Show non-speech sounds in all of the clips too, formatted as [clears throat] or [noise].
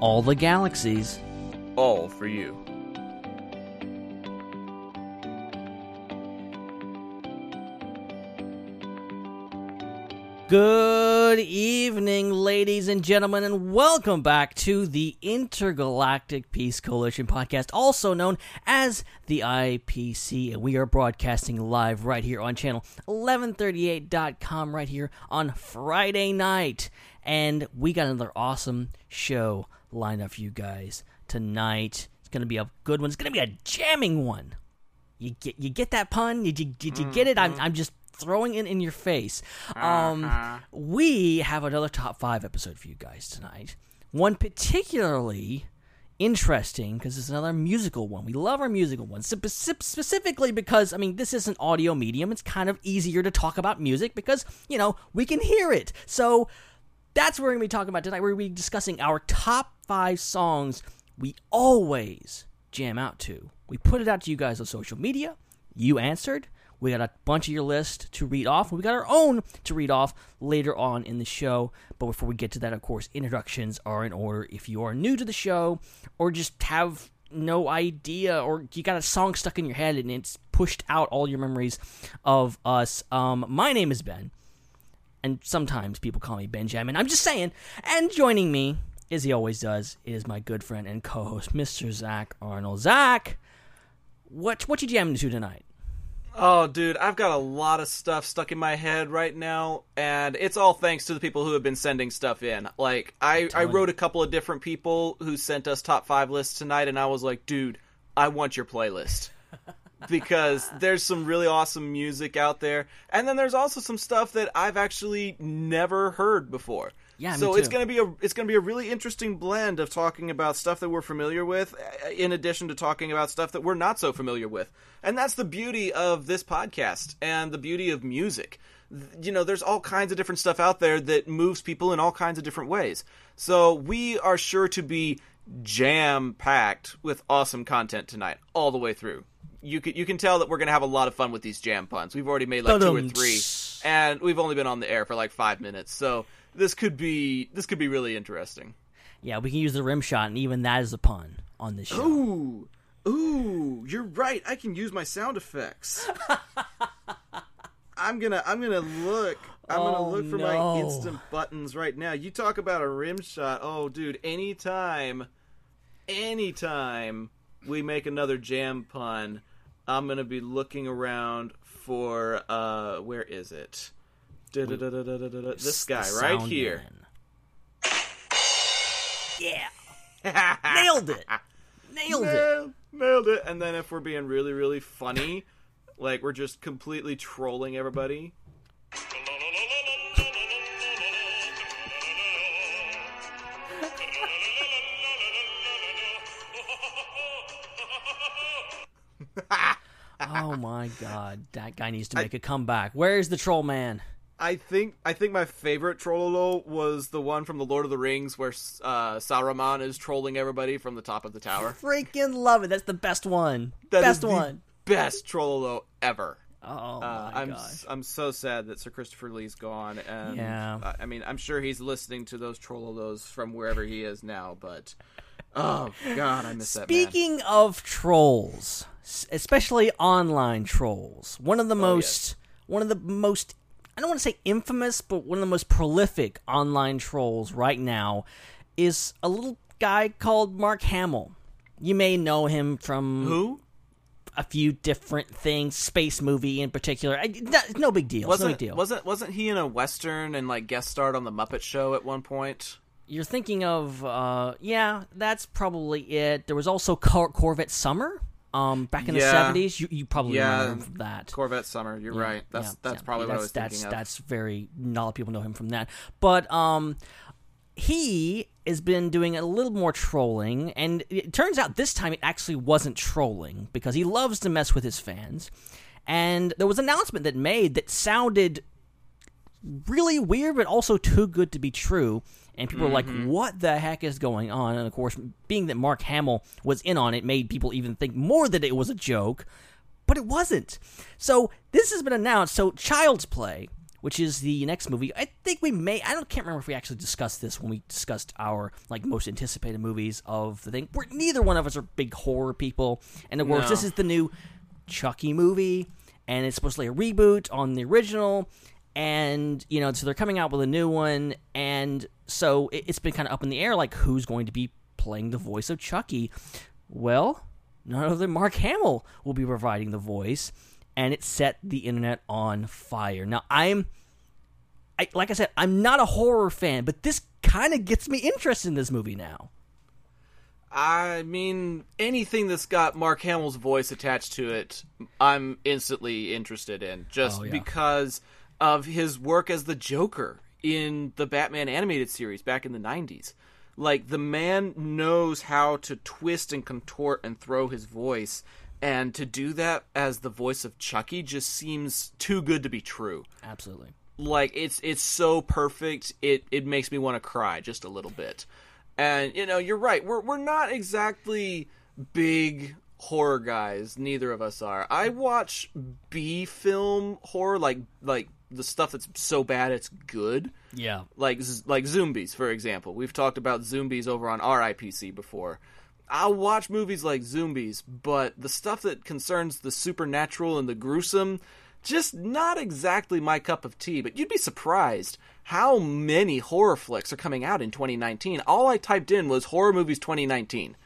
All the galaxies. All for you. Good evening, ladies and gentlemen, and welcome back to the Intergalactic Peace Coalition podcast, also known as the IPC. And we are broadcasting live right here on channel 1138.com, right here on Friday night. And we got another awesome show lined up for you guys tonight. It's going to be a good one, it's going to be a jamming one. You get you get that pun? Did you did you get it? I'm I'm just throwing it in your face. Um, we have another top five episode for you guys tonight. One particularly interesting because it's another musical one. We love our musical ones specifically because I mean this is an audio medium. It's kind of easier to talk about music because you know we can hear it. So that's what we're gonna be talking about tonight. We're gonna be discussing our top five songs we always jam out to. We put it out to you guys on social media. You answered. We got a bunch of your list to read off. We got our own to read off later on in the show. But before we get to that, of course, introductions are in order. If you are new to the show or just have no idea or you got a song stuck in your head and it's pushed out all your memories of us, um, my name is Ben. And sometimes people call me Benjamin. I'm just saying. And joining me, as he always does, is my good friend and co-host, Mr. Zac Arnold. Zac, what what you jamming to tonight? Oh, dude, I've got a lot of stuff stuck in my head right now, and it's all thanks to the people who have been sending stuff in. Like, I, I wrote a couple of different people who sent us top five lists tonight, and I was like, dude, I want your playlist. Because there's some really awesome music out there, and then there's also some stuff that I've actually never heard before. Yeah, so it's gonna be a it's gonna be a really interesting blend of talking about stuff that we're familiar with, uh, in addition to talking about stuff that we're not so familiar with, and that's the beauty of this podcast and the beauty of music. You know, there's all kinds of different stuff out there that moves people in all kinds of different ways. So we are sure to be jam packed with awesome content tonight, all the way through. You can you can tell that we're gonna have a lot of fun with these jam puns. We've already made like two or three, and we've only been on the air for like five minutes, so this could be this could be really interesting. Yeah, we can use the rim shot, and even that is a pun on this show. Ooh, ooh, you're right. I can use my sound effects. [laughs] I'm gonna I'm gonna look. I'm Oh, gonna look for my instant buttons right now. You talk about a rim shot. Oh, dude, anytime, anytime we make another jam pun, I'm gonna be looking around for uh, where is it? This guy right here. Yeah, [laughs] nailed it. Nailed it. Nailed, nailed it. And then if we're being really, really funny, like we're just completely trolling everybody. Oh my god, that guy needs to make a comeback. Where is the troll man? I think I think my favorite trollolo was the one from the Lord of the Rings where uh, Saruman is trolling everybody from the top of the tower. Freaking love it. That's the best one. That best the one. best trollolo ever. Oh my Uh, I'm gosh. I'm so sad that Sir Christopher Lee's gone, and Yeah. uh, I mean I'm sure he's listening to those trollolos from wherever he is now, but oh god, I miss that. Speaking of trolls, especially online trolls, one of the most one of the most I don't want to say infamous, but one of the most prolific online trolls right now is a little guy called Mark Hamill. You may know him from Who? a few different things, space movie in particular. I, no, no big deal. Wasn't big deal. wasn't wasn't he in a western and like guest starred on the Muppet Show at one point? You're thinking of, uh, yeah, that's probably it. There was also Cor- Corvette Summer. Um, back in Yeah. the seventies, you, you probably Yeah. remember that. Corvette Summer. You're right. That's Yeah, that's yeah. probably what I that's, was that's, thinking of. That's very not a lot of people know him from that. But um, he has been doing a little more trolling, and it turns out this time it actually wasn't trolling because he loves to mess with his fans. And there was an announcement that made that sounded really weird, but also too good to be true. And people were like, mm-hmm. what the heck is going on? And of course, being that Mark Hamill was in on it made people even think more that it was a joke, but it wasn't. So this has been announced. So Child's Play, which is the next movie, I think we may, I don't can't remember if we actually discussed this when we discussed our like most anticipated movies of the thing. We're, neither one of us are big horror people. And of course, No. this is the new Chucky movie, and it's supposed to be a reboot on the original. And you know, so they're coming out with a new one, and so it, it's been kind of up in the air, like who's going to be playing the voice of Chucky. Well, none other than Mark Hamill will be providing the voice, and it set the internet on fire. Now, I'm, I, like I said, I'm not a horror fan, but this kind of gets me interested in this movie now. I mean, anything that's got Mark Hamill's voice attached to it, I'm instantly interested in, just Oh, yeah. because of his work as the Joker in the Batman animated series back in the 90s. Like, the man knows how to twist and contort and throw his voice, and to do that as the voice of Chucky just seems too good to be true. Absolutely. like it's it's so perfect it it makes me want to cry just a little bit and you know you're right we're we're not exactly big horror guys neither of us are i watch b film horror like like the stuff that's so bad it's good. Yeah. like like zombies for example. We've talked about zombies over on RIPC before. I'll watch movies like zombies but the stuff that concerns the supernatural and the gruesome just not exactly my cup of tea. But you'd be surprised how many horror flicks are coming out in 2019 all I typed in was horror movies 2019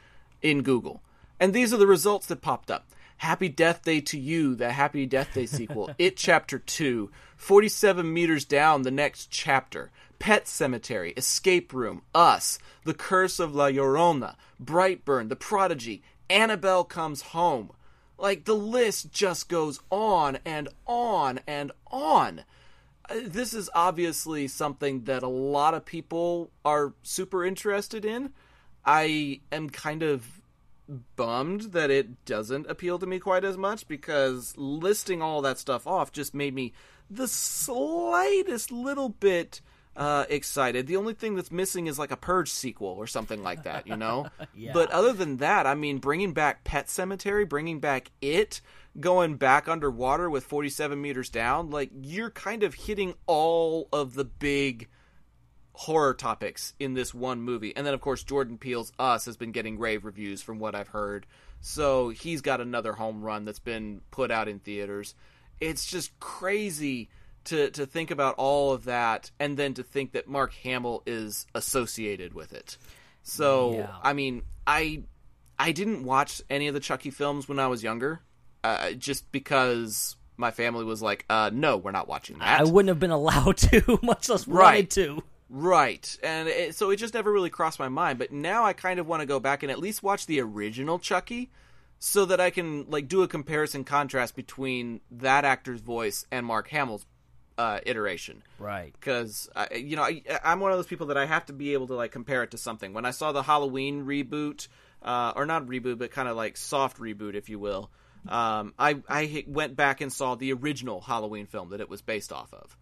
in Google. And these are the results that popped up Happy Death Day to You, the Happy Death Day sequel. [laughs] it Chapter 2. 47 Meters Down, the next chapter. Pet Sematary, Escape Room, Us, The Curse of La Llorona, Brightburn, The Prodigy, Annabelle Comes Home. Like, the list just goes on and on and on. Uh, This is obviously something that a lot of people are super interested in. I am kind of bummed that it doesn't appeal to me quite as much because listing all that stuff off just made me the slightest little bit uh, excited. The only thing that's missing is like a Purge sequel or something like that, you know? [laughs] But other than that, I mean, bringing back Pet Sematary, bringing back It, going back underwater with 47 meters down, like, you're kind of hitting all of the big horror topics in this one movie. And then, of course, Jordan Peele's Us has been getting rave reviews from what I've heard. So he's got another home run that's been put out in theaters. It's just crazy to, to think about all of that and then to think that Mark Hamill is associated with it. So, Yeah. I mean, I I didn't watch any of the Chucky films when I was younger, uh, just because my family was like, uh, "No, we're not watching that." I wouldn't have been allowed [laughs] to, much less wanted to. Right, and it, so it just never really crossed my mind. But now I kind of want to go back and at least watch the original Chucky, so that I can like do a comparison contrast between that actor's voice and Mark Hamill's uh, iteration. Right. Because you know I, I'm one of those people that I have to be able to like compare it to something. When I saw the Halloween reboot, uh, or not reboot, but kind of like soft reboot, if you will, um, I I went back and saw the original Halloween film that it was based off of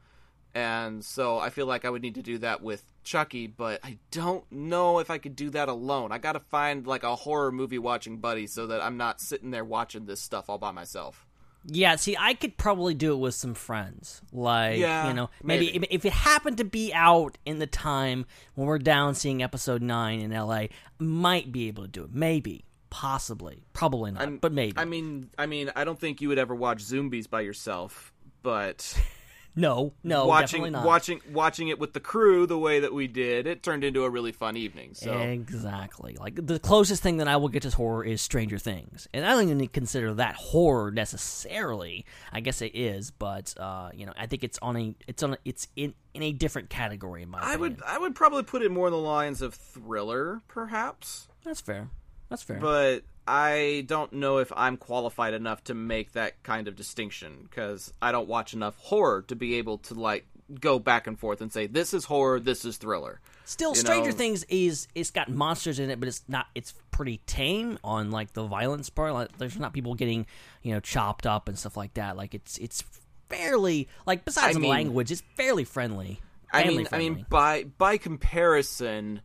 and so I feel like I would need to do that with Chucky, but I don't know if I could do that alone. I got to find like a horror movie watching buddy so that I'm not sitting there watching this stuff all by myself. Yeah, see, I could probably do it with some friends. Like, Yeah, you know, maybe, maybe. if it happened to be out in the time when we're down seeing episode 9 in LA, might be able to do it. Maybe. Possibly. Probably not, I'm- but maybe. I mean, I mean, I don't think you would ever watch Zombies by yourself, but [laughs] no, no, definitely watching not. watching watching it with the crew the way that we did, it turned into a really fun evening. So Exactly. Like the closest thing that I will get to horror is Stranger Things, and I don't even consider that horror necessarily. I guess it is, but uh, you know, I think it's on a it's on a, it's in in a different category in my I opinion. would I would probably put it more in the lines of thriller, perhaps. That's fair. That's fair. but I don't know if I'm qualified enough to make that kind of distinction because I don't watch enough horror to be able to like go back and forth and say this is horror, this is thriller. Still, You Stranger know- Things is it's got monsters in it, but it's not. It's pretty tame on like the violence part. Like, there's not people getting you know chopped up and stuff like that. Like it's it's fairly like besides I the mean- language, it's fairly friendly. I mean, I mean, by by comparison,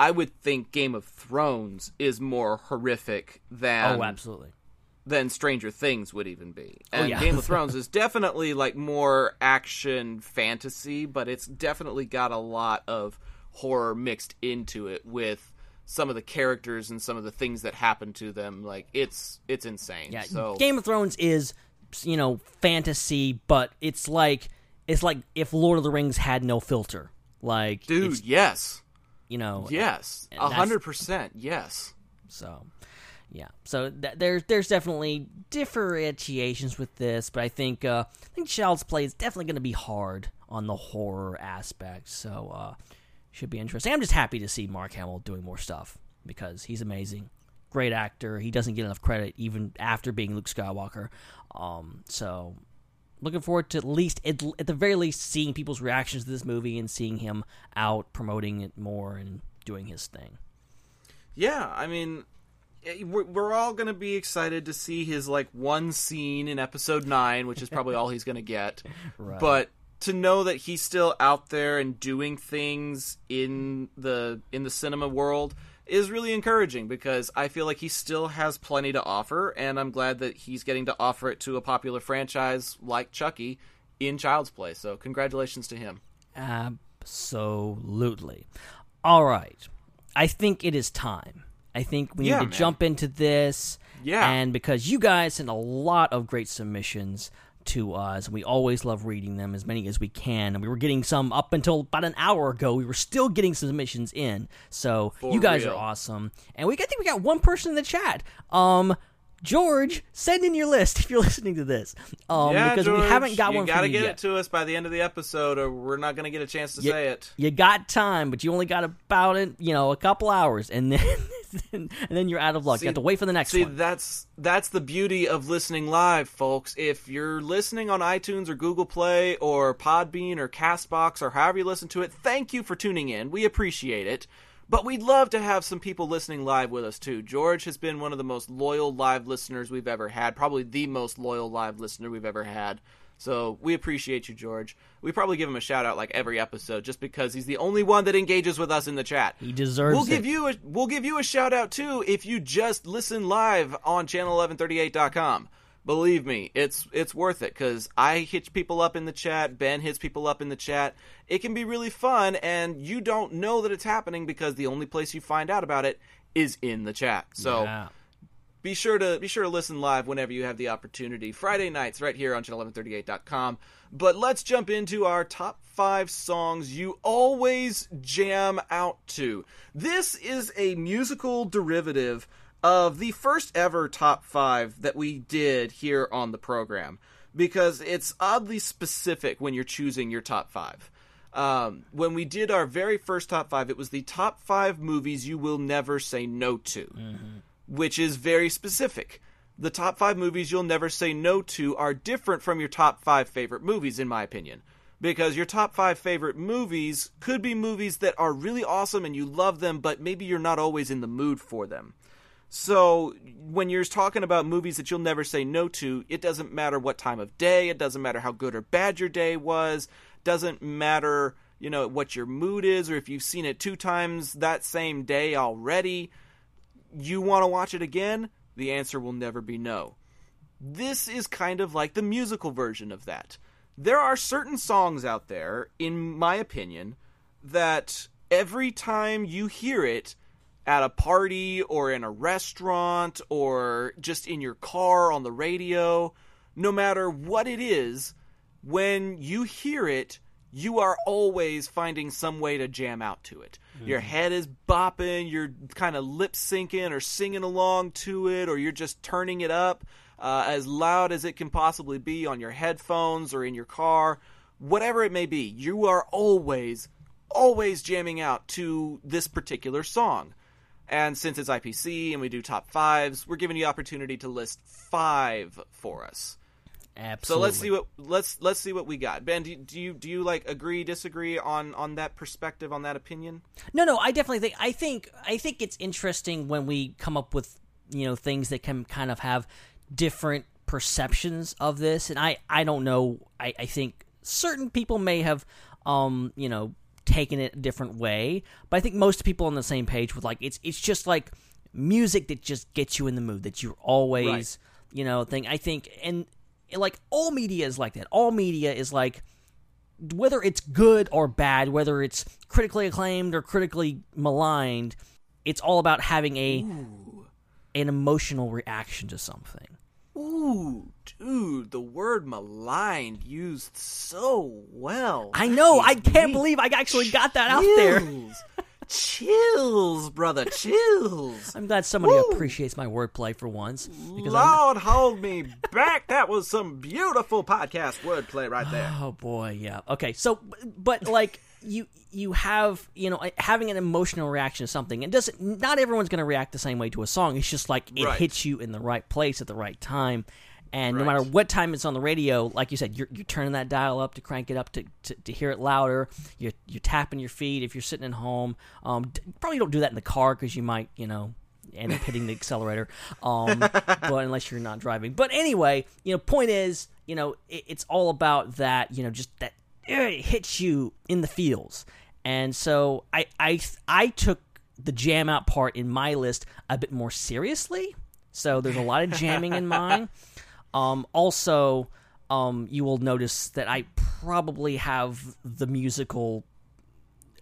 I would think Game of Thrones is more horrific than oh, absolutely. than Stranger Things would even be. Oh, and Oh, yeah. Game of [laughs] Thrones is definitely like more action fantasy, but it's definitely got a lot of horror mixed into it with some of the characters and some of the things that happen to them. Like it's it's insane. Yeah, so Game of Thrones is you know fantasy, but it's like it's like if Lord of the Rings had no filter. Like, dude, yes. You know, Yes. A hundred percent, yes. So, yeah. So th- there's there's definitely differentiations with this, but I think uh, I think Child's Play is definitely going to be hard on the horror aspect. So uh, should be interesting. I'm just happy to see Mark Hamill doing more stuff because he's amazing, great actor. He doesn't get enough credit even after being Luke Skywalker. Um, so looking forward to at least at, at the very least seeing people's reactions to this movie and seeing him out promoting it more and doing his thing. Yeah, I mean, eh, we're, all gonna be excited to see his like one scene in episode nine, which is probably all he's gonna get. [laughs] Right. But to know that he's still out there and doing things in the in the cinema world is really encouraging because I feel like he still has plenty to offer, and I'm glad that he's getting to offer it to a popular franchise like Chucky in Child's Play. So congratulations to him. Absolutely. All right. I think it is time. I think we need Yeah, to man. jump into this. Yeah. And because you guys sent a lot of great submissions to us, and we always love reading them as many as we can. And we were getting some up until about an hour ago. We were still getting submissions in. So For you guys real. are awesome. And we I think we got one person in the chat. Um George, send in your list if you're [laughs] listening to this. Um, yeah, because George, we haven't got you one gotta you get yet. it to us by the end of the episode, or we're not gonna get a chance to you, say it. You got time, but you only got about it, you know, a couple hours, and then [laughs] and then you're out of luck. See- you have to wait for the next See, one. that's that's the beauty of listening live, folks. If you're listening on iTunes or Google Play or Podbean or Castbox or however you listen to it, thank you for tuning in. We appreciate it. But we'd love to have some people listening live with us too. George has been one of the most loyal live listeners we've ever had, probably the most loyal live listener we've ever had. So we appreciate you, George. We probably give him a shout out like every episode, just because he's the only one that engages with us in the chat. He deserves We'll it. give you a we'll give you a shout out too if you just listen live on channel1138.com. Believe me, it's it's worth it cuz I hit people up in the chat, Ben hits people up in the chat. It can be really fun and you don't know that it's happening because the only place you find out about it is in the chat. So Yeah. be sure to be sure to listen live whenever you have the opportunity. Friday nights right here on channel1138.com. But let's jump into our top 5 songs you always jam out to. This is a musical derivative of the first ever top 5 that we did here on the program because it's oddly specific when you're choosing your top 5. Um, when we did our very first top 5, it was the top 5 movies you will never say no to which is very specific. The top five movies you'll never say no to are different from your top five favorite movies, in my opinion. Because your top five favorite movies could be movies that are really awesome and you love them, but maybe you're not always in the mood for them. So when you're talking about movies that you'll never say no to, it doesn't matter what time of day, it doesn't matter how good or bad your day was, doesn't matter, you know, what your mood is or if you've seen it two times that same day already you want to watch it again? The answer will never be no. This is kind of like the musical version of that. There are certain songs out there, in my opinion, that every time you hear it at a party or in a restaurant or just in your car on the radio, no matter what it is, when you hear it, you are always finding some way to jam out to it. Your head is bopping, you're kind of lip syncing or singing along to it, or you're just turning it up uh, as loud as it can possibly be on your headphones or in your car. Whatever it may be, you are always, always jamming out to this particular song. And since it's IPC and we do top fives, we're giving you the opportunity to list five for us. Absolutely. So let's see what let's let's see what we got. Ben, do you, do you do you like agree disagree on on that perspective on that opinion? No, no, I definitely think I think I think it's interesting when we come up with you know things that can kind of have different perceptions of this, and I I don't know. I I think certain people may have um you know taken it a different way, but I think most people on the same page with like it's it's just like music that just gets you in the mood that you're always Right. you know thing. I think and like all media is like that. All media is like whether it's good or bad, whether it's critically acclaimed or critically maligned, it's all about having a an emotional reaction to something. Ooh, dude, the word maligned used so well. I know. I can't believe I actually got that out there. chills. Chills, brother, chills. I'm glad somebody Woo. appreciates my wordplay for once. Because Lord, hold me back. That was some beautiful podcast wordplay right there. oh boy, yeah. Okay, so but like you you have you know eh, having an emotional reaction to something. and doesn't. Not everyone's going to react the same way to a song. It's just like it Right. hits you in the right place at the right time. And no matter what time it's on the radio, like you said, you're, you're turning that dial up to crank it up to, to, to hear it louder. You're, you're tapping your feet if you're sitting at home. Um, d- probably don't do that in the car because you might, you know, end up hitting the accelerator. Um, [laughs] but unless you're not driving. But anyway, you know, point is, you know, it, it's all about that. You know, just that eh, it hits you in the feels. And so I I I took the jam out part in my list a bit more seriously. So there's a lot of jamming in mine. [laughs] Um, also, um, you will notice that I probably have the musical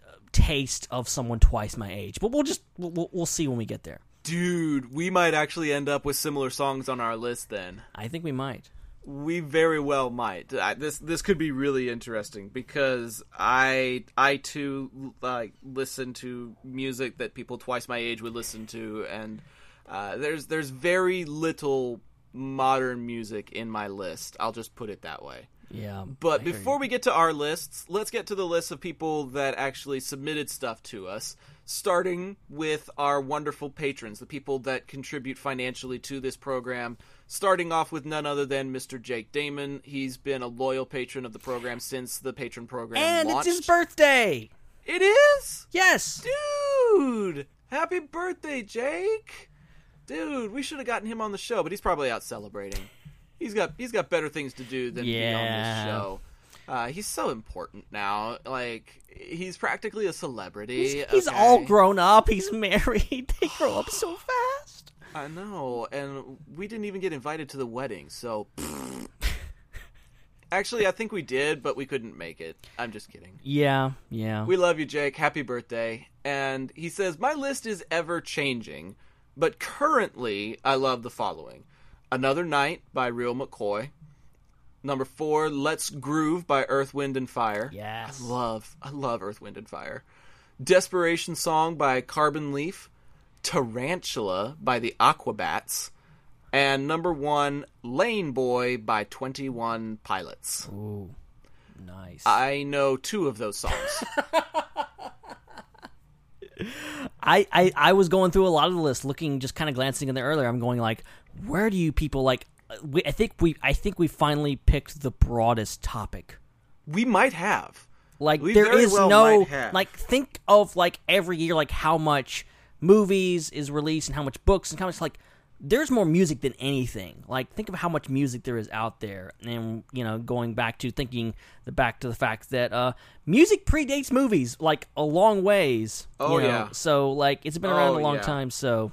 uh, taste of someone twice my age, but we'll just we'll, we'll- see when we get there. Dude, we might actually end up with similar songs on our list then. I think we might. We very well might. I, this this could be really interesting because I I too like listen to music that people twice my age would listen to, and uh, there's there's very little modern music in my list. I'll just put it that way. Yeah, But before you. we get to our lists, let's get to the list of people that actually submitted stuff to us, starting with our wonderful patrons, the people that contribute financially to this program. Starting off with none other than Mr. Jake Damon. He's been a loyal patron of the program since the patron program and launched. it's his birthday. It is? Yes, Dude! Happy birthday, Jake! Dude, we should have gotten him on the show, but he's probably out celebrating. He's got he's got better things to do than be on this show. Uh, he's so important now. Like he's practically a celebrity. he's, he's okay? all grown up. He's [laughs] married. They grow up so [sighs] fast. I know, and we didn't even get invited to the wedding. So, [laughs] actually, I think we did, but we couldn't make it. I'm just kidding. Yeah, yeah. We love you, Jake. Happy birthday. And he says, My list is ever changing, but currently I love the following Another Night by Real McCoy. Number four, Let's Groove by Earth, Wind, and Fire. Yes. I love, I love Earth, Wind, and Fire. Desperation Song by Carbon Leaf. Tarantula by the Aquabats. And number one, Lane Boy by 21 Pilots. Ooh, nice. I know two of those songs. [laughs] I, I I was going through a lot of the list, looking just kind of glancing in there earlier. I'm going like, where do you people like? uh, We, I think we I think we finally picked the broadest topic. we might have. Like We there is well no like think of like every year like how much movies is released and how much books and comics like there's more music than anything. Like think of how much music there is out there and you know going back to thinking the back to the fact that uh music predates movies like a long ways. Oh, you know? yeah. So like it's been around Oh, a long yeah. time so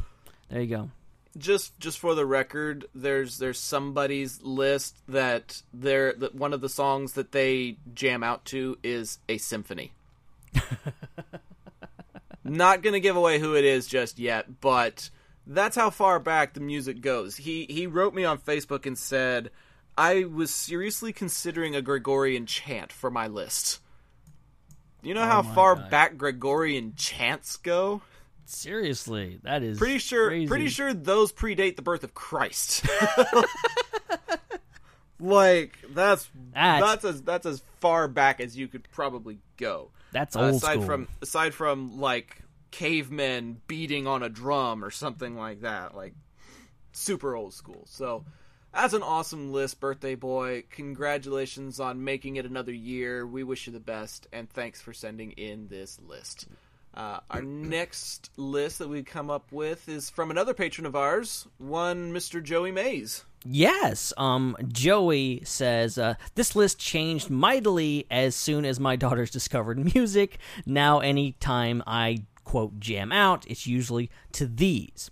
there you go. just just for the record, there's there's somebody's list that they're that one of the songs that they jam out to is a symphony. [laughs] Not gonna give away who it is just yet, but that's how far back the music goes. He he wrote me on Facebook and said I was seriously considering a Gregorian chant for my list. You know how Oh my far God. back Gregorian chants go? Seriously, that is Pretty sure crazy. pretty sure those predate the birth of Christ. [laughs] like that's That's- that's as that's as far back as you could probably go. That's Uh, old aside school. from aside from like cavemen beating on a drum or something like that, like super old school. So That's an awesome list, birthday boy. Congratulations on making it another year. We wish you the best, and thanks for sending in this list. Uh, our [clears throat] next list that we come up with is from another patron of ours, one Mr. Joey Mays. Yes, um, Joey says uh, this list changed mightily as soon as my daughters discovered music. Now, anytime I quote jam out, it's usually to these.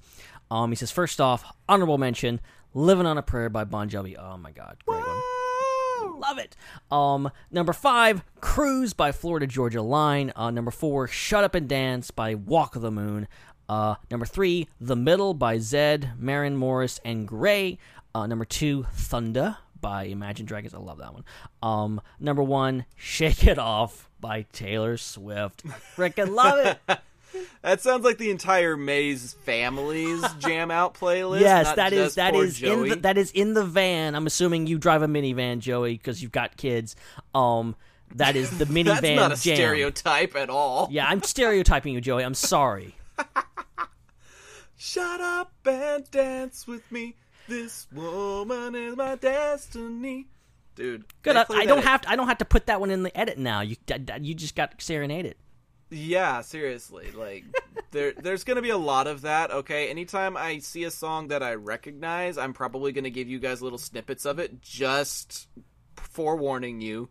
Um, he says first off, honorable mention, "Living on a Prayer" by Bon Jovi. Oh my God, great one. Love it. Um, number five, Cruise by Florida Georgia Line. Uh, number four, Shut Up and Dance by Walk of the Moon. Uh, number three, The Middle by Zedd, Maren Morris, and Grey. Uh, number two, Thunder by Imagine Dragons. I love that one. Um, number one, Shake It Off by Taylor Swift. Freaking love it. [laughs] That sounds like the entire Mays family's [laughs] jam out playlist. yes, that is that is in Joey. the, that is in the van. I'm assuming you drive a minivan, Joey, because you've got kids. Um, that is the [laughs] minivan That's not a jam. stereotype at all. Yeah, I'm stereotyping you, Joey. I'm sorry. [laughs] Shut up and dance with me. This woman is my destiny. Dude, Good. I, I don't have to. I don't have to put that one in the edit now. You you just got serenaded. Yeah, seriously. Like [laughs] there there's going to be a lot of that, okay? Anytime I see a song that I recognize, I'm probably going to give you guys little snippets of it just forewarning you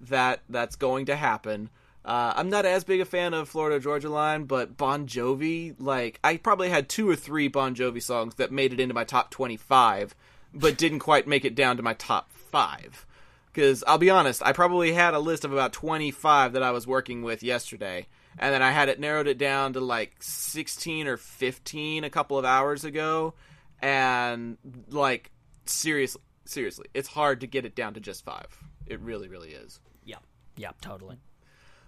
that that's going to happen. Uh, I'm not as big a fan of Florida Georgia Line, but Bon Jovi, like I probably had two or three Bon Jovi songs that made it into my top 25, but didn't quite make it down to my top 5. Because I'll be honest, I probably had a list of about 25 that I was working with yesterday, and then I had it narrowed it down to like 16 or 15 a couple of hours ago, and like seriously, seriously, it's hard to get it down to just five. It really, really is. Yep. Yep. Totally.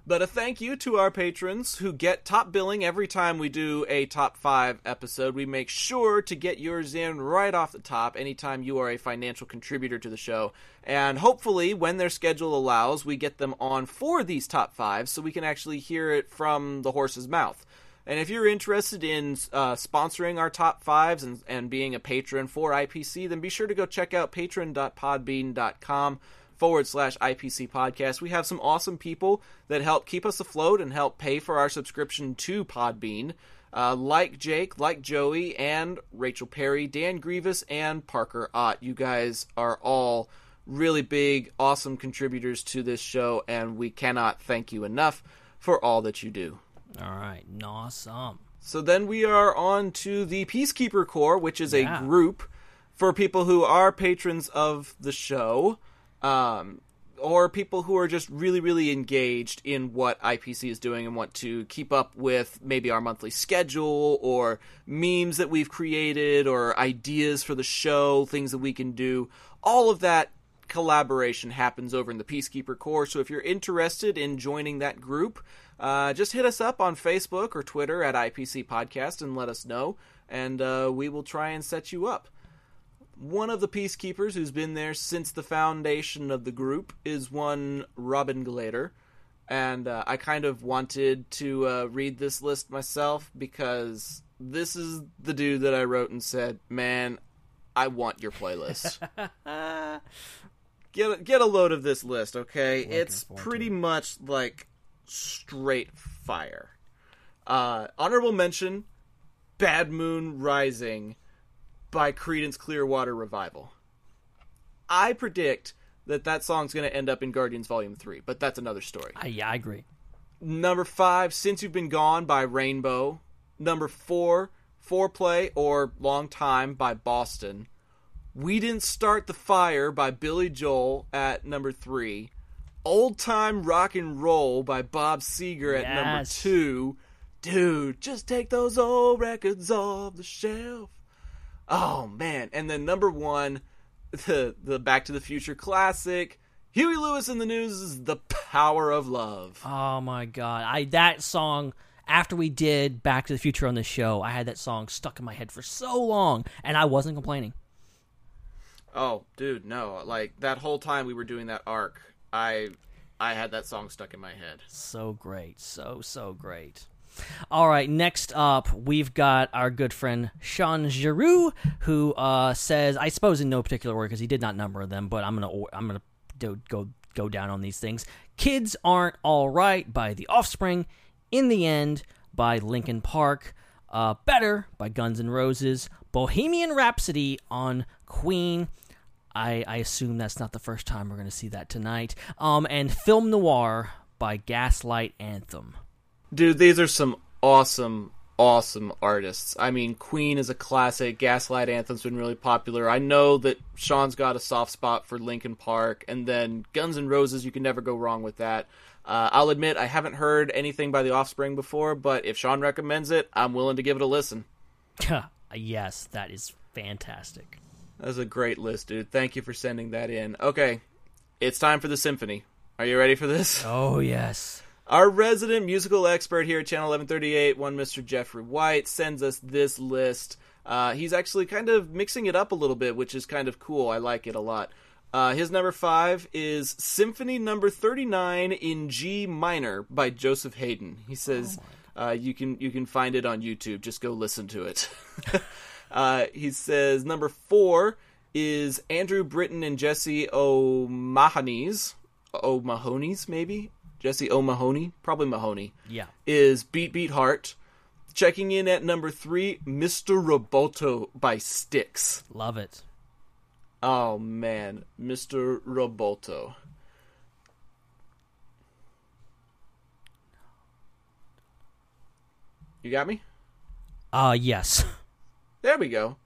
But a thank you to our patrons who get top billing every time we do a top five episode. We make sure to get yours in right off the top anytime you are a financial contributor to the show. And hopefully, when their schedule allows, we get them on for these top fives so we can actually hear it from the horse's mouth. And if you're interested in uh, sponsoring our top fives and, and being a patron for IPC, then be sure to go check out patron.podbean.com forward slash IPC podcast. We have some awesome people that help keep us afloat and help pay for our subscription to Podbean. Uh, like Jake, like Joey, and Rachel Perry, Dan Grievous, and Parker Ott. You guys are all really big, awesome contributors to this show, and we cannot thank you enough for all that you do. All right. Awesome. So then we are on to the Peacekeeper Corps, which is Yeah. a group for people who are patrons of the show, um, or people who are just really, really engaged in what IPC is doing and want to keep up with maybe our monthly schedule or memes that we've created or ideas for the show, things that we can do. All of that collaboration happens over in the Peacekeeper Corps. So if you're interested in joining that group, uh, just hit us up on Facebook or Twitter at IPC Podcast and let us know, and uh, we will try and set you up. One of the peacekeepers who's been there since the foundation of the group is one Robin Glader. And uh, I kind of wanted to uh, read this list myself because this is the dude that I wrote and said, Man, I want your playlist. [laughs] get, a, get a load of this list, okay? it's forward pretty much like straight fire. Uh, honorable mention Bad Moon Rising by Creedence Clearwater Revival. I predict that that song's going to end up in Guardians Volume 3, but that's another story. I, yeah, I agree. Number 5, Since You've Been Gone by Rainbow. Number 4, Foreplay or Long Time by Boston. We Didn't Start the Fire by Billy Joel at number 3. Old Time Rock and Roll by Bob Seger at number 2. Dude, just take those old records off the shelf. Oh man! And then number one, [laughs] the the Back to the Future classic, Huey Lewis and the News is "The Power of Love." Oh my god. I that song after we did Back to the Future on the show, I had that song stuck in my head for so long and I wasn't complaining. Oh, dude, no! Like that whole time we were doing that arc, I I had that song stuck in my head. So great. So so great. All right, next up, we've got our good friend Sean Giroux, who uh, says, I suppose in no particular order because he did not number them, but I'm gonna I'm gonna do, go go down on these things. Kids aren't all right by The Offspring. In the end, by Linkin Park. Uh, Better by Guns N' Roses. Bohemian Rhapsody on Queen. I, I assume that's not the first time we're going to see that tonight. Um, and Film Noir by Gaslight Anthem. Dude, these are some awesome, awesome artists. I mean, Queen is a classic. Gaslight Anthem's been really popular. I know that Sean's got a soft spot for Linkin Park, and then Guns N' Roses. You can never go wrong with that. Uh, I'll admit I haven't heard anything by The Offspring before, but if Sean recommends it, I'm willing to give it a listen. [laughs] yes, that is fantastic. That's a great list, dude. Thank you for sending that in. Okay, it's time for the symphony. Are you ready for this? Oh, yes. Our resident musical expert here at Channel 1138, one Mr. Jeffrey White, sends us this list. Uh, he's actually kind of mixing it up a little bit, which is kind of cool. I like it a lot. Uh, his number five is Symphony Number Thirty Nine in G minor by Joseph Haydn. He says uh, you can you can find it on YouTube. Just go listen to it. [laughs] uh, he says number four is Andrew Britton and Jesse O'Mahony's O'Mahony's maybe Jesse O'Mahony probably Mahoney Yeah. is Beat Beat Heart. Checking in at number three, Mr. Roboto by Styx. Love it. Oh man, Mr. Roboto. You got me? Uh, yes. There we go.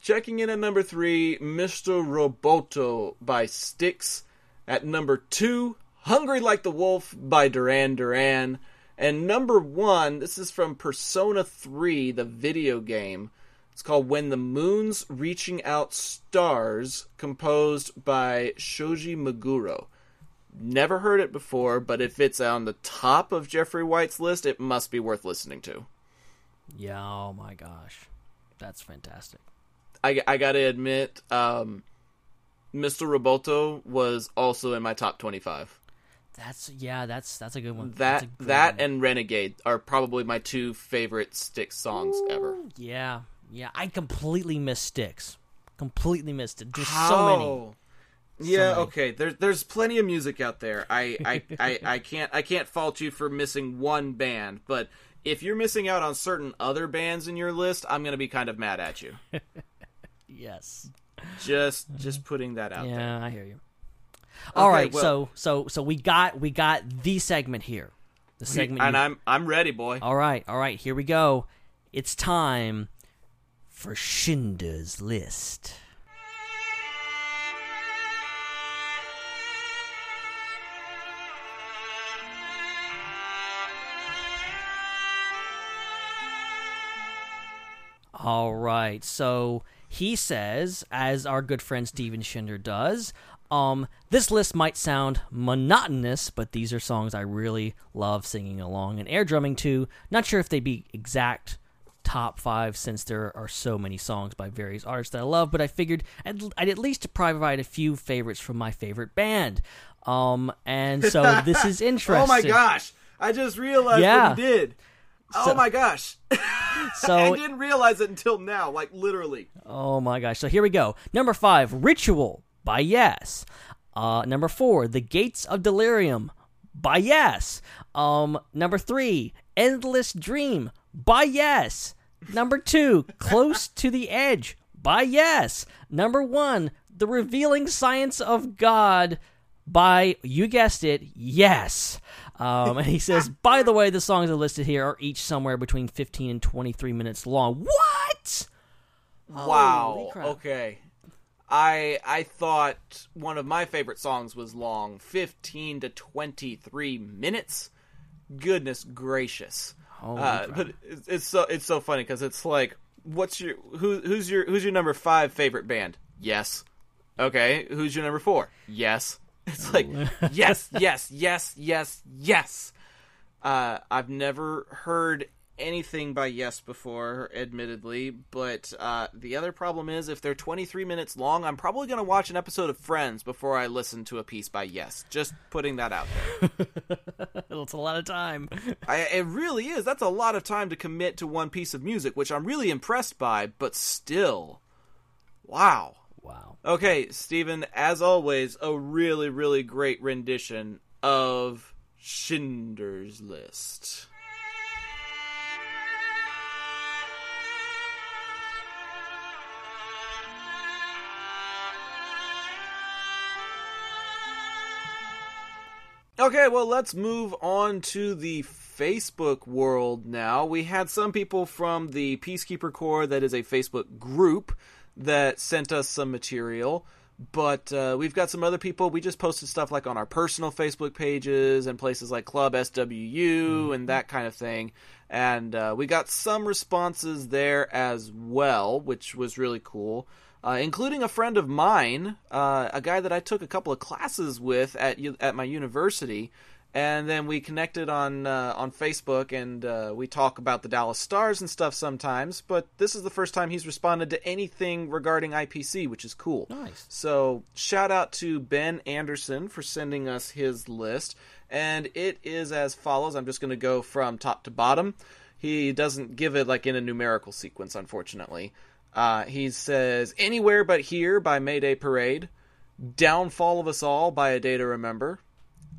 Checking in at number three, Mr. Roboto by Styx. At number two, Hungry Like the Wolf by Duran Duran. And number one, this is from Persona 3, the video game. It's called When the Moon's Reaching Out Stars, composed by Shoji Meguro. Never heard it before, but if it's on the top of Jeffrey White's list, it must be worth listening to. Yeah, oh my gosh. That's fantastic. I, I gotta admit, um, Mr. Roboto was also in my top 25. That's yeah, that's that's a good one. That great that one. and Renegade are probably my two favorite Styx songs ever. yeah, yeah. I completely missed Styx. Completely missed it. There's so many. Yeah, many. okay. There's there's plenty of music out there. I, I, I, I can't I can't fault you for missing one band, but if you're missing out on certain other bands in your list, I'm gonna be kind of mad at you. [laughs] Yes. Just just putting that out there. Yeah, I hear you. All right, well- so so so we got we got the segment here. The segment And you- I'm I'm ready, boy. All right, all right, here we go. It's time for Shinder's list. All right. So he says, as our good friend Steven Shinder does, um, this list might sound monotonous, but these are songs I really love singing along and air drumming to. Not sure if they'd be exact top five since there are so many songs by various artists that I love, but I figured I'd, I'd at least provide a few favorites from my favorite band. Um, and so this is interesting. [laughs] Oh my gosh! I just realized Yeah. what he did. oh my gosh! [laughs] So I didn't realize it until now. Like literally. Oh my gosh. So here we go. Number five, Ritual by Yes. Uh, number four, The Gates of Delirium by Yes. Um, number three, Endless Dream by Yes. Number two, Close to the Edge by Yes. Number one, The Revealing Science of God by, you guessed it, Yes. Um, and he says, by the way, the songs that are listed here are each somewhere between 15 and 23 minutes long. What? Wow. Holy crap. Okay. I I thought one of my favorite songs was long, fifteen to twenty three minutes. Goodness gracious! Uh, but it's, it's so it's so funny because it's like, what's your who who's your who's your number five favorite band? Yes. Okay. Who's your number four? Yes. [laughs] It's like [laughs] yes, yes, yes, yes, yes. Uh, I've never heard anything by Yes before, admittedly, but uh, the other problem is if they're 23 minutes long, I'm probably going to watch an episode of Friends before I listen to a piece by Yes. Just putting that out there. [laughs] it's a lot of time. [laughs] I, it really is. That's a lot of time to commit to one piece of music, which I'm really impressed by. But still, wow. Wow. Okay, Stephen, as always, a really, really great rendition of Schindler's List. Okay, well, let's move on to the Facebook world now. We had some people from the Peacekeeper Corps, that is a Facebook group, that sent us some material. But uh, we've got some other people. We just posted stuff like on our personal Facebook pages and places like Club SWU and that kind of thing. And uh, we got some responses there as well, which was really cool uh, including a friend of mine, uh, a guy that I took a couple of classes with at at my university, and then we connected on uh, on Facebook, and uh, we talk about the Dallas Stars and stuff sometimes. But this is the first time he's responded to anything regarding IPC, which is cool. Nice. So shout out to Ben Anderson for sending us his list, and it is as follows. I'm just going to go from top to bottom. He doesn't give it like in a numerical sequence, unfortunately. Uh, he says Anywhere But Here by Mayday Parade, Downfall of Us All by A Day to Remember,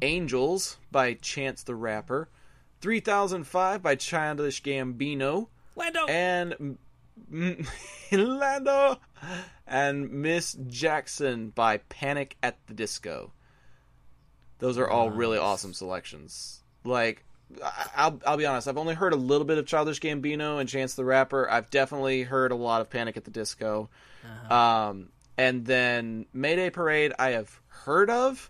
Angels by Chance the Rapper, 3005 by Childish Gambino, Lando. and M- [laughs] Lando and Miss Jackson by Panic at the Disco. Those are all really awesome selections. Like, I- I'll I'll be honest. I've only heard a little bit of Childish Gambino and Chance the Rapper. I've definitely heard a lot of Panic at the Disco. Um, and then Mayday Parade, I have heard of,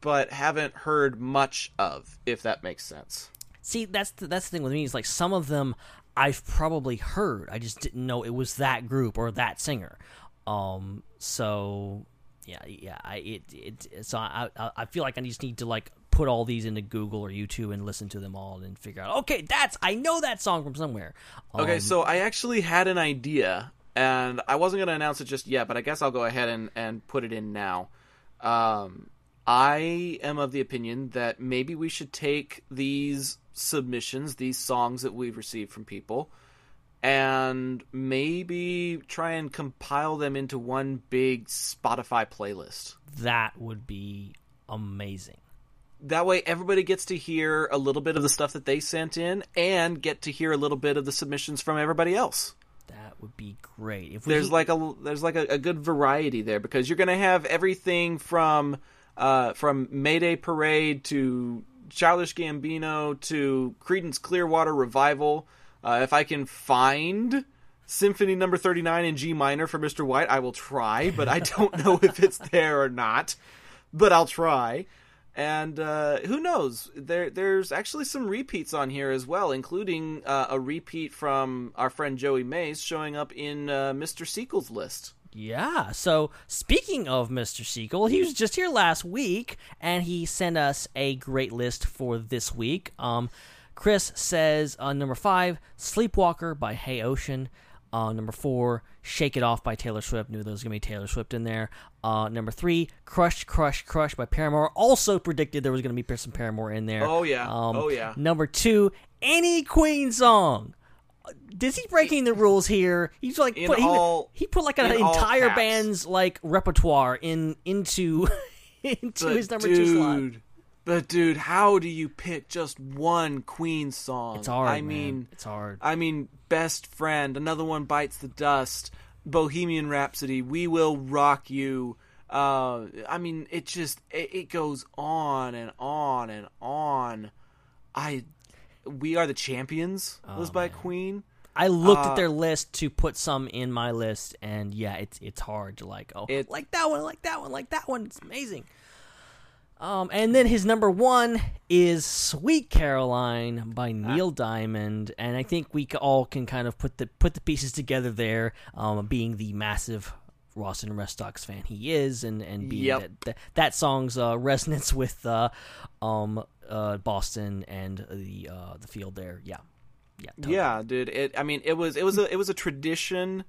but haven't heard much of. If that makes sense. See, that's the, that's the thing with me is like some of them I've probably heard. I just didn't know it was that group or that singer. Um, so yeah, yeah. I it it so I I, I feel like I just need to like put all these into Google or YouTube and listen to them all and figure out. Okay, that's I know that song from somewhere. Okay, Um, so I actually had an idea, and I wasn't going to announce it just yet, but I guess I'll go ahead and, and put it in now. Um, I am of the opinion that maybe we should take these submissions, these songs that we've received from people, and maybe try and compile them into one big Spotify playlist. that would be amazing. That way everybody gets to hear a little bit of the stuff that they sent in and get to hear a little bit of the submissions from everybody else That would be great. If we there's like a there's like a, a good variety there because you're gonna have everything from uh, from Mayday Parade to Childish Gambino to Creedence Clearwater Revival. Uh, if I can find Symphony Number Thirty Nine in G minor for Mr. White, I will try, but I don't know if it's there or not. But I'll try. And uh, who knows? There, there's actually some repeats on here as well, including uh, a repeat from our friend Joey Mays showing up in uh, Mr. Sequel's list. Yeah. So speaking of Mr. Sequel, he was just here last week, and he sent us a great list for this week. Um, Chris says number five, Sleepwalker by Hey Ocean. Uh, number four, Shake It Off by Taylor Swift. Knew there was gonna be Taylor Swift in there. Uh, number three, Crush, Crush, Crush by Paramore. Also predicted there was gonna be some Paramore in there. Oh, yeah. Um, Oh, yeah. Number two, any Queen song. Is he breaking the rules here? He's like put, he, all- he put like an entire band's like repertoire in into [laughs] into But his number dude, two slot. But dude, how do you pick just one Queen song? It's hard. I man. mean, it's hard. I mean, Best Friend, another one bites the dust. Bohemian Rhapsody, We Will Rock You. Uh, I mean, it just it, it goes on and on and on. I, We Are the Champions was Oh, by Queen. I looked uh, at their list to put some in my list, and yeah, it's it's hard to like oh It- like that one, like that one, like that one. It's amazing. Um, and then his number one is "Sweet Caroline" by Neil Diamond, and I think we all can kind of put the put the pieces together there. Um, being the massive Boston Red Sox fan he is, and and being Yep. that, that that song's uh, resonance [laughs] with uh, um uh Boston and the uh the field there. Yeah, yeah, totally. Yeah, dude. It. I mean, it was it was a it was a tradition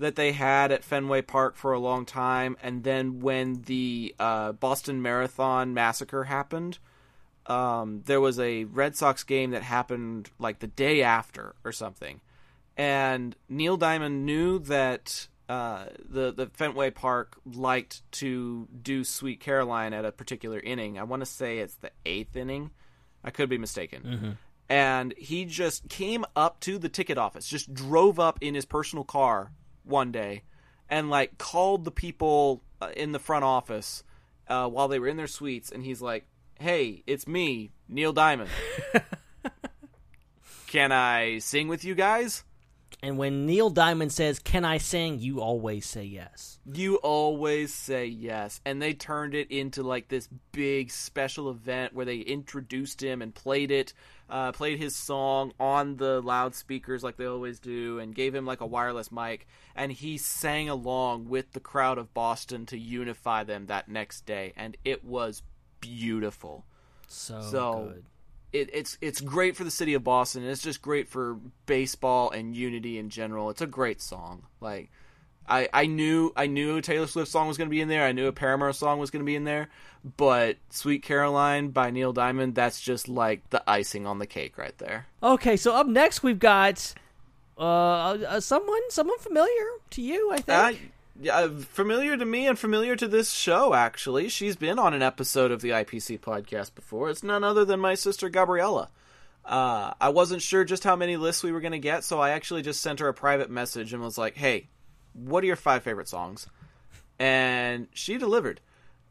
that they had at Fenway Park for a long time, and then when the uh, Boston Marathon massacre happened, um, there was a Red Sox game that happened like the day after or something, and Neil Diamond knew that uh, the the Fenway Park liked to do Sweet Caroline at a particular inning. I want to say it's the eighth inning. I could be mistaken. And he just came up to the ticket office, just drove up in his personal car one day, and like called the people uh, in the front office uh, while they were in their suites, and he's like, "Hey, it's me, Neil Diamond. [laughs] Can I sing with you guys?" And when Neil Diamond says, "Can I sing?" you always say yes. You always say yes. And they turned it into like this big special event where they introduced him and played it, uh, played his song on the loudspeakers like they always do, and gave him like a wireless mic. And he sang along with the crowd of Boston to unify them that next day. And it was beautiful. So, So- good. It, it's it's great for the city of Boston. and It's just great for baseball and unity in general. It's a great song. Like I, I knew I knew a Taylor Swift song was going to be in there. I knew a Paramore song was going to be in there, but "Sweet Caroline" by Neil Diamond that's just like the icing on the cake right there. Okay, so up next we've got uh, uh someone someone familiar to you, I think. Uh, yeah, familiar to me and familiar to this show. Actually, she's been on an episode of the IPC podcast before. It's none other than my sister Gabriella. Uh, I wasn't sure just how many lists we were going to get, so I actually just sent her a private message and was like, "Hey, what are your five favorite songs?" And she delivered.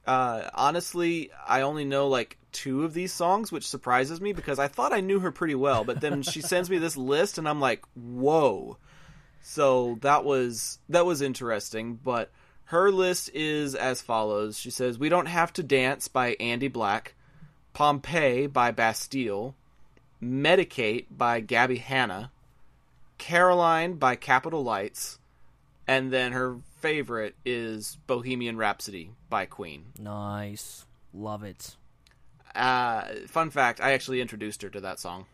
Uh, honestly, I only know like two of these songs, which surprises me because I thought I knew her pretty well. But then she [laughs] sends me this list, and I'm like, "Whoa!" So that was that was interesting, but her list is as follows. She says, "We don't have to dance" by Andy Black, Pompeii by Bastille, Medicate by Gabbie Hanna, Caroline by Capital Lights, and then her favorite is Bohemian Rhapsody by Queen. nice, love it. Uh, fun fact: I actually introduced her to that song.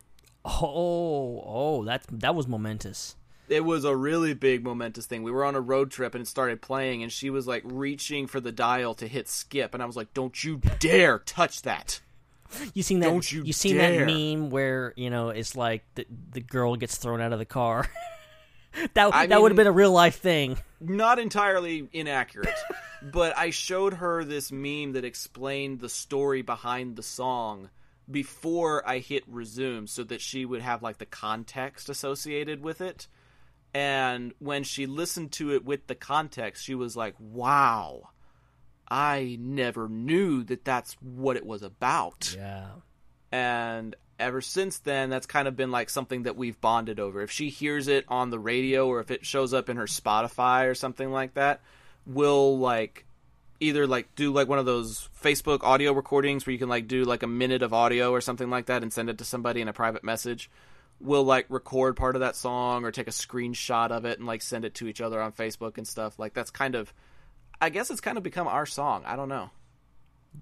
Oh, oh, that that was momentous. It was a really big momentous thing. We were on a road trip and it started playing, and she was like reaching for the dial to hit skip, and I was like, "Don't you dare touch that!" You seen that? Don't you seen dare. that meme where you know it's like the the girl gets thrown out of the car. [laughs] that I that would have been a real life thing. Not [laughs] entirely inaccurate, [laughs] but I showed her this meme that explained the story behind the song before I hit resume, so that she would have like the context associated with it. And when she listened to it with the context, she was like, "Wow." I never knew that that's what it was about. Yeah. and ever since then that's kind of been like something that we've bonded over if she hears it on the radio or if it shows up in her spotify or something like that we'll like either like do like one of those facebook audio recordings where you can like do like a minute of audio or something like that and send it to somebody in a private message we'll like record part of that song or take a screenshot of it and like send it to each other on facebook and stuff like that's kind of i guess it's kind of become our song i don't know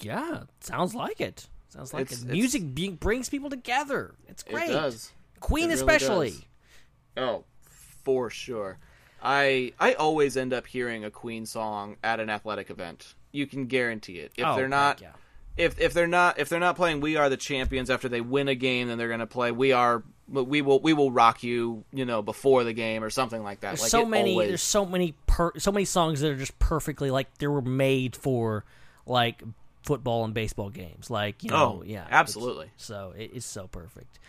Yeah, sounds like it. Sounds like It's- it. it's- Music be- brings people together. It's great. it does Queen It really especially. does. Oh, for sure. I I always end up hearing a Queen song at an athletic event. You can guarantee it. If Oh, they're not heck if if they're not if they're not playing We Are the Champions after they win a game, then they're going to play We Are we will we will rock you, you know, before the game or something like that. There's like so many. always- There's so many. Per, so many songs that are just perfectly like they were made for like football and baseball games. Like you know, Oh, yeah, absolutely. So it is so perfect.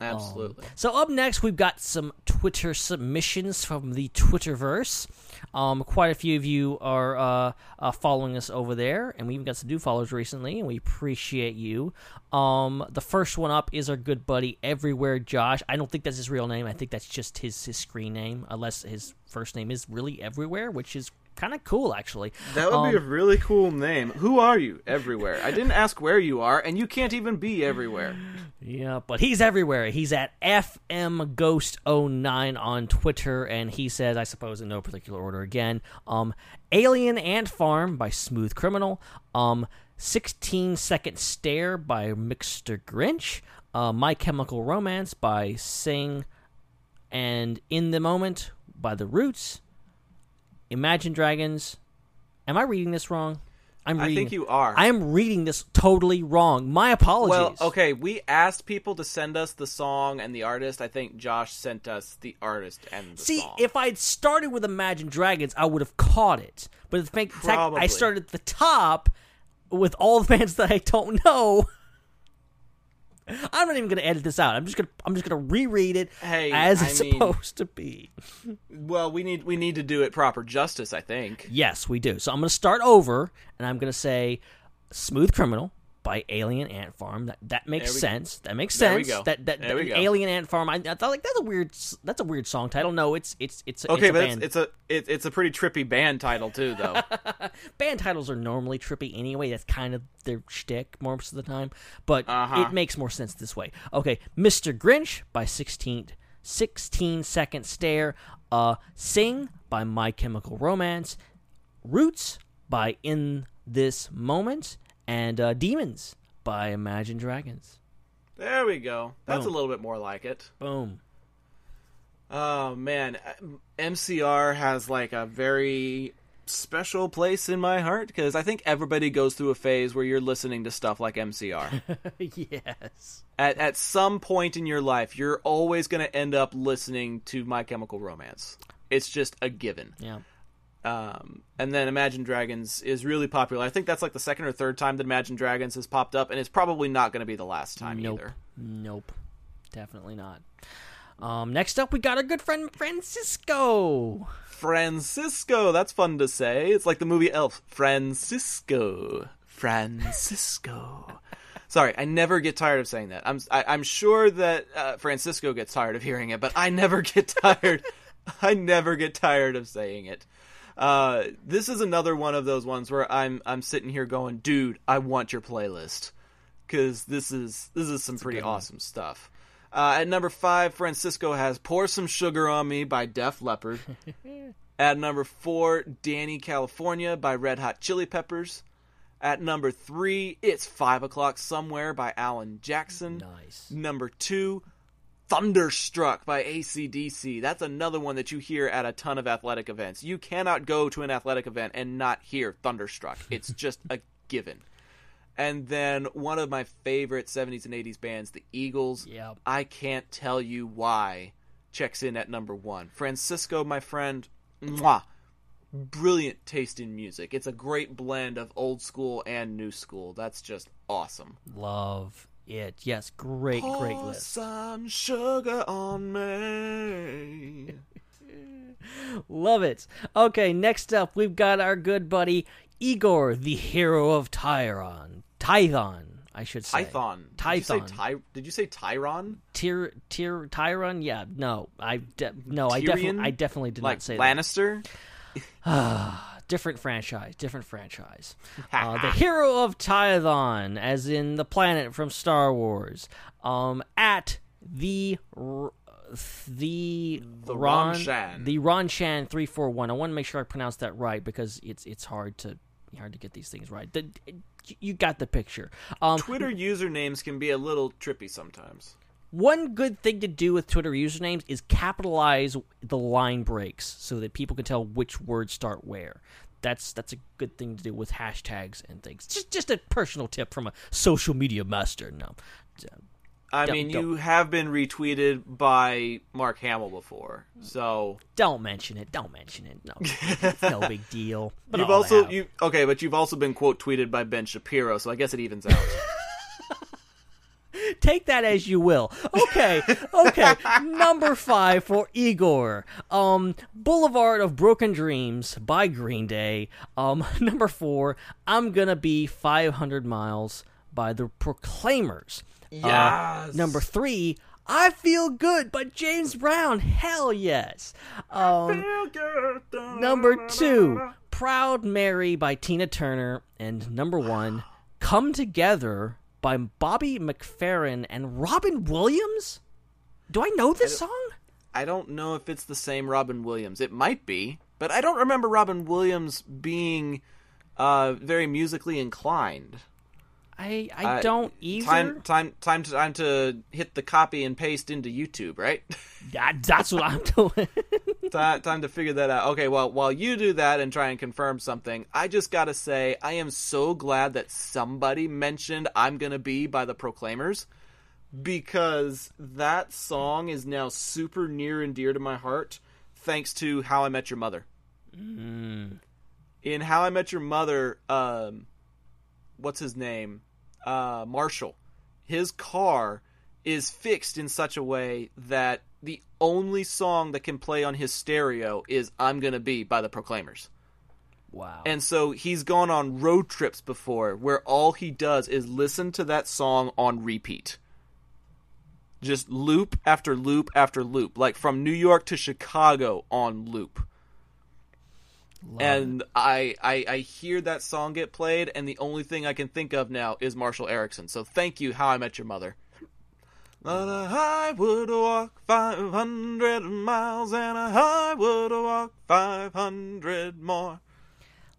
Um, absolutely. So up next, we've got some Twitter submissions from the Twitterverse. Um, quite a few of you are uh, uh, following us over there, and we even got some new followers recently, and we appreciate you. Um, the first one up is our good buddy Everywhere Josh. I don't think that's his real name. I think that's just his his screen name, unless his first name is really Everywhere, which is kind of cool actually. that would be a Um, really cool name. Who are you? Everywhere. I didn't ask where you are, and you can't even be everywhere. Yeah, but he's everywhere. He's at FM Ghost 9 on Twitter, and he says, I suppose in no particular order again, um, Alien Ant Farm by Smooth Criminal, um, 16 Second Stare by Mr. Grinch, uh, My Chemical Romance by Sing, and In the Moment by The Roots, Imagine Dragons. Am I reading this wrong? I'm I think you are. I am reading this totally wrong. My apologies. Well, okay, we asked people to send us the song and the artist. I think Josh sent us the artist and the See, song. if I'd started with Imagine Dragons, I would have caught it. But the fact, I started at the top with all the bands that I don't know. I'm not even going to edit this out. I'm just going to I'm just going to reread it Hey, as I it's mean- supposed to be. well, we need we need to do it proper justice, I think. Yes, we do. So I'm going to start over, and I'm going to say "Smooth Criminal" by Alien Ant Farm. That that makes we- sense. That makes sense. That that, There we that go. Alien Ant Farm. I, I thought like that's a weird that's a weird song title. No, it's it's it's a- Okay, it's a but band. it's, it's a it, it's a pretty trippy band title too, though. [laughs] band titles are normally trippy anyway. That's kind of their shtick most of the time, but Uh-huh. it makes more sense this way. Okay, Mr. Grinch by 16, 16 Second Stare, uh, Sing by My Chemical Romance, Roots by In This Moment, and uh, Demons by Imagine Dragons. there we go. That's Boom. a little bit more like it. Boom. Oh man, MCR has like a very special place in my heart because I think everybody goes through a phase where you're listening to stuff like MCR. [laughs] yes. at at some point in your life, you're always going to end up listening to My Chemical Romance. It's just a given. Yeah. Um, and then Imagine Dragons is really popular. I think that's like the second or third time that Imagine Dragons has popped up, and it's probably not going to be the last time Nope. either. Nope. Definitely not. Um, next up, we got our good friend Francisco. Francisco, that's fun to say. It's like the movie Elf. Francisco, Francisco. [laughs] Sorry, I never get tired of saying that. I'm I, I'm sure that uh, Francisco gets tired of hearing it, but I never get [laughs] tired. I never get tired of saying it. Uh, this is another one of those ones where I'm I'm sitting here going, dude, I want your playlist because this is this is some pretty awesome stuff. Uh, at number five, Francisco has "Pour Some Sugar on Me" by Def Leppard. [laughs] At number four, Dani California by Red Hot Chili Peppers. At number three, It's Five O'Clock Somewhere by Alan Jackson. Nice. Number two, Thunderstruck by ACDC. That's another one that you hear at a ton of athletic events. You cannot go to an athletic event and not hear Thunderstruck. It's [laughs] just a given. And then one of my favorite 70s and 80s bands, the Eagles. Yep. I can't tell you why, checks in at number one. Francisco, my friend, mwah, brilliant taste in music. It's a great blend of old school and new school. That's just awesome. Love it. Yes, great, great list. some sugar on me. [laughs] Love it. Okay, next up, we've got our good buddy Igor, the hero of Tyron. Tython, I should say. Tython. Did you say Tython. Ty- Did you say Tyron? Tyr, Tyr, Tyron? Yeah, no, I de- no, I definitely, I definitely did Like not say Lannister? [sighs] [sighs] [sighs] that. Different franchise, different franchise. [laughs] uh, the hero of Tython, as in the planet from Star Wars. Um, at the R- the The Ron Ron-Shan. the Ronshan three four one. I want to make sure I pronounce that right because it's it's hard to hard to get these things right. The, you got the picture. Um, Twitter usernames can be a little trippy sometimes. One good thing to do with Twitter usernames is capitalize the line breaks so that people can tell which words start where. That's that's a good thing to do with hashtags and things. Just just a personal tip from a social media master. No, I Don't- mean, don't. you have been retweeted by Mark Hamill before, so don't mention it. Don't mention it. No, [laughs] it's no big deal. But you've also you okay, but you've also been quote tweeted by Ben Shapiro, so I guess it evens out. [laughs] [laughs] take that as you will. Okay, okay. Number five for Igor. Um, Boulevard of Broken Dreams by Green Day. Um, [laughs] number four. I'm gonna be 500 miles by the Proclaimers. Uh, number three. I feel good, by James Brown. Hell yes. Um, number two, Proud Mary by Tina Turner, and number one, Come Together by Bobby McFerrin and Robin Williams. Do I know this song? I don't know if it's the same Robin Williams. It might be, but I don't remember Robin Williams being uh, very musically inclined. I I Uh, don't either. Time, time, time to time to hit the copy and paste into YouTube, right? [laughs] That- that's what I'm doing. [laughs] Ti- time to figure that out. Okay, well, while you do that and try and confirm something, I just gotta say, I am so glad that somebody mentioned I'm Gonna Be by the Proclaimers because that song is now super near and dear to my heart thanks to How I Met Your Mother. In How I Met Your Mother, um, what's his name? Uh, Marshall. His car is fixed in such a way that the only song that can play on his stereo is I'm Gonna Be by the Proclaimers. Wow. And so he's gone on road trips before where all he does is listen to that song on repeat. Just loop after loop after loop, like from New York to Chicago on loop. And I, I I hear that song get played, and the only thing I can think of now is Marshall Erickson. So thank you, How I Met Your Mother. I would walk 500 miles, and I would walk 500 more.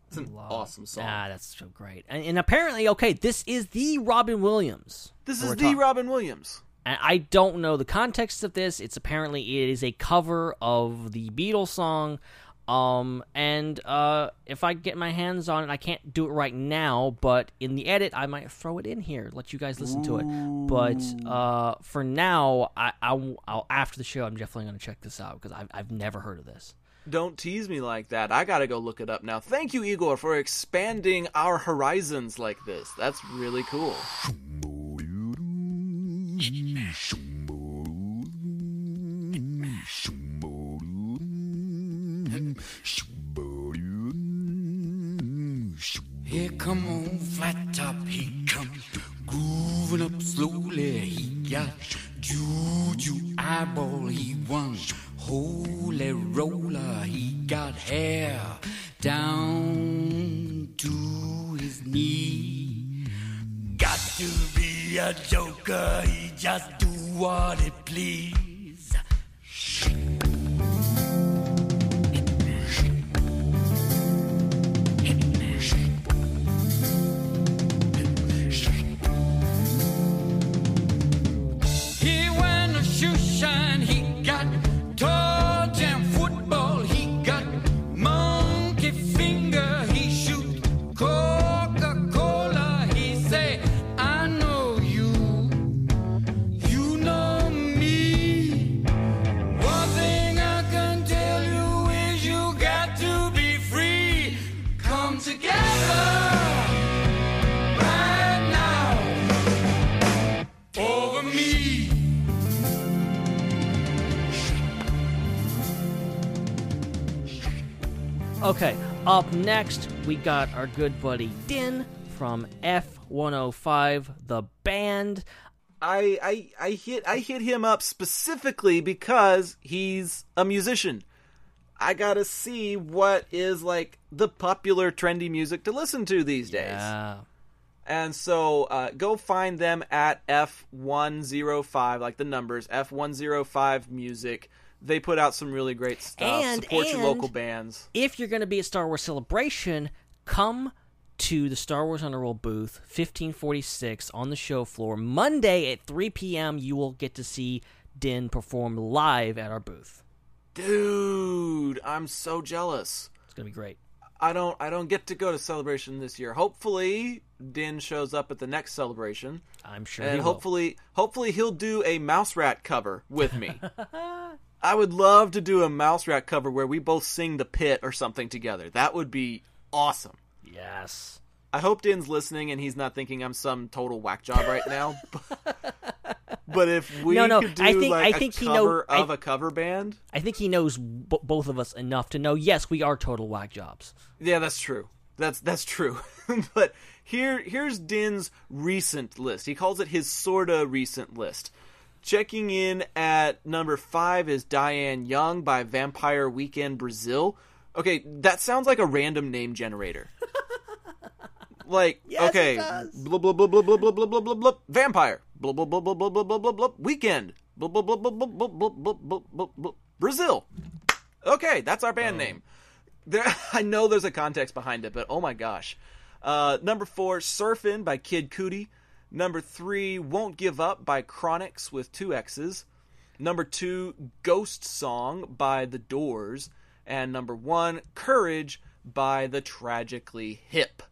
It's an awesome song. Ah, that's so great. And, and apparently, okay, this is the Robin Williams. this is the talking- Robin Williams. And I don't know the context of this. It's apparently it is a cover of the Beatles song. Um, and uh, if I get my hands on it, I can't do it right now. But in the edit, I might throw it in here, let you guys listen to it. But uh, for now, I, I will after the show, I'm definitely going to check this out because I've I've never heard of this. Don't tease me like that. I gotta go look it up now. Thank you, Igor, for expanding our horizons like this. That's really cool. Up next, we got our good buddy Din from F105, the band. I, I I hit I hit him up specifically because he's a musician. I gotta see what is like the popular trendy music to listen to these days. Yeah. And so uh, go find them at F105, like the numbers, F105 Music. They put out some really great stuff. And- Support your local bands. if you're going to be at Star Wars Celebration, come to the Star Wars Underworld booth, 1546 on the show floor. Monday at 3 p.m., you will get to see Din perform live at our booth. Dude, I'm so jealous. It's going to be great. I don't I don't get to go to celebration this year. Hopefully Din shows up at the next celebration. I'm sure he and will. hopefully hopefully he'll do a mouse rat cover with me. [laughs] I would love to do a mouse rat cover where we both sing the pit or something together. That would be awesome. Yes. I hope Din's listening and he's not thinking I'm some total whack job right now. [laughs] but if we No, no, could do I think- like I think a he know- cover I- of a cover band, I think he knows b- both of us enough to know, yes, we are total whack jobs. yeah, that's true. That's that's true. [laughs] but here here's Din's recent list. He calls it his sorta recent list. Checking in at number five is Diane Young by Vampire Weekend Brazil. Okay, that sounds like a random name generator. like Yes, okay, blah blah blah blah blah blah blah blah blah blah vampire blah blah blah blah blah blah blah blah blah weekend blah blah blah blah blah blah blah blah blah blah blah Brazil. Okay, that's our band name. There, I know there's a context behind it, but oh my gosh. Uh, number four, Surfin' by Kid Cudi. Number three, Won't Give Up by Chronixx with two X's. Number two, Ghost Song by The Doors. And number one, Courage by The Tragically Hip.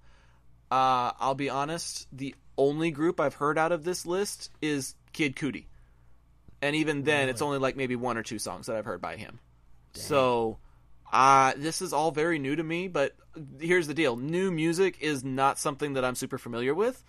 Uh, I'll be honest, the only group I've heard out of this list is Kid Cudi. And even then, it's only like maybe one or two songs that I've heard by him. So, uh, this is all very new to me, but here's the deal new music is not something that I'm super familiar with.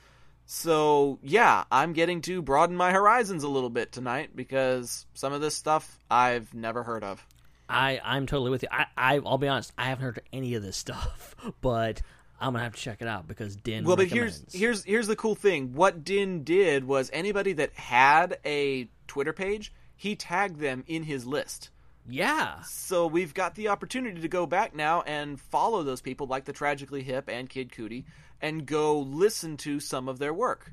So, yeah, I'm getting to broaden my horizons a little bit tonight because some of this stuff I've never heard of. I I'm totally with you. I, I I'll be honest. I haven't heard any of this [laughs] stuff, but I'm gonna have to check it out because Din. Well, but here's here's here's the cool thing. What Din did was anybody that had a Twitter page, he tagged them in his list. yeah. So we've got the opportunity to go back now and follow those people like the Tragically Hip and Kid Cudi and go listen to some of their work.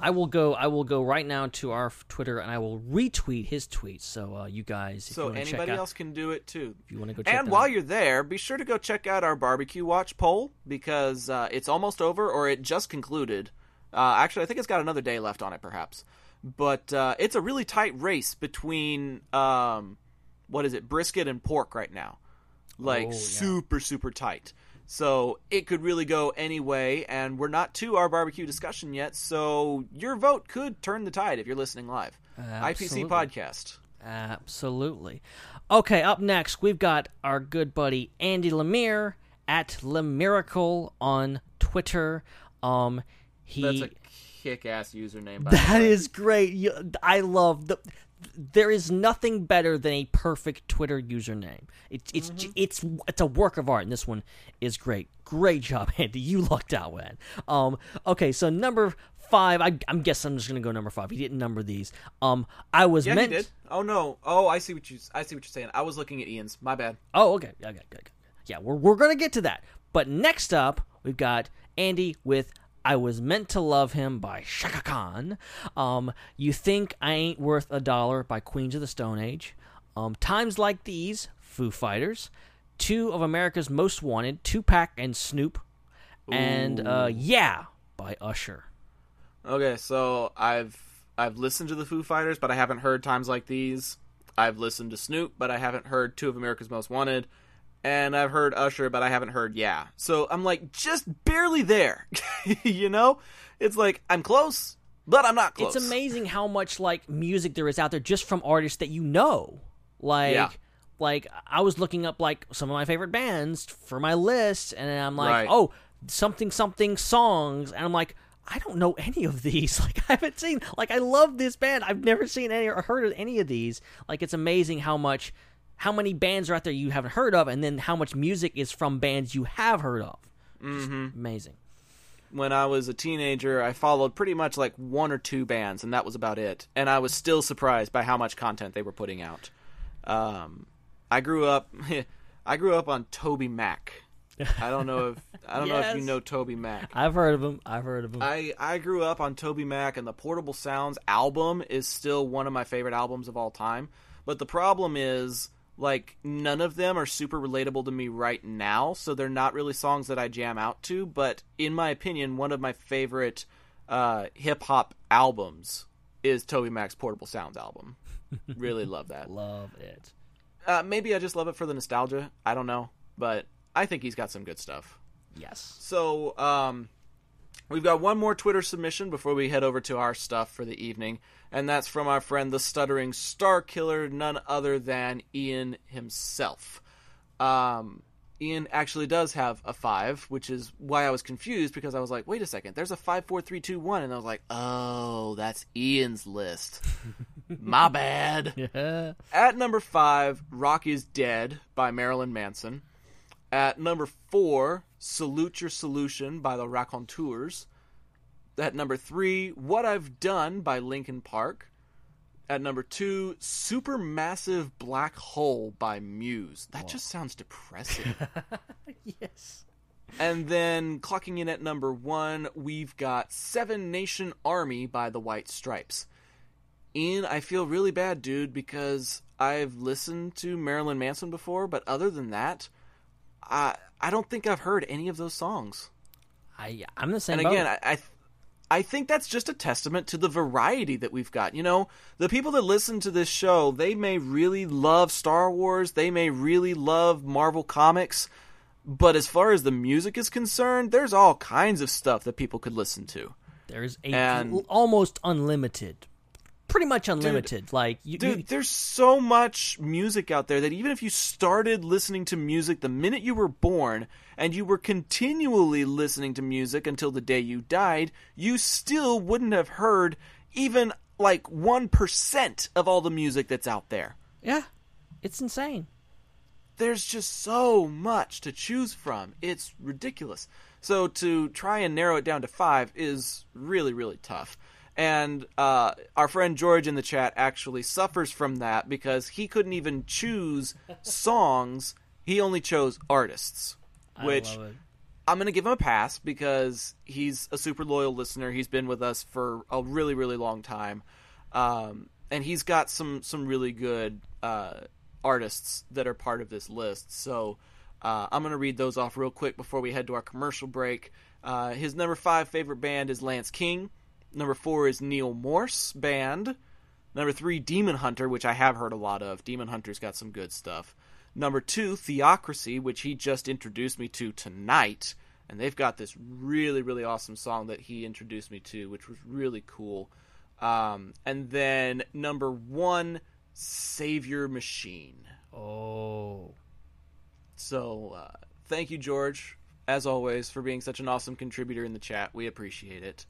I will go. I will go right now to our Twitter and I will retweet his tweets. So uh, you guys, you So check anybody out, else can do it too. if you want to go And while out. you're there, be sure to go check out our barbecue watch poll because uh, it's almost over or it just concluded. Uh, actually, I think it's got another day left on it, perhaps. But uh, it's a really tight race between um, what is it, brisket and pork right now, like Oh, yeah. super super tight. So it could really go any way, and we're not to our barbecue discussion yet. So your vote could turn the tide if you're listening live. Absolutely. IPC podcast. Absolutely. Okay, up next we've got our good buddy Andy Lemire at Lemiracle on Twitter. Um, he That's a kick-ass username. By That is great. You- I love the. There is nothing better than a perfect Twitter username. It's it's Mm-hmm. it's it's a work of art, and this one is great. Great job, [laughs] Andy. You lucked out, man. Um. Okay, so number five. I, I'm guessing I'm just gonna go number five. He didn't number these. Um. I was Yeah, meant. he did. Oh no. Oh, I see what you. I see what you're saying. I was looking at Ian's. My bad. Oh, okay. Okay, good. Yeah, we're we're gonna get to that. But next up, we've got Andy with "I Was Meant to Love Him" by Chaka Khan. Um, "You Think I Ain't Worth a Dollar" by Queens of the Stone Age. Um, "Times Like These" Foo Fighters. Two of America's Most Wanted, Tupac and Snoop, and uh, "Yeah" by Usher. Okay, so I've I've listened to the Foo Fighters, but I haven't heard times like these. I've listened to Snoop, but I haven't heard two of America's Most Wanted, and I've heard Usher, but I haven't heard Yeah. So I'm like just barely there. [laughs] you know, it's like I'm close, but I'm not close. It's amazing how much like music there is out there just from artists that you know. Like Yeah. like I was looking up like some of my favorite bands for my list and I'm like, Right. "Oh, something something songs." And I'm like, I don't know any of these. [laughs] Like I haven't seen like I love this band. I've never seen any or heard of any of these. Like it's amazing how much how many bands are out there you haven't heard of and then how much music is from bands you have heard of. Mm-hmm. Amazing. when I was a teenager, I followed pretty much like one or two bands, and that was about it. And I was still surprised by how much content they were putting out. Um, I grew up, [laughs] I grew up on Toby Mac. I don't know if I don't know if you [laughs] know Toby Mac. I've heard of him. I've heard of them. I I grew up on Toby Mac, and the Portable Sounds album is still one of my favorite albums of all time. But the problem is, like, none of them are super relatable to me right now, so they're not really songs that I jam out to. But in my opinion, one of my favorite uh, hip hop albums is Toby Mac's Portable Sounds album. [laughs] really love that. love it. Uh, maybe I just love it for the nostalgia. I don't know, but I think he's got some good stuff. Yes. So, um, we've got one more Twitter submission before we head over to our stuff for the evening, and that's from our friend, the stuttering star killer, none other than Ian himself. Um, Ian actually does have a five, which is why I was confused because I was like, wait a second, there's a five, four, three, two, one, and I was like, oh, that's Ian's list. [laughs] My bad. Yeah. At number five, Rock is Dead by Marilyn Manson. At number four, Salute Your Solution by the Raconteurs. At number three, What I've Done by Linkin Park. At number two, Supermassive Black Hole by Muse. That just sounds depressing. [laughs] Yes. and then clocking in at number one, we've got Seven Nation Army by the White Stripes. Ian, I feel really bad, dude, because I've listened to Marilyn Manson before, but other than that, I I don't think I've heard any of those songs. I I'm the same. And again, boat. I, I I think that's just a testament to the variety that we've got. You know, the people that listen to this show, they may really love Star Wars, they may really love Marvel Comics, but as far as the music is concerned, there's all kinds of stuff that people could listen to. There's a And- almost unlimited, pretty much unlimited. like you, Dude, you- there's so much music out there that even if you started listening to music the minute you were born and you were continually listening to music until the day you died, you still wouldn't have heard even like 1% of all the music that's out there. yeah, it's insane. There's just so much to choose from. It's ridiculous. So to try and narrow it down to five is really, really tough. And uh, our friend George in the chat actually suffers from that because he couldn't even choose songs. He only chose artists, which I love it. I'm going to give him a pass because he's a super loyal listener. He's been with us for a really, really long time, um, and he's got some some really good uh, artists that are part of this list. So uh, I'm going to read those off real quick before we head to our commercial break. Uh, his number five favorite band is Lance King. Number four is Neal Morse Band. Number three, Demon Hunter, which I have heard a lot of. Demon Hunter's got some good stuff. Number two, Theocracy, which he just introduced me to tonight. And they've got this really, really awesome song that he introduced me to, which was really cool. Um, and then number one, Savior Machine. Oh, So uh, thank you, George, as always, for being such an awesome contributor in the chat. We appreciate it.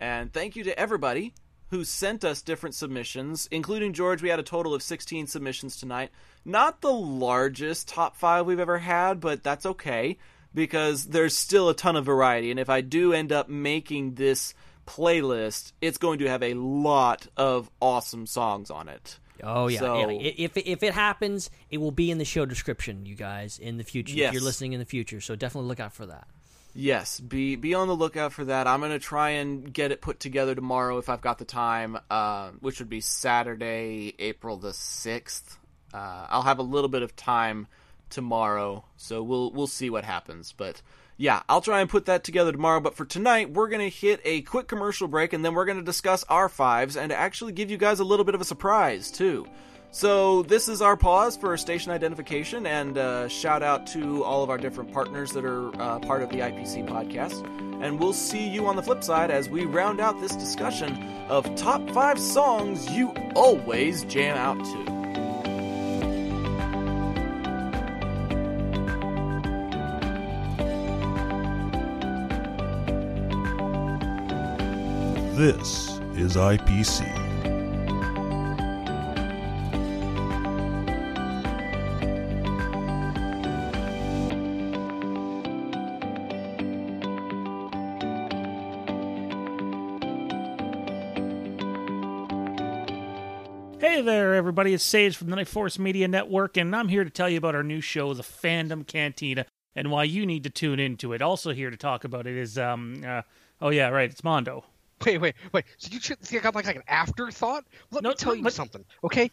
And thank you to everybody who sent us different submissions, including George. We had a total of 16 submissions tonight. Not the largest top five we've ever had, but that's okay because there's still a ton of variety. And if I do end up making this playlist, it's going to have a lot of awesome songs on it. oh yeah, So- yeah. If if it happens, it will be in the show description, you guys, in the future. If you're listening in the future, so definitely look out for that. Yes, be be on the lookout for that. I'm gonna try and get it put together tomorrow if I've got the time, uh, which would be Saturday, April the sixth. Uh, I'll have a little bit of time tomorrow, so we'll we'll see what happens. But yeah, I'll try and put that together tomorrow. But for tonight, we're gonna hit a quick commercial break, and then we're gonna discuss our fives and actually give you guys a little bit of a surprise too. So this is our pause for station identification, and uh, shout out to all of our different partners that are uh, part of the IPC podcast. And we'll see you on the flip side as we round out this discussion of top five songs you always jam out to. This is IPC. There, everybody. It's Sage from the Night Force Media Network, and I'm here to tell you about our new show, The Fandom Cantina, and why you need to tune into it. Also, here to talk about it is, um, uh, oh, yeah, right, it's Mondo. Wait, wait, wait. So you think I'm like, like an afterthought? Let No, me tell you but- something, okay?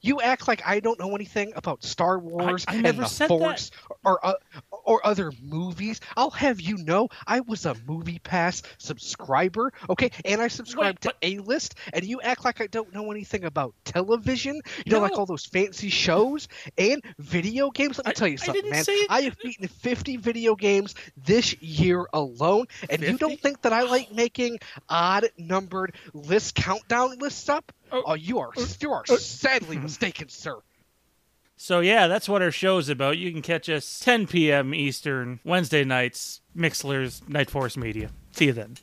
You act like I don't know anything about Star Wars I never and the Force or uh, or other movies. I'll have you know I was a Movie Pass subscriber, okay? And I subscribe Wait, to A List, and you act like I don't know anything about television. You know, like all those fancy shows and video games. Let me I- tell you I something, man. I have beaten 50 video games this year alone, and you don't think that I like making odd numbered list countdown lists up? Oh. Oh, you are oh, you are oh. sadly mistaken, sir. So, yeah, that's what our show's about. You can catch us 10 p.m. Eastern, Wednesday nights, Mixlr's Night Force Media. See you then.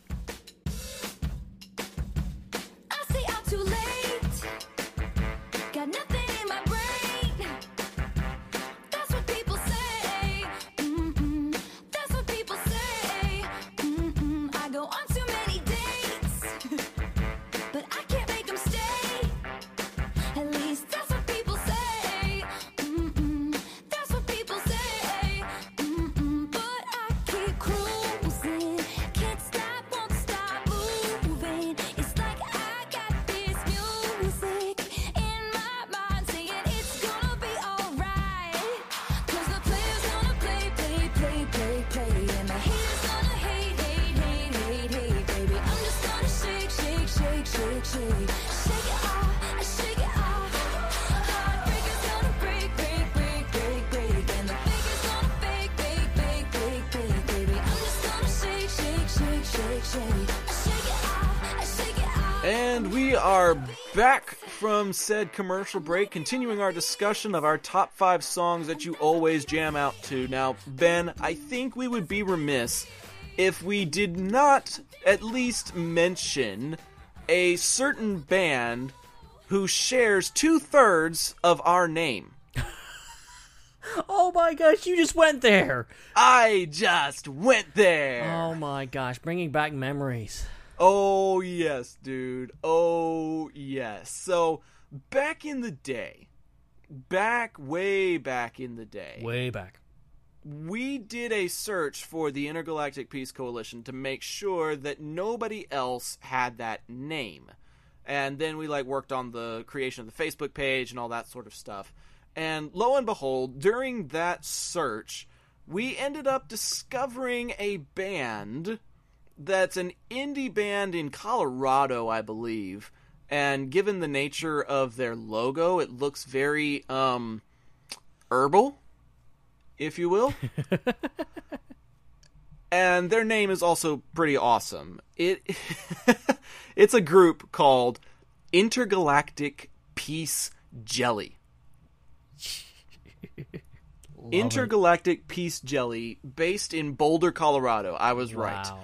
And we are back from said commercial break, continuing our discussion of our top five songs that you always jam out to. Now, Ben, I think we would be remiss if we did not at least mention a certain band who shares two thirds of our name. [laughs] Oh my gosh, you just went there. I just went there. Oh my gosh, bringing back memories. Oh, yes, dude. Oh, yes. So, back in the day, back way back in the day, Way back. we did a search for the Intergalactic Peace Coalition to make sure that nobody else had that name. And then we like worked on the creation of the Facebook page and all that sort of stuff. And lo and behold, during that search, we ended up discovering a band that's an indie band in Colorado, I believe. And given the nature of their logo, it looks very um herbal, if you will. [laughs] and their name is also pretty awesome. It [laughs] it's a group called Intergalactic Peace Jelly. [laughs] Intergalactic Peace Jelly, based in Boulder, Colorado. I was right Wow.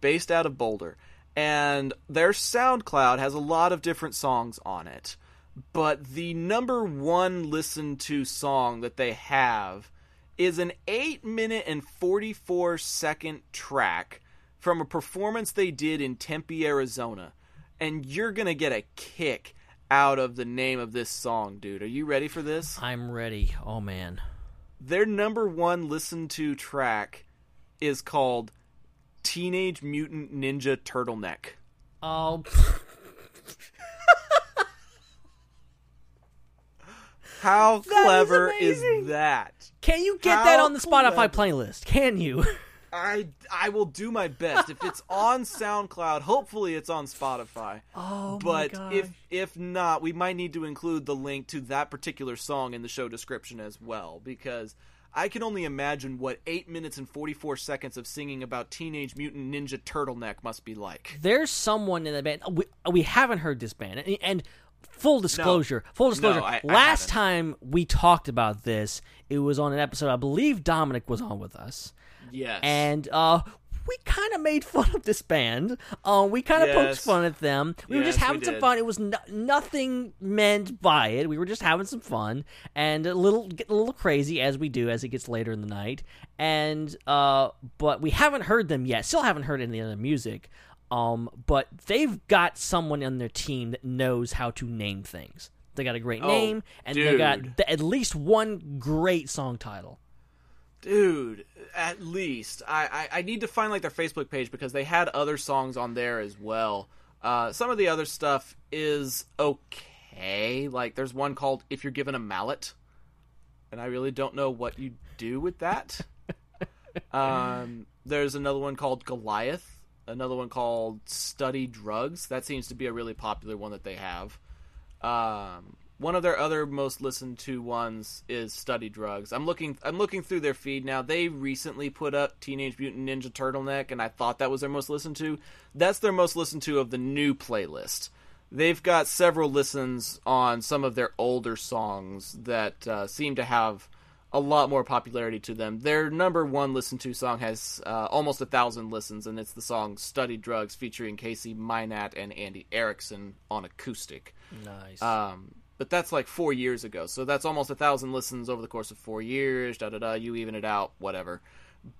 Based out of Boulder. And their SoundCloud has a lot of different songs on it. But the number one listened to song that they have is an 8 minute and 44 second track from a performance they did in Tempe, Arizona. And you're going to get a kick out of the name of this song, dude. Are you ready for this? I'm ready. Oh man. Their number one listened to track is called Teenage Mutant Ninja Turtleneck. Oh, [laughs] How is clever is, amazing. that? can you get How that on the Spotify clever. playlist? Can you? [laughs] I I will do my best. If it's on SoundCloud, hopefully it's on Spotify. Oh but my if if not, we might need to include the link to that particular song in the show description as well because I can only imagine what 8 minutes and 44 seconds of singing about Teenage Mutant Ninja Turtleneck must be like. there's someone in the band. We, we haven't heard this band, and, and full disclosure, full disclosure. No, I- I last haven't. time we talked about this, it was on an episode. I believe Dominic was on with us, Yes. and uh, we kind of made fun of this band. Uh, we kind of poked fun at them. We were just Yes, we having some did. fun. It was no- nothing meant by it. We were just having some fun and a little getting a little crazy as we do as it gets later in the night. And uh, but we haven't heard them yet. Still haven't heard any of their music. Um, but they've got someone on their team that knows how to name things. They got a great Oh, name, and they got th- at least one great song title. Dude at least. I, I i need to find like their facebook page because they had other songs on there as well. Uh some of the other stuff is okay. Like there's one called if you're given a mallet and i really don't know what you do with that. [laughs] Um there's another one called goliath another one called study drugs. That seems to be a really popular one that they have. Um, one of their other most listened to ones is Study Drugs. I'm looking I'm looking through their feed now. They recently put up Teenage Mutant Ninja Turtleneck and I thought that was their most listened to. That's their most listened to of the new playlist. They've got several listens on some of their older songs that uh, seem to have a lot more popularity to them. Their number one listened to song has uh, almost a thousand listens, and it's the song "Study Drugs" featuring Casey Minat and Andy Erickson on acoustic. Nice. Um, but that's like four years ago, so that's almost a thousand listens over the course of four years. Da da da. You even it out, whatever.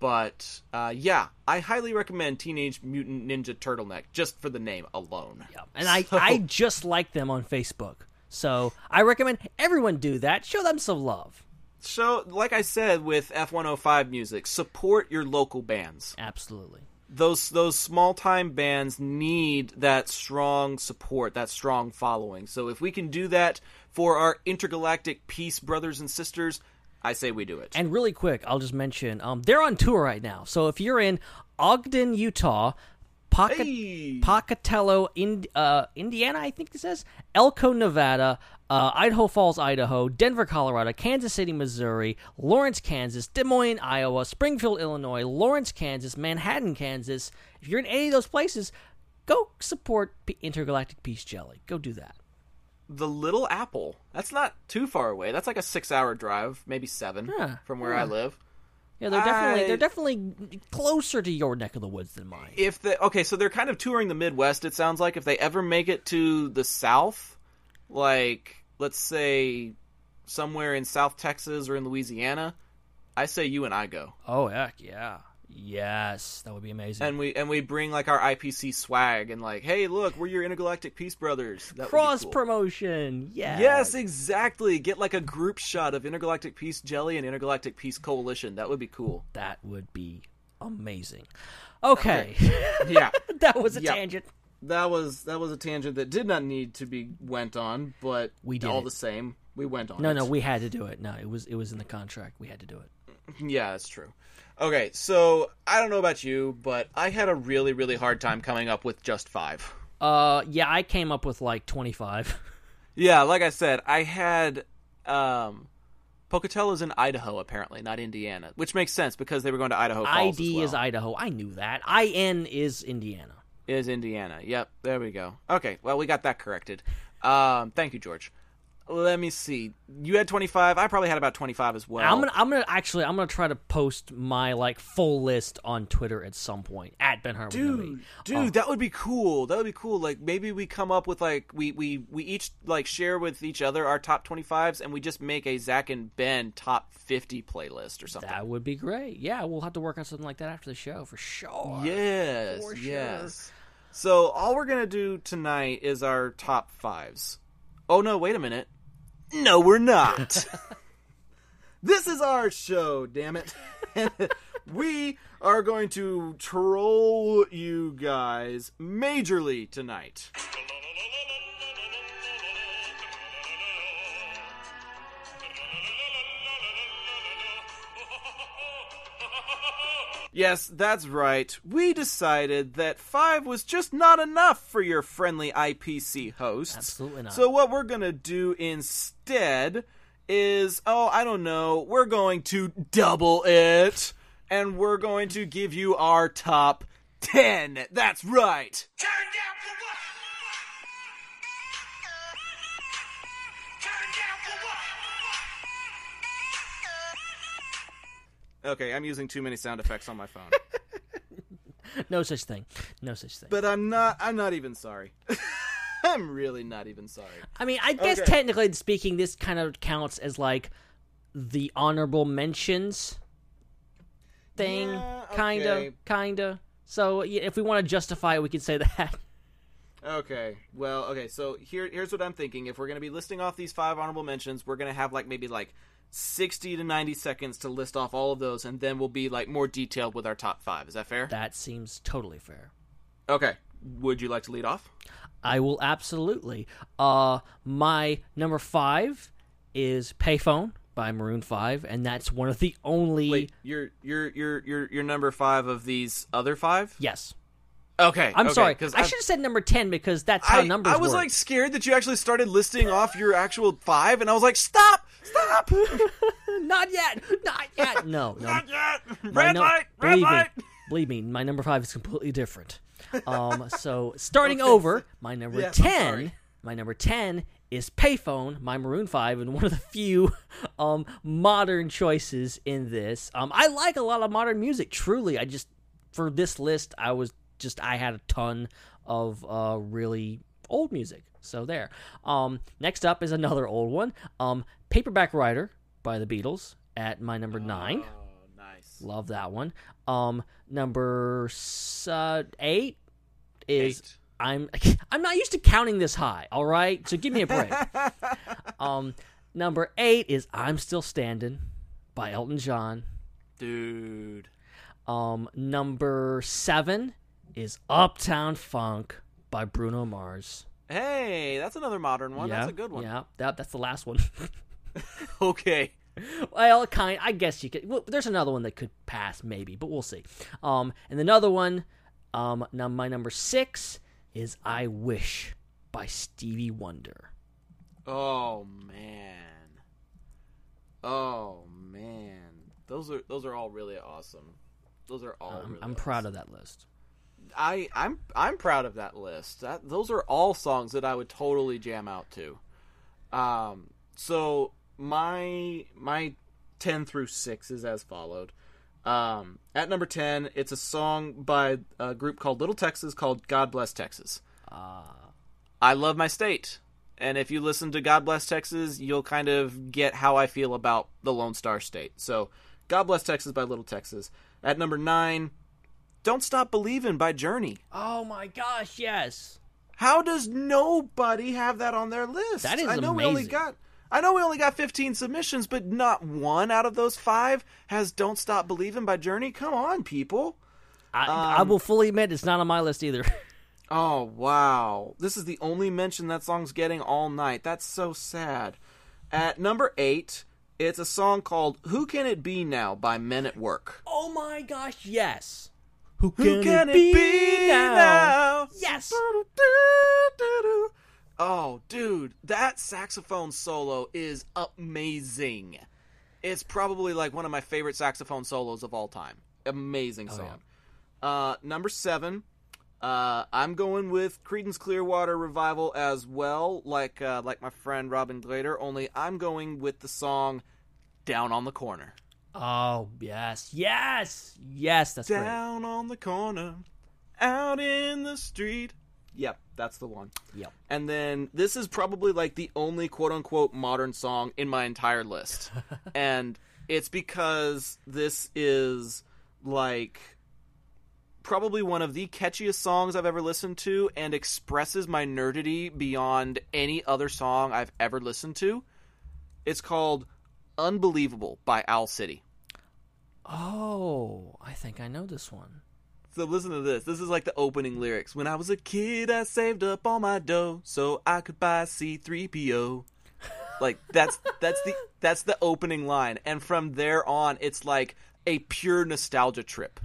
But uh, yeah, I highly recommend Teenage Mutant Ninja Turtleneck just for the name alone. Yeah. And I, I just like them on Facebook. So I recommend everyone do that. Show them some love. So, like I said with F105 music, support your local bands. Absolutely. Those those small time bands need that strong support, that strong following. So if we can do that for our intergalactic peace brothers and sisters, I say we do it. And really quick, I'll just mention um, they're on tour right now. So if you're in Ogden, Utah, Poca- Hey! Pocatello, in, uh, Indiana, I think it says, Elko, Nevada, uh, Idaho Falls, Idaho, Denver, Colorado, Kansas City, Missouri, Lawrence, Kansas, Des Moines, Iowa, Springfield, Illinois, Lawrence, Kansas, Manhattan, Kansas. If you're in any of those places, go support P- Intergalactic Peace Jelly. Go do that. The Little Apple. That's not too far away. That's like a six-hour drive, maybe seven Yeah, from where yeah. I live. Yeah, they're definitely I- they're definitely closer to your neck of the woods than mine. If the okay, so they're kind of touring the Midwest. It sounds like if they ever make it to the South, like let's say somewhere in South Texas or in Louisiana, I say you and I go, Oh heck yeah, yes, that would be amazing. and we and we bring like our IPC swag and like, hey, look, we're your intergalactic peace brothers. That Cross cool. promotion, yeah. Yes, exactly. Get like a group shot of Intergalactic Peace Jelly and Intergalactic Peace Coalition. That would be cool. that would be amazing. Okay, Yeah. [laughs] that was a Yep. tangent. That was that was a tangent that did not need to be went on, but We did all it. the same. We went on. No, it. no, we had to do it. No, it was it was in the contract. We had to do it. [laughs] Yeah, that's true. Okay, so I don't know about you, but I had a really, really hard time coming up with just five. Uh, yeah, I came up with like twenty five. [laughs] Yeah, like I said, I had um Pocatello's in Idaho apparently, not Indiana, which makes sense because they were going to Idaho Falls. ID well. is Idaho. I knew that. IN is Indiana. Is Indiana. Yep, there we go. Okay, well we got that corrected. Um, thank you, George. Let me see. You had twenty five. I probably had about twenty five as well. I'm gonna, I'm gonna actually, I'm gonna try to post my like full list on Twitter at some point at Ben Harmon. dude, dude, that would be cool. That would be cool. Like maybe we come up with like we we we each like share with each other our top twenty fives, and we just make a Zac and Ben top fifty playlist or something. that would be great. Yeah, we'll have to work on something like that after the show for sure. Yes, For sure. yes. So all we're gonna do tonight is our top fives. Oh no, wait a minute. No, we're not. [laughs] this is our show, damn it. [laughs] we are going to troll you guys majorly tonight. Yes, that's right. We decided that five was just not enough for your friendly IPC hosts. Absolutely not. So what we're gonna do instead is, oh, I don't know, we're going to double it, and we're going to give you our top ten. That's right. Turn down for what? Okay, I'm using too many sound effects on my phone, [laughs] No such thing. No such thing. but I'm not. I'm not even sorry. [laughs] I'm really not even sorry. I mean, I guess Okay. technically speaking, this kind of counts as like the honorable mentions thing, Yeah, kinda, kinda. So if we want to justify it, we could say that. [laughs] Okay. Well, okay. So here, here's what I'm thinking. If we're gonna be listing off these five honorable mentions, we're gonna have like maybe like 60 to 90 seconds to list off all of those, and then we'll be like more detailed with our top five. Is that fair? that seems totally fair. Okay. Would you like to lead off? I will absolutely. Uh, my number five is "Payphone" by Maroon Five, and that's one of the only. Wait, you're you're you're you're you're number five of these other five. Yes, Okay. I'm okay, sorry. 'cause I should have said number ten because that's how I, numbers I was work. like scared that you actually started listing off your actual five, and I was like, stop, stop, [laughs] not yet, not yet. [laughs] No, no. not yet. My Red no- light, red believe light. Me, [laughs] believe me, my number five is completely different. Um, so starting over, my number Yes, I'm ten, sorry. my number ten is Payphone, my Maroon Five, and one of the few um, modern choices in this. Um, I like a lot of modern music. Truly, I just for this list, I was just I had a ton of uh, really old music. So there. Um, next up is another old one. Um, Paperback Writer by the Beatles at my number nine. Oh, nice. Love that one. Um, number s- uh, eight is Eight. I'm [laughs] I'm not used to counting this high. All right, so give me a break. [laughs] um, number eight is I'm Still Standing by Elton John. Dude. Um, number seven is Uptown Funk by Bruno Mars. Hey, that's another modern one. yeah, That's a good one. Yeah, that that's the last one. [laughs] Okay. [laughs] well, kind. I guess you could. Well, there's another one that could pass, maybe, but we'll see. Um, and another one, um, now my number six is "I Wish" by Stevie Wonder. Oh man. Oh man. Those are those are all really awesome. Those are all. I'm, really I'm proud of that list. I I'm I'm proud of that list. That those are all songs that I would totally jam out to. Um, so my my ten through six is as followed. Um, at number ten, it's a song by a group called Little Texas called "God Bless Texas." I love my state, and if you listen to "God Bless Texas," you'll kind of get how I feel about the Lone Star State. So, "God Bless Texas" by Little Texas. At number nine, "Don't Stop Believing by Journey. Oh my gosh, yes. How does nobody have that on their list? That is I know we only amazing. got I know we only got 15 submissions, but not one out of those 5 has Don't Stop Believing by Journey. Come on, people. I, I um, will fully admit it's not on my list either. [laughs] Oh, wow. This is the only mention that song's getting all night. That's so sad. At number 8, it's a song called Who Can It Be Now by Men at Work. oh my gosh, yes. Who Who can it be now? Yes. [laughs] Oh, dude, that saxophone solo is amazing. It's probably like one of my favorite saxophone solos of all time. Amazing song. Uh, number seven, uh, I'm going with Creedence Clearwater Revival as well, like uh, like my friend Robin Glader. Only I'm going with the song "Down on the Corner." Oh yes, yes, yes. That's great. Down on the corner, out in the street. Yep, that's the one. Yep. And then this is probably like the only quote unquote modern song in my entire list. [laughs] and it's because this is like probably one of the catchiest songs I've ever listened to and expresses my nerdity beyond any other song I've ever listened to. It's called Unbelievable by Owl City. Oh, I think I know this one. So listen to this. This is like the opening lyrics. When I was a kid, I saved up all my dough so I could buy C3PO. Like that's [laughs] that's the that's the opening line and from there on it's like a pure nostalgia trip.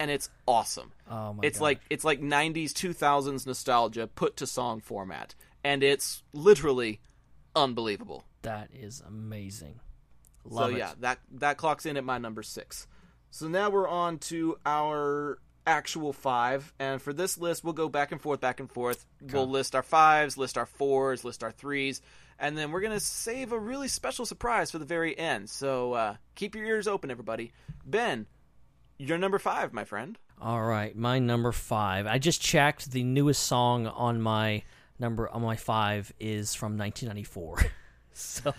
And it's awesome. Oh my It's gosh. like it's like 90s 2000s nostalgia put to song format and it's literally unbelievable. That is amazing. Love so it. yeah, that that clocks in at my number six. So now we're on to our actual five, and for this list, we'll go back and forth, back and forth. We'll list our fives, list our fours, list our threes, and then we're gonna save a really special surprise for the very end. So uh, keep your ears open, everybody. Ben, you're number five, my friend. All right, my number five. I just checked. The newest song on my number on my five is from 1994. [laughs] so,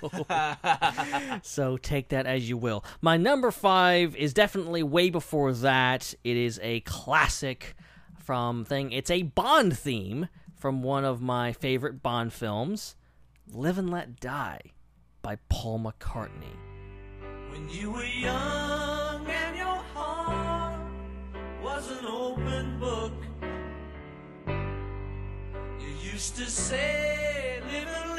so take that as you will. My number five is definitely way before that. It is a classic from thing. It's a Bond theme from one of my favorite Bond films, "Live and Let Die" by Paul McCartney. When you were young and your heart was an open book, you used to say, live and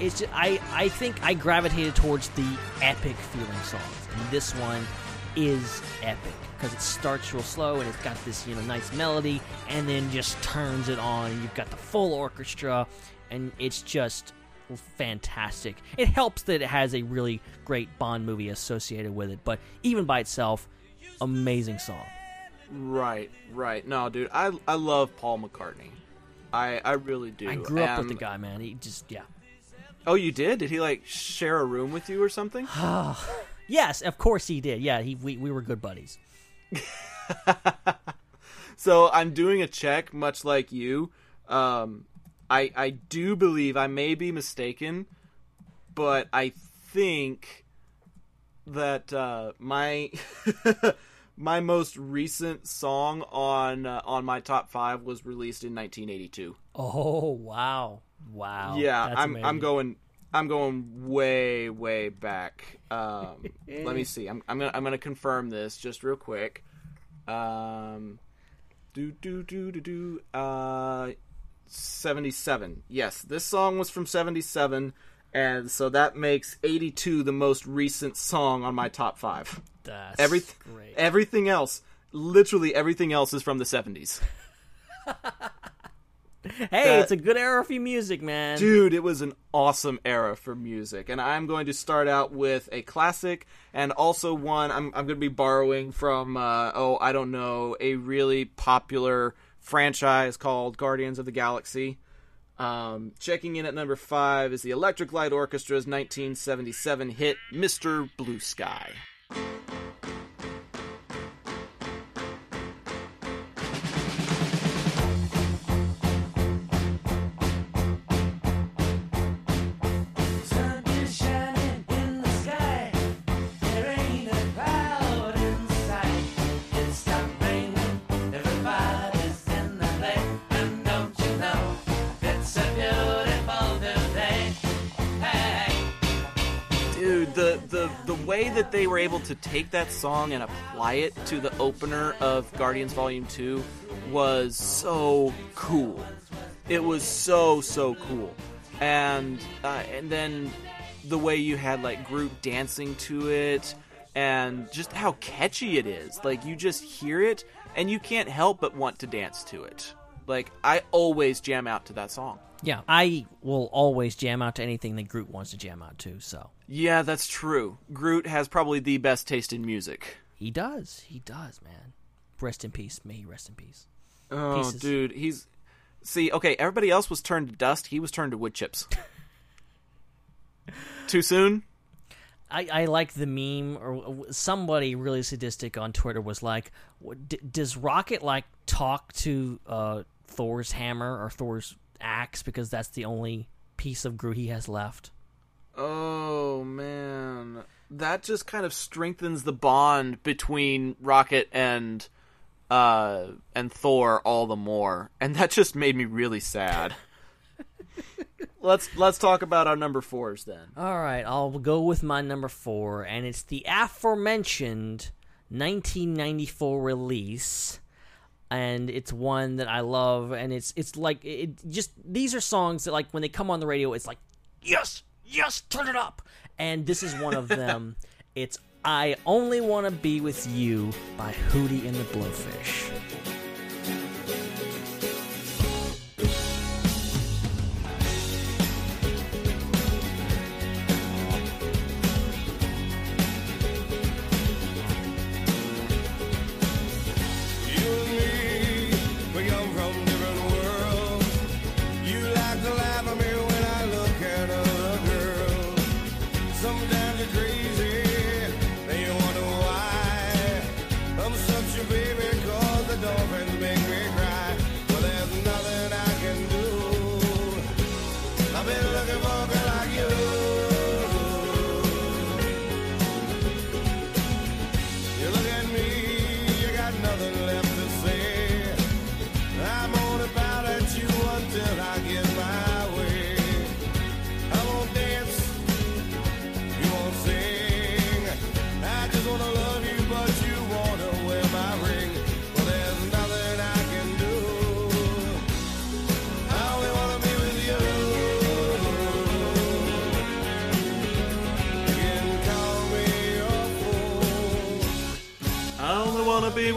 Is just, I I think I gravitated towards the epic feeling songs, and this one is epic because it starts real slow and it's got this you know nice melody, and then just turns it on. And you've got the full orchestra, and it's just fantastic. It helps that it has a really great Bond movie associated with it, but even by itself, amazing song. Right, right. No, dude, I I love Paul McCartney. I I really do. I grew up with the guy, man. He just yeah. Oh, you did? Did he like share a room with you or something? [sighs] Yes, of course he did. Yeah, he we, we were good buddies. [laughs] So I'm doing a check, much like you. Um, I I do believe I may be mistaken, but I think that uh, my [laughs] my most recent song on uh, on my top five was released in 1982. Oh wow, wow. yeah, That's I'm amazing. I'm going I'm going way way back. Um, let me [laughs] see. I'm I'm gonna I'm gonna confirm this just real quick. Um, do do do do do. Uh, 77. Yes, this song was from 77, and so that makes 82 the most recent song on my top five. That's Every, great. everything else, literally everything else, is from the 70s. [laughs] hey, that- it's a good era for music, man. Dude, it was an awesome era for music. And I'm going to start out with a classic and also one I'm, I'm going to be borrowing from, uh, oh, I don't know, a really popular franchise called Guardians of the Galaxy. Um, checking in at number five is the Electric Light Orchestra's 1977 hit Mr. Blue Sky. Way that they were able to take that song and apply it to the opener of Guardians Volume 2 was so cool. It was so so cool. And uh, and then the way you had like Groot dancing to it and just how catchy it is. Like you just hear it and you can't help but want to dance to it. Like I always jam out to that song. Yeah, I will always jam out to anything that Groot wants to jam out to. So Yeah, that's true. Groot has probably the best taste in music. he does, he does, man. Rest in peace. May he rest in peace. Oh, Pieces. dude, he's see. Okay, everybody else was turned to dust. He was turned to wood chips. [laughs] Too soon? I, I like the meme, or somebody really sadistic on Twitter was like, d- "Does Rocket like talk to uh, Thor's hammer or Thor's axe because that's the only piece of Groot he has left?" Oh man, that just kind of strengthens the bond between Rocket and uh and Thor all the more, and that just made me really sad. [laughs] let's let's talk about our number fours then. All right, I'll go with my number four, and it's the aforementioned 1994 release, and it's one that I love, and it's it's like it just these are songs that like when they come on the radio, it's like yes, yes, turn it up, and this is one of [laughs] them. it's I only want to be with you by Hootie and the Blowfish.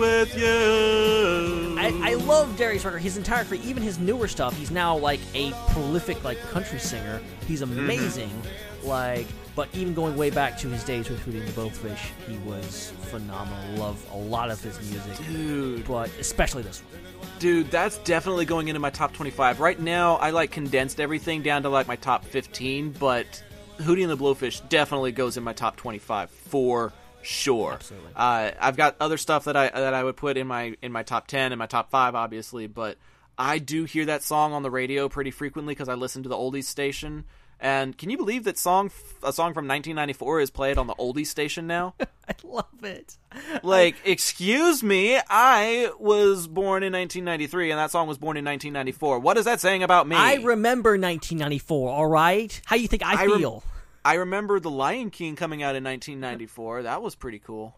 With you. I, I love Darius Rucker. His entire career, even his newer stuff, he's now like a prolific like country singer. He's Mm-hmm. amazing. Like, but even going way back to his days with Hootie and the Blowfish, he was phenomenal. Love a lot of his music, Dude. but especially this one. Dude, that's definitely going into my top 25. Right now, I like condensed everything down to like my top 15, but Hootie and the Blowfish definitely goes in my top 25 for sure. Absolutely. Uh, I've got other stuff that I that I would put in my in my top 10 and my top 5 obviously, but I do hear that song on the radio pretty frequently cuz I listen to the oldies station. And can you believe that song a song from 1994 is played on the oldies station now? [laughs] I love it. Like, excuse me, I was born in 1993 and that song was born in 1994. What is that saying about me? I remember 1994. All right, how you think I, I rem- feel? I remember The Lion King coming out in 1994. That was pretty cool.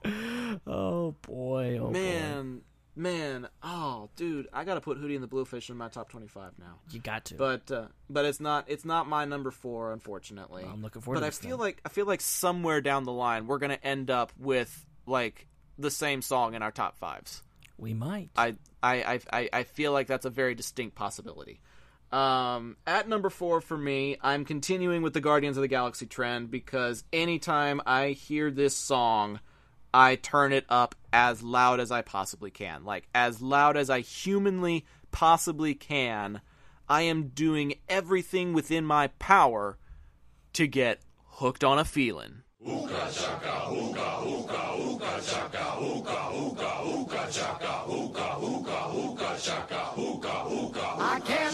oh boy, oh boy. man, man, oh dude, I got to put Hootie and the Bluefish in my top 25 now. you got to. But uh, but it's not it's not my number 4 unfortunately. I'm looking forward But to I feel then. like I feel like somewhere down the line we're going to end up with like the same song in our top 5s. we might. I, I, I- I feel like that's a very distinct possibility. Um, at number four for me, I'm continuing with the Guardians of the Galaxy trend because anytime I hear this song, I turn it up as loud as I possibly can. Like, as loud as I humanly possibly can. I am doing everything within my power to get hooked on a feeling. I can't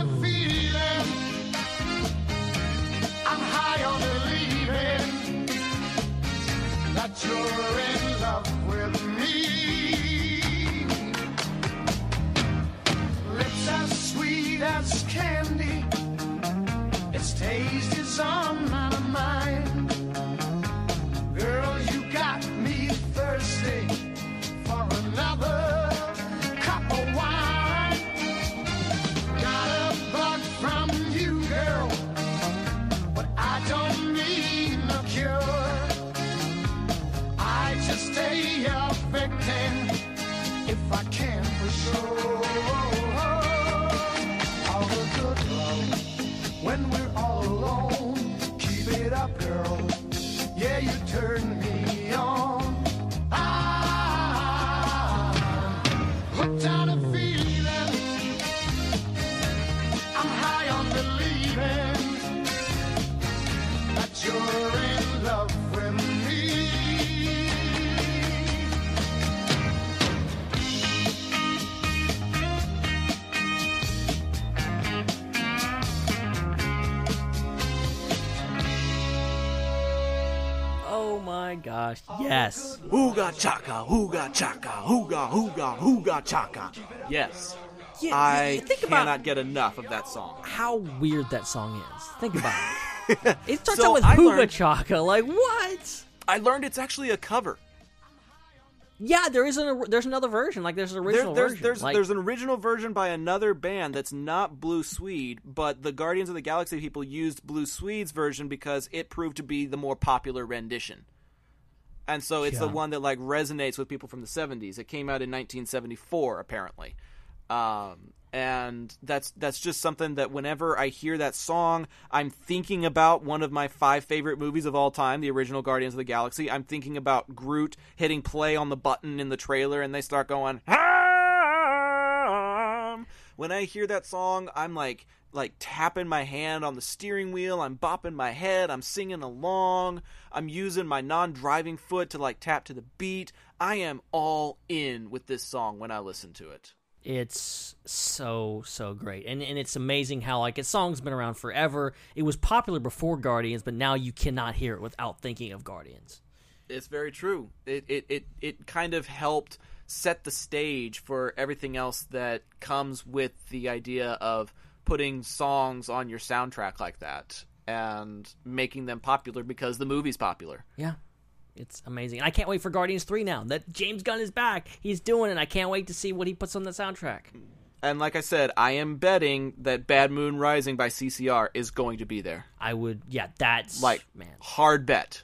candy. Its taste is on my gosh, yes. Hooga chaka, hooga chaka, hooga hooga hooga chaka. Yes. Yeah, I think about cannot get enough of that song. how weird that song is. Think about it. [laughs] It starts So out with I Hooga learned- Chaka. Like what? I learned it's actually a cover. Yeah, there is an there's another version. Like there's an There- original there's version. there's like, there's an original version by another band that's not Blue Swede, but the Guardians of the Galaxy people used Blue Swede's version because it proved to be the more popular rendition. And so it's the one that like resonates with people from the 70s. It came out in 1974 apparently. Um and that's that's just something that whenever I hear that song, I'm thinking about one of my five favorite movies of all time, the original Guardians of the Galaxy. I'm thinking about Groot hitting play on the button in the trailer, and they start going. "Ham." When I hear that song, I'm like like tapping my hand on the steering wheel. I'm bopping my head. I'm singing along. I'm using my non-driving foot to like tap to the beat. I am all in with this song when I listen to it. It's so so great, and and it's amazing how like its song's been around forever. It was popular before Guardians, but now you cannot hear it without thinking of Guardians. It's very true. It it it, it kind of helped set the stage for everything else that comes with the idea of putting songs on your soundtrack like that and making them popular because the movie's popular. Yeah. It's amazing. And I can't wait for Guardians 3 now. That James Gunn is back. He's doing it. I can't wait to see what he puts on the soundtrack. And like I said, I am betting that Bad Moon Rising by CCR is going to be there. I would yeah, that's Like man. hard bet.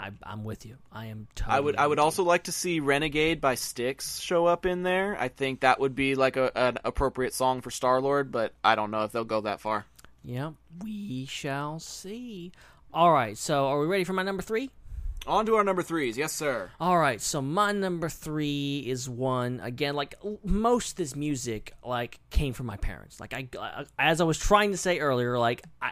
I I'm with you. I am totally I would I would also like to see Renegade by Styx show up in there. I think that would be like a, an appropriate song for Star Lord, but I don't know if they'll go that far. Yeah, we shall see. All right, so are we ready for my number 3? On to our number threes, yes sir. All right, so my number three is one again. Like most of this music, like came from my parents. Like I, I- as I was trying to say earlier, like I,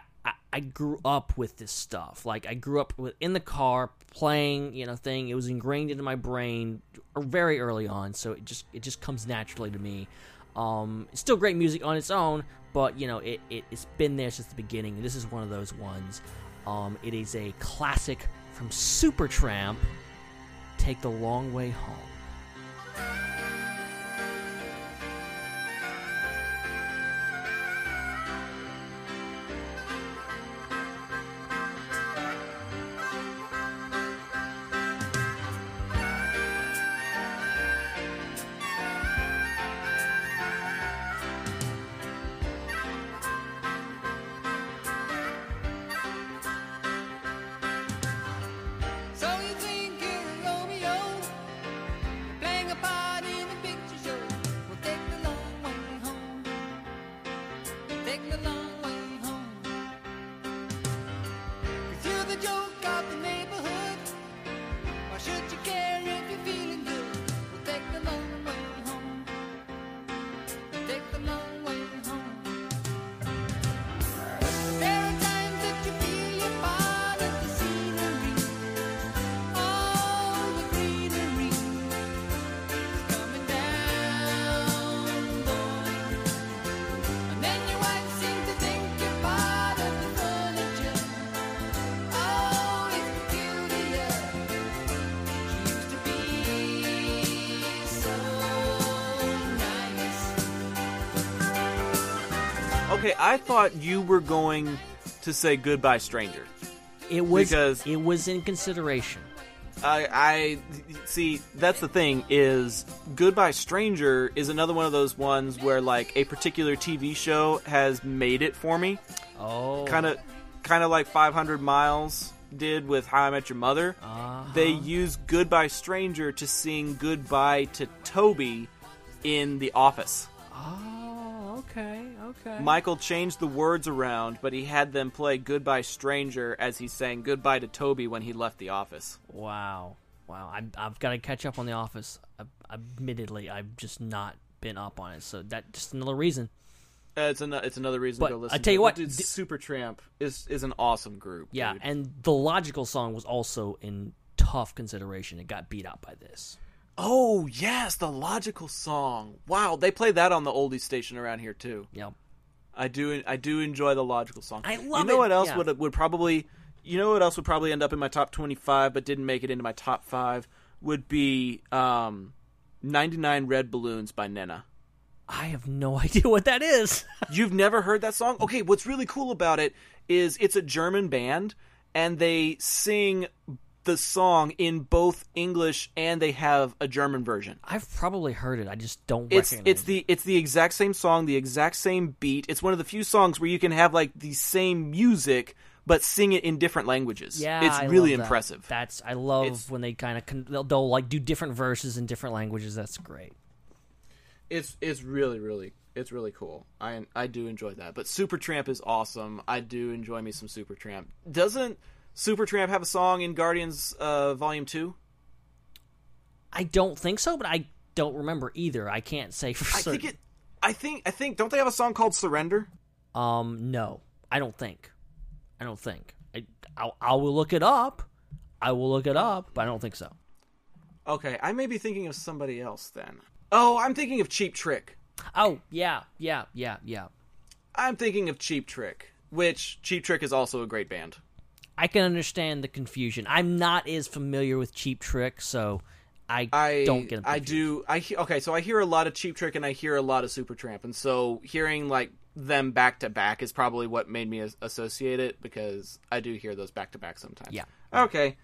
I, grew up with this stuff. Like I grew up with in the car playing, you know, thing. It was ingrained into my brain very early on, so it just it just comes naturally to me. Um, it's still great music on its own, but you know, it, it it's been there since the beginning. This is one of those ones. Um, it is a classic from Supertramp. Take the long way home. Okay, I thought you were going to say Goodbye Stranger. It was Because- it was in consideration. I, I see. That's the thing is, Goodbye Stranger is another one of those ones where like a particular TV show has made it for me. Oh, Kind of, kind of like 500 Miles did with How I Met Your Mother. Uh-huh. They use Goodbye Stranger to sing goodbye to Toby in The Office. Oh, okay, okay. Michael changed the words around, but he had them play Goodbye Stranger as he sang goodbye to Toby when he left the office. Wow, wow. I, I've got to catch up on The Office. I, admittedly, I've just not been up on it, so that just another reason. Uh, it's, an, it's another reason But to go listen I tell to you it. what, Dude, d- Supertramp is, is an awesome group. Yeah, dude. and the logical song was also in tough consideration. It got beat out by this. Oh, yes, the logical song. Wow, they play that on the oldies station around here, too. Yep. I do I do enjoy the logical song. I love. You know it, what else yeah. would would probably you know what else would probably end up in my top 25 but didn't make it into my top 5 would be um 99 Red Balloons by Nena. I have no [laughs] idea what that is. [laughs] You've never heard that song? Okay, what's really cool about it is it's a German band and they sing the song in both English and they have a German version. I've probably heard it. I just don't It's recognize it's the it's the exact same song, the exact same beat. It's one of the few songs where you can have like the same music but sing it in different languages. Yeah, it's I really love that. impressive. That's I love It's- when they kind of con- they'll, they'll like do different verses in different languages. That's great. It's it's really really it's really cool. I I do enjoy that. But Supertramp is awesome. I do enjoy me some Supertramp. Doesn't Supertramp have a song in Guardians uh, Volume Two? I don't think so, but I don't remember either. I can't say for sure. I certain. think it. I think I think don't they have a song called Surrender? Um, no, I don't think. I don't think. I I'll, I will look it up. I will look it up, but I don't think so. Okay, I may be thinking of somebody else then. Oh, I'm thinking of Cheap Trick. Oh yeah, yeah, yeah, yeah. I'm thinking of Cheap Trick, which Cheap Trick is also a great band. I can understand the confusion. I'm not as familiar with Cheap Trick, so I, I don't get. I do. I okay. So I hear a lot of Cheap Trick and I hear a lot of Supertramp, and so hearing like them back to back is probably what made me associate it because I do hear those back to back sometimes. Yeah. Okay.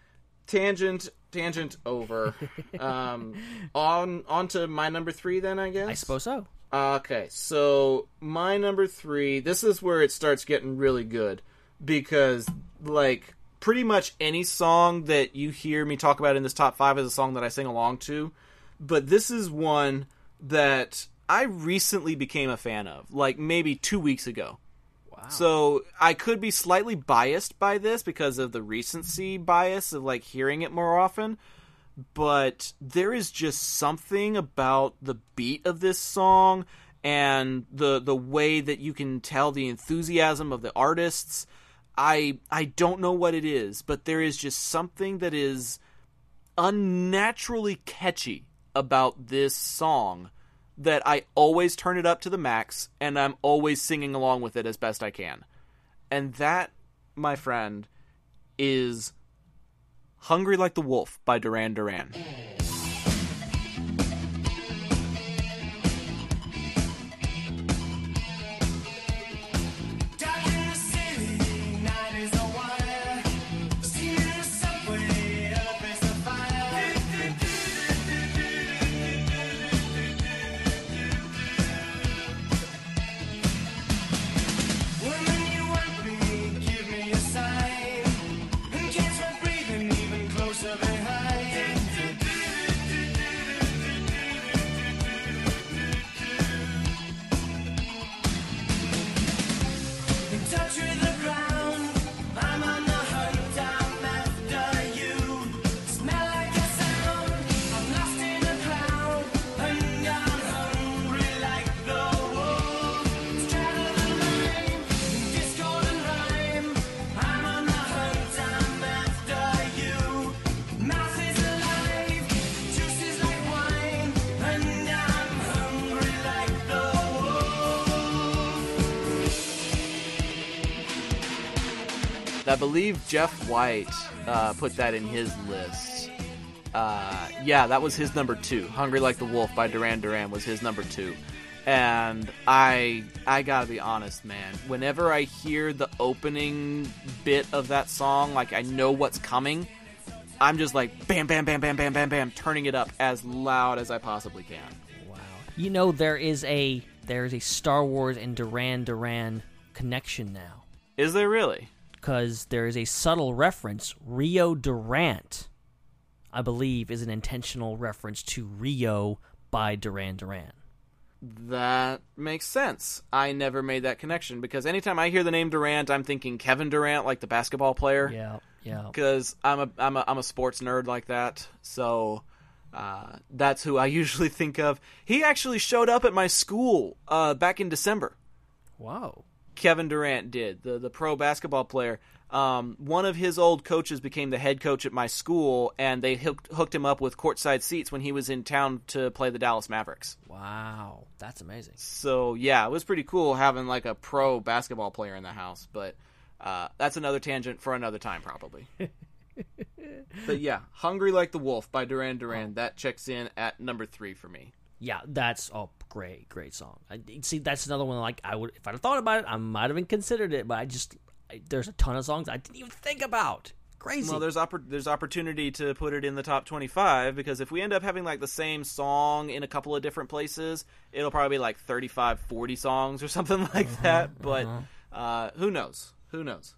Tangent. Tangent over. [laughs] um. On on to my number three then. I guess. I suppose so. Okay, so my number three, this is where it starts getting really good because, like, pretty much any song that you hear me talk about in this top five is a song that I sing along to, but this is one that I recently became a fan of, like maybe two weeks ago. Wow. So I could be slightly biased by this because of the recency bias of like hearing it more often, but there is just something about the beat of this song and the the way that you can tell the enthusiasm of the artists. I I don't know what it is, but there is just something that is unnaturally catchy about this song that I always turn it up to the max and I'm always singing along with it as best I can. And that, my friend, is Hungry Like the Wolf by Duran Duran. I believe Jeff White uh, put that in his list. Uh, yeah, that was his number two. "Hungry Like the Wolf" by Duran Duran was his number two, and I I gotta be honest, man. Whenever I hear the opening bit of that song, like I know what's coming, I'm just like bam, bam, bam, bam, bam, bam, bam, turning it up as loud as I possibly can. Wow. You know there is a there is a Star Wars and Duran Duran connection now Is there really? Because there is a subtle reference. Rio Durant, I believe, is an intentional reference to Rio by Duran Duran. That makes sense. I never made that connection because anytime I hear the name Durant, I'm thinking Kevin Durant, like the basketball player. Yeah, yeah. Because I'm a I'm a I'm a sports nerd like that, so uh, that's who I [laughs] usually think of. He actually showed up at my school uh, back in December. Wow. Kevin Durant did the the pro basketball player. Um, one of his old coaches became the head coach at my school, and they hooked, hooked him up with courtside seats when he was in town to play the Dallas Mavericks. Wow, that's amazing. So yeah, it was pretty cool having like a pro basketball player in the house. But uh, that's another tangent for another time, probably. [laughs] but yeah, "Hungry Like the Wolf" by Duran Duran that checks in at number three for me. Yeah, that's oh great, great song. I, see, that's another one. Like I would, if I'd have thought about it, I might have considered it. But I just I, there's a ton of songs I didn't even think about. Crazy. Well, there's oppor- there's opportunity to put it in the top 25 because if we end up having like the same song in a couple of different places, it'll probably be like 35, 40 songs or [laughs] something like that. But uh, who knows? Who knows?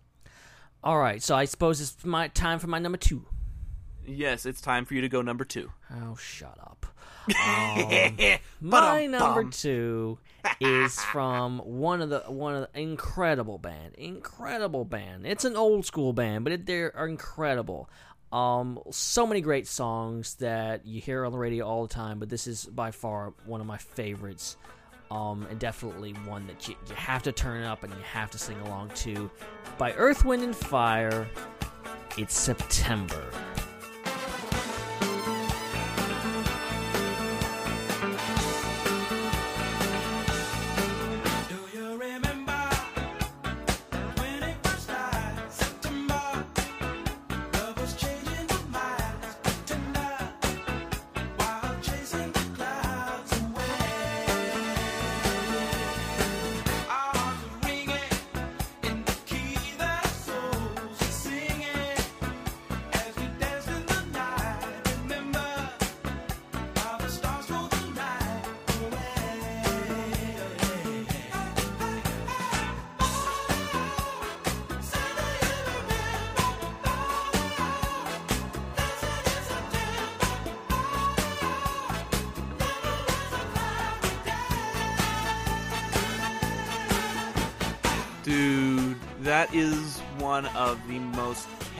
All right, so I suppose it's my time for my number two. Yes, it's time for you to go number two. Oh, shut up. Um, [laughs] my number two is from one of the one of the incredible band, incredible band. It's an old school band, but it, they're incredible. Um, so many great songs that you hear on the radio all the time, but this is by far one of my favorites. Um, and definitely one that you, you have to turn up and you have to sing along to. By Earth, Wind, and Fire, it's September.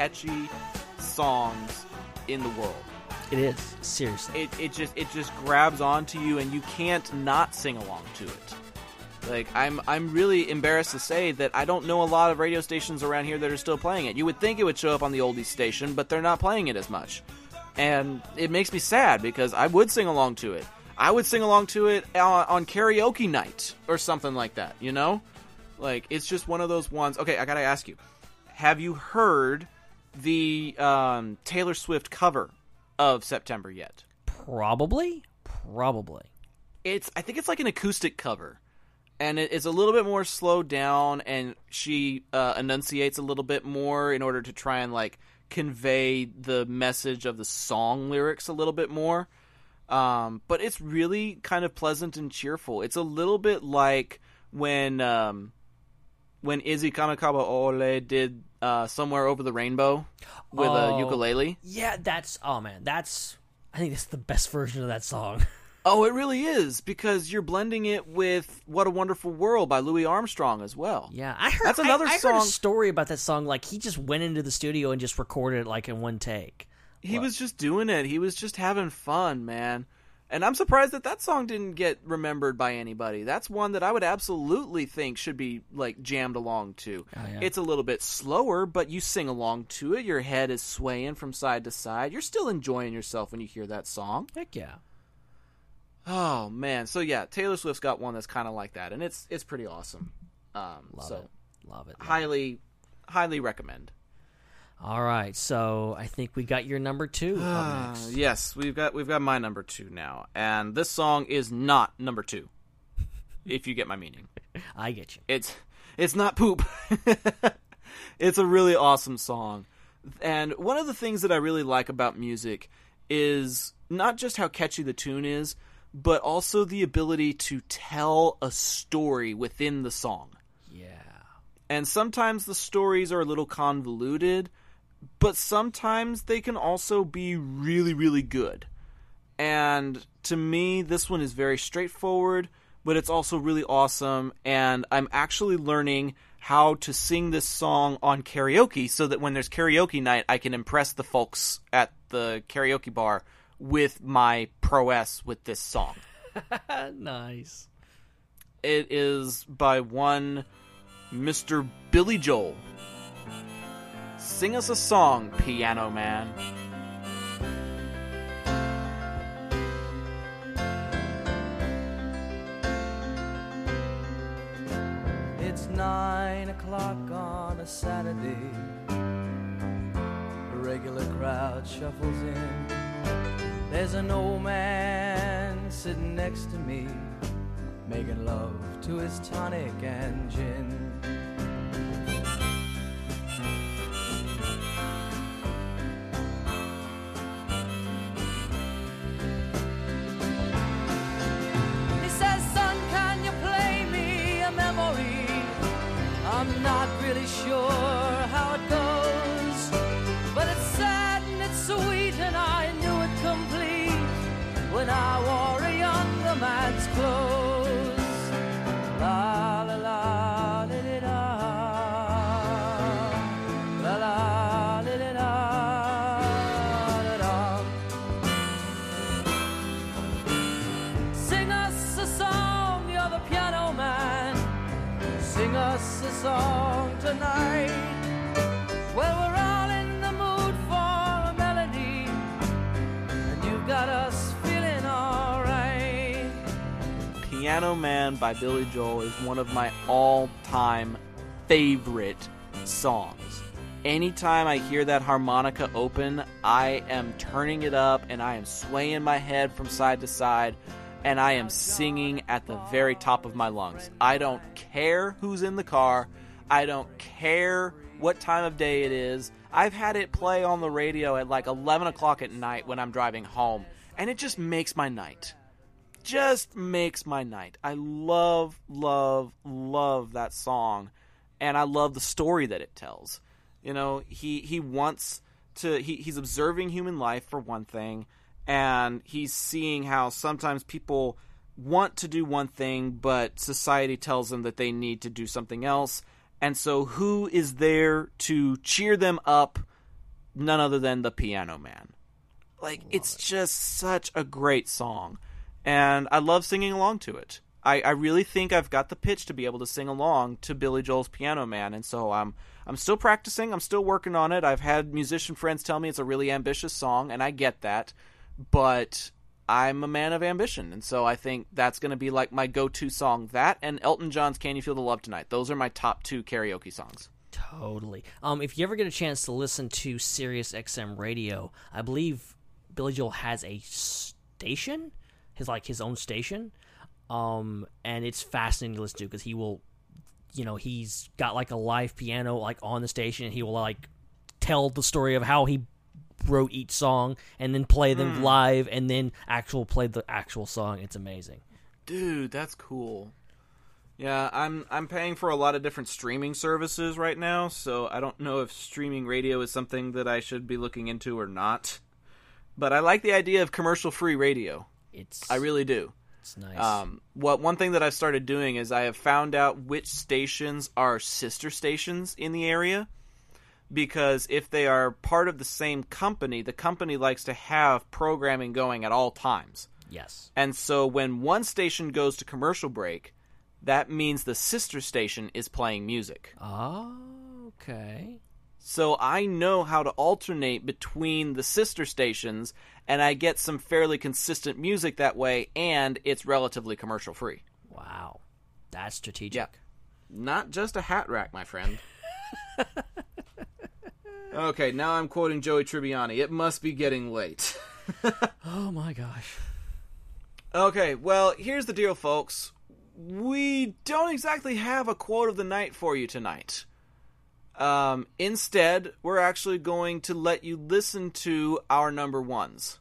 Catchy songs in the world. It is seriously. It it just it just grabs onto you and you can't not sing along to it. Like I'm I'm really embarrassed to say that I don't know a lot of radio stations around here that are still playing it. You would think it would show up on the oldies station, but they're not playing it as much. And it makes me sad because I would sing along to it. I would sing along to it on, on karaoke night or something like that, you know? Like it's just one of those ones. Okay, I got to ask you. Have you heard the um, Taylor Swift cover of September yet? Probably, probably. it's I think it's like an acoustic cover, and it, it's a little bit more slowed down, and she uh, enunciates a little bit more in order to try and like convey the message of the song lyrics a little bit more. Um, but it's really kind of pleasant and cheerful. It's a little bit like when um, when Izzy Kamakawiwo'ole did uh, "Somewhere Over the Rainbow" with a Oh. ukulele. Yeah, that's oh man, that's I think that's the best version of that song. [laughs] Oh, it really is because you're blending it with "What a Wonderful World" by Louis Armstrong as well. Yeah, I heard That's another I, I song. a story about that song. Like he just went into the studio and just recorded it like in one take. He was just doing it. He was just having fun, man. And I'm surprised that that song didn't get remembered by anybody. That's one that I would absolutely think should be like jammed along to. Oh, yeah. It's a little bit slower, but you sing along to it. Your head is swaying from side to side. You're still enjoying yourself when you hear that song. Heck yeah. Oh man. So yeah, Taylor Swift's got one that's kind of like that and it's it's pretty awesome. Um Love so it. Love it. love highly highly recommend. All right, so I think we got your number two ah, next. Yes, we've got we've got my number two now, and this song is not number two. [laughs] if you get my meaning, I get you. it's it's not poop. [laughs] it's a really awesome song, and one of the things that I really like about music is not just how catchy the tune is, but also the ability to tell a story within the song. Yeah. And sometimes the stories are a little convoluted, but sometimes they can also be really, really good. And to me, this one is very straightforward, but it's also really awesome. And I'm actually learning how to sing this song on karaoke so that when there's karaoke night, I can impress the folks at the karaoke bar with my prowess with this song. [laughs] nice. It is by one Mr. Billy Joel. Sing us a song, Piano Man. It's nine o'clock on a Saturday. A regular crowd shuffles in. There's an old man sitting next to me, making love to his tonic and gin. I'm not really sure how it goes, but it's sad and it's sweet, and I knew it complete when I wore a younger man's clothes. Man by Billy Joel is one of my all time favorite songs. Anytime I hear that harmonica open, I am turning it up and I am swaying my head from side to side and I am singing at the very top of my lungs. I don't care who's in the car, I don't care what time of day it is. I've had it play on the radio at like 11 o'clock at night when I'm driving home, and it just makes my night just makes my night. I love, love, love that song, and I love the story that it tells. You know, he he wants to. He, he's observing human life for one thing, and he's seeing how sometimes people want to do one thing, but society tells them that they need to do something else. And so, who is there to cheer them up? None other than the Piano Man. Like, it's just such a great song. And I love singing along to it. I, I really think I've got the pitch to be able to sing along to Billy Joel's Piano Man, and so I'm I'm still practicing. I'm still working on it. I've had musician friends tell me it's a really ambitious song, and I get that, but I'm a man of ambition, and so I think that's going to be like my go-to song. That and Elton John's "Can You Feel the Love Tonight." Those are my top two karaoke songs. Totally. Um, if you ever get a chance to listen to Sirius XM radio, I believe Billy Joel has a station, his like his own station, um, and it's fascinating to listen to because he will, you know, he's got like a live piano like on the station, and he will like tell the story of how he wrote each song and then play them Hmm. live and then actual play the actual song. It's amazing. Dude, that's cool. Yeah, I'm I'm paying for a lot of different streaming services right now, so I don't know if streaming radio is something that I should be looking into or not. But I like the idea of commercial-free radio. It's I really do. It's nice. Um, what one thing that I've started doing is I have found out which stations are sister stations in the area, because if they are part of the same company, the company likes to have programming going at all times. yes. And so when one station goes to commercial break, that means the sister station is playing music. Oh, okay. So I know how to alternate between the sister stations, and I get some fairly consistent music that way, and it's relatively commercial free. Wow, that's strategic. Yeah. Not just a hat rack, my friend. [laughs] okay, now I'm quoting Joey Tribbiani. It must be getting late. [laughs] Oh my gosh. Okay, well, here's the deal, folks. We don't exactly have a quote of the night for you tonight. Um, instead, we're actually going to let you listen to our number ones.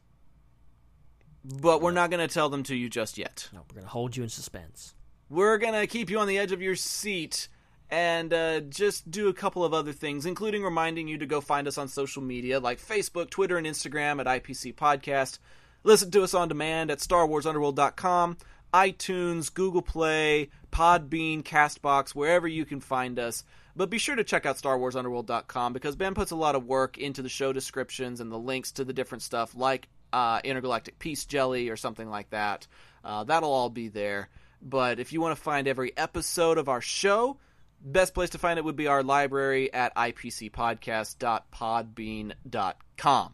But we're not going to tell them to you just yet. No, we're gonna hold you in suspense. We're going to keep you on the edge of your seat and uh, just do a couple of other things, including reminding you to go find us on social media like Facebook, Twitter, and Instagram at IPC Podcast. Listen to us on demand at StarWarsUnderworld.com, iTunes, Google Play, Podbean, Castbox, wherever you can find us. But be sure to check out StarWarsUnderworld.com because Ben puts a lot of work into the show descriptions and the links to the different stuff like uh, Intergalactic Peace Jelly or something like that. Uh, that'll all be there. But if you want to find every episode of our show, best place to find it would be our library at ipcpodcast.podbean.com.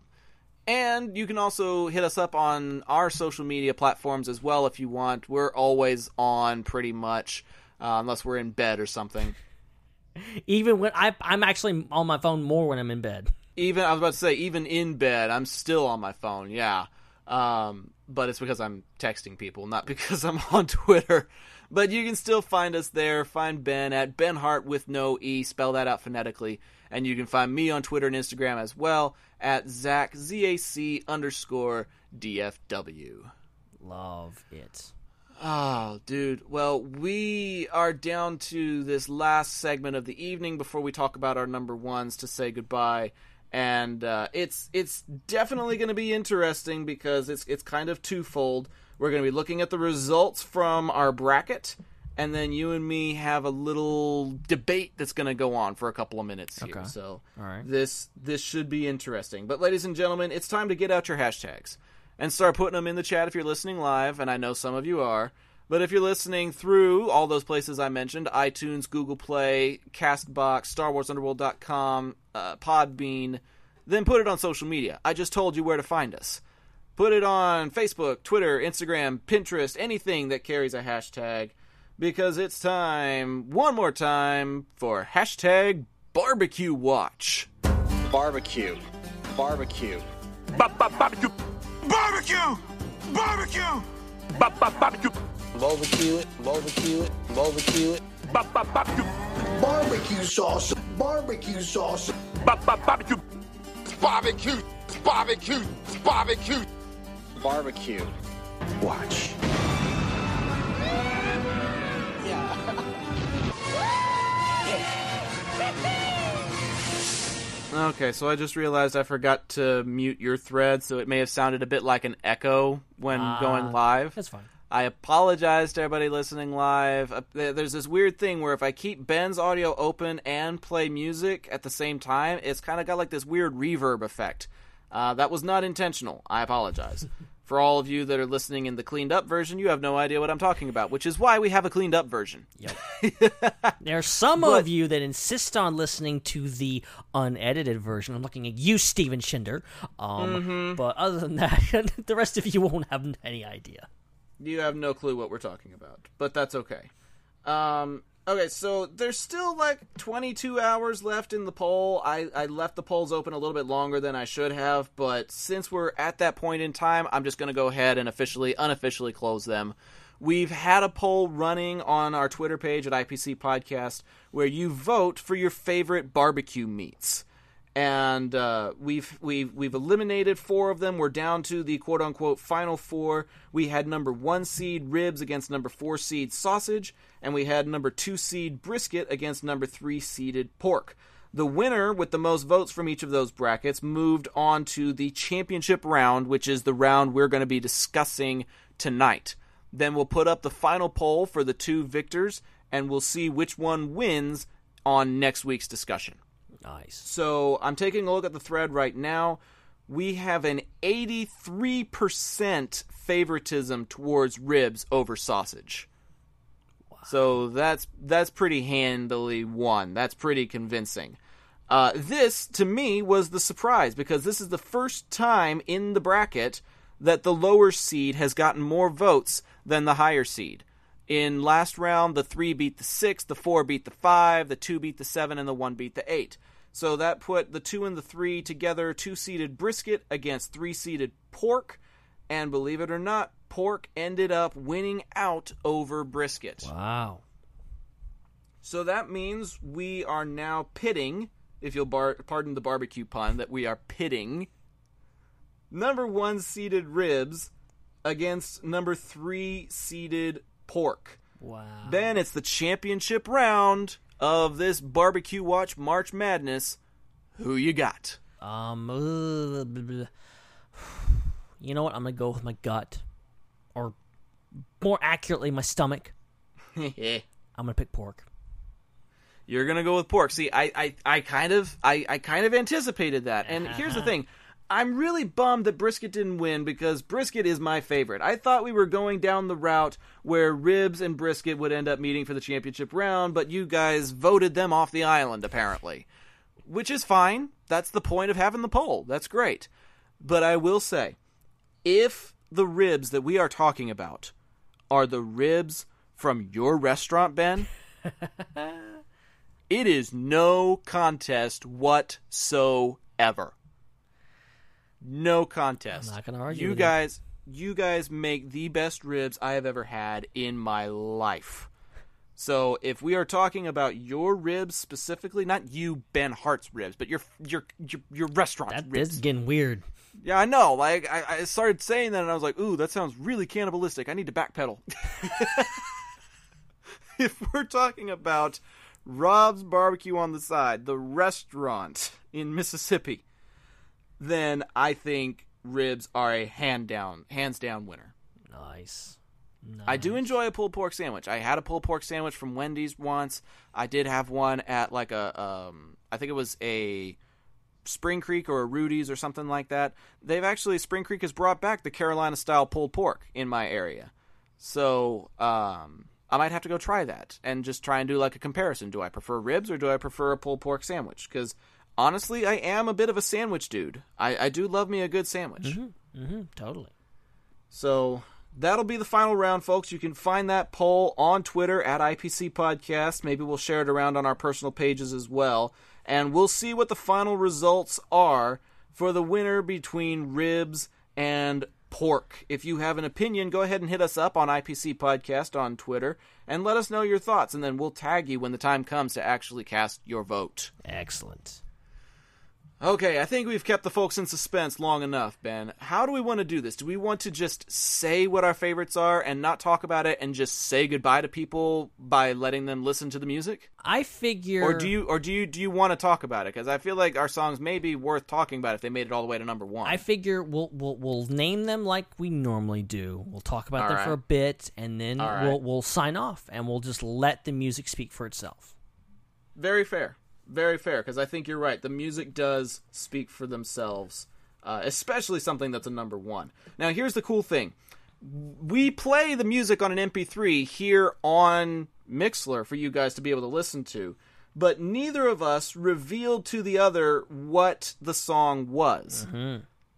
And you can also hit us up on our social media platforms as well if you want. We're always on pretty much, uh, unless we're in bed or something. Even when I, I'm actually on my phone more when I'm in bed. Even I was about to say, even in bed, I'm still on my phone. Yeah, um, but it's because I'm texting people, not [laughs] because I'm on Twitter. But you can still find us there. Find Ben at Ben Hart with no e. Spell that out phonetically, and you can find me on Twitter and Instagram as well at Zac Z A C underscore DFW. Love it. Oh, dude. Well, we are down to this last segment of the evening before we talk about our number ones to say goodbye. And uh, it's it's definitely going to be interesting because it's it's kind of twofold. We're going to be looking at the results from our bracket, and then you and me have a little debate that's going to go on for a couple of minutes here. Okay. So right. this this should be interesting. But ladies and gentlemen, it's time to get out your hashtags and start putting them in the chat if you're listening live, and I know some of you are. But if you're listening through all those places I mentioned iTunes, Google Play, Castbox, StarWarsUnderworld.com, uh, Podbean then put it on social media. I just told you where to find us. Put it on Facebook, Twitter, Instagram, Pinterest, anything that carries a hashtag, because it's time, one more time, for hashtag barbecue watch. Barbecue. Barbecue. Barbecue! Barbecue! Barbecue! Ba ba barbecue! Barbecue it. Barbecue it. Barbecue it. Ba ba barbecue! Barbecue sauce. Barbecue sauce. Ba ba barbecue! Barbecue! Barbecue! Barbecue! Barbecue. Watch. Okay, so I just realized I forgot to mute your thread, so it may have sounded a bit like an echo when Ah, going live. That's fine. I apologize to everybody listening live. Uh, There's this weird thing where if I keep Ben's audio open and play music at the same time, it's kind of got like this weird reverb effect. Uh, that was not intentional. I apologize. [laughs] For all of you that are listening in the cleaned up version, you have no idea what I'm talking about, which is why we have a cleaned up version. [laughs] There are some But- of you that insist on listening to the unedited version. I'm looking at you, Steven Shinder. Um, Mhm. But other than that, [laughs] the rest of you won't have any idea. You have no clue what we're talking about, but that's okay. Um, okay, so there's still like 22 hours left in the poll. I, I left the polls open a little bit longer than I should have, but since we're at that point in time, I'm just going to go ahead and officially, unofficially close them. We've had a poll running on our Twitter page at IPC Podcast where you vote for your favorite barbecue meats and uh, we've we've we've eliminated four of them. We're down to the quote unquote final four. We had number one seed ribs against number four seed sausage, and we had number two seed brisket against number three seeded pork. The winner with the most votes from each of those brackets moved on to the championship round, which is the round we're going to be discussing tonight. Then we'll put up the final poll for the two victors, and we'll see which one wins on next week's discussion. Nice. So I'm taking a look at the thread right now. We have an 83% favoritism towards ribs over sausage. So that's that's pretty handily won. That's pretty convincing. Uh, this to me was the surprise because this is the first time in the bracket that the lower seed has gotten more votes than the higher seed. In last round, the three beat the six, the four beat the five, the two beat the seven, and the one beat the eight. So that put the two and the three together, two seeded brisket against three seeded pork. And believe it or not, pork ended up winning out over brisket. Wow. So that means we are now pitting, if you'll bar- pardon the barbecue pun, that we are pitting number one seeded ribs against number three seeded pork. Wow. Ben, it's the championship round of this barbecue watch March Madness. Who you got? Um, uh, [sighs] you know what? I'm gonna go with my gut, or more accurately, my stomach. [laughs] I'm gonna pick pork. You're gonna go with pork. See, I, I, I kind of, I, I kind of anticipated that. And here's the thing: I'm really bummed that brisket didn't win because brisket is my favorite. I thought we were going down the route where ribs and brisket would end up meeting for the championship round, but you guys voted them off the island apparently, which is fine. That's the point of having the poll. That's great. But I will say, if the ribs that we are talking about are the ribs from your restaurant, Ben. [laughs] It is no contest whatsoever. No contest. I'm not gonna argue You with you. guys, you guys make the best ribs I have ever had in my life. So if we are talking about your ribs specifically, not you Ben Hart's ribs, but your your your, your restaurant That ribs. this is getting weird. Yeah, I know. Like I, I started saying that, and I was like, "Ooh, that sounds really cannibalistic. I need to backpedal." [laughs] if we're talking about Rob's Barbecue on the Side, the restaurant in Mississippi, then I think ribs are a hand down, hands down winner. Nice. I do enjoy a pulled pork sandwich. I had a pulled pork sandwich from Wendy's once. I did have one at like a, um, I think it was a Spring Creek or a Rudy's or something like that. They've actually Spring Creek has brought back the Carolina style pulled pork in my area, so um, I might have to go try that and just try and do like a comparison. Do I prefer ribs or do I prefer a pulled pork sandwich? Because honestly, I am a bit of a sandwich dude. I, I do love me a good sandwich. Mm-hmm. Totally. So that'll be the final round, folks. You can find that poll on Twitter at IPC Podcast. Maybe we'll share it around on our personal pages as well. And we'll see what the final results are for the winner between ribs and pork. If you have an opinion, go ahead and hit us up on IPC Podcast on Twitter and let us know your thoughts, and then we'll tag you when the time comes to actually cast your vote. Excellent. Okay, I think we've kept the folks in suspense long enough, Ben. How do we want to do this? Do we want to just say what our favorites are and not talk about it and just say goodbye to people by letting them listen to the music? I figure. Or do you or do you do you want to talk about it? Because I feel like our songs may be worth talking about if they made it all the way to number one. I figure we'll we'll we'll name them like we normally do. We'll talk about All them right. for a bit, and then All right. we'll we'll sign off, and we'll just let the music speak for itself. Very fair. Very fair, because I think you're right. The music does speak for themselves, uh, especially something that's a number one. Now, here's the cool thing we play the music on an MP3 here on Mixlr for you guys to be able to listen to, but neither of us revealed to the other what the song was.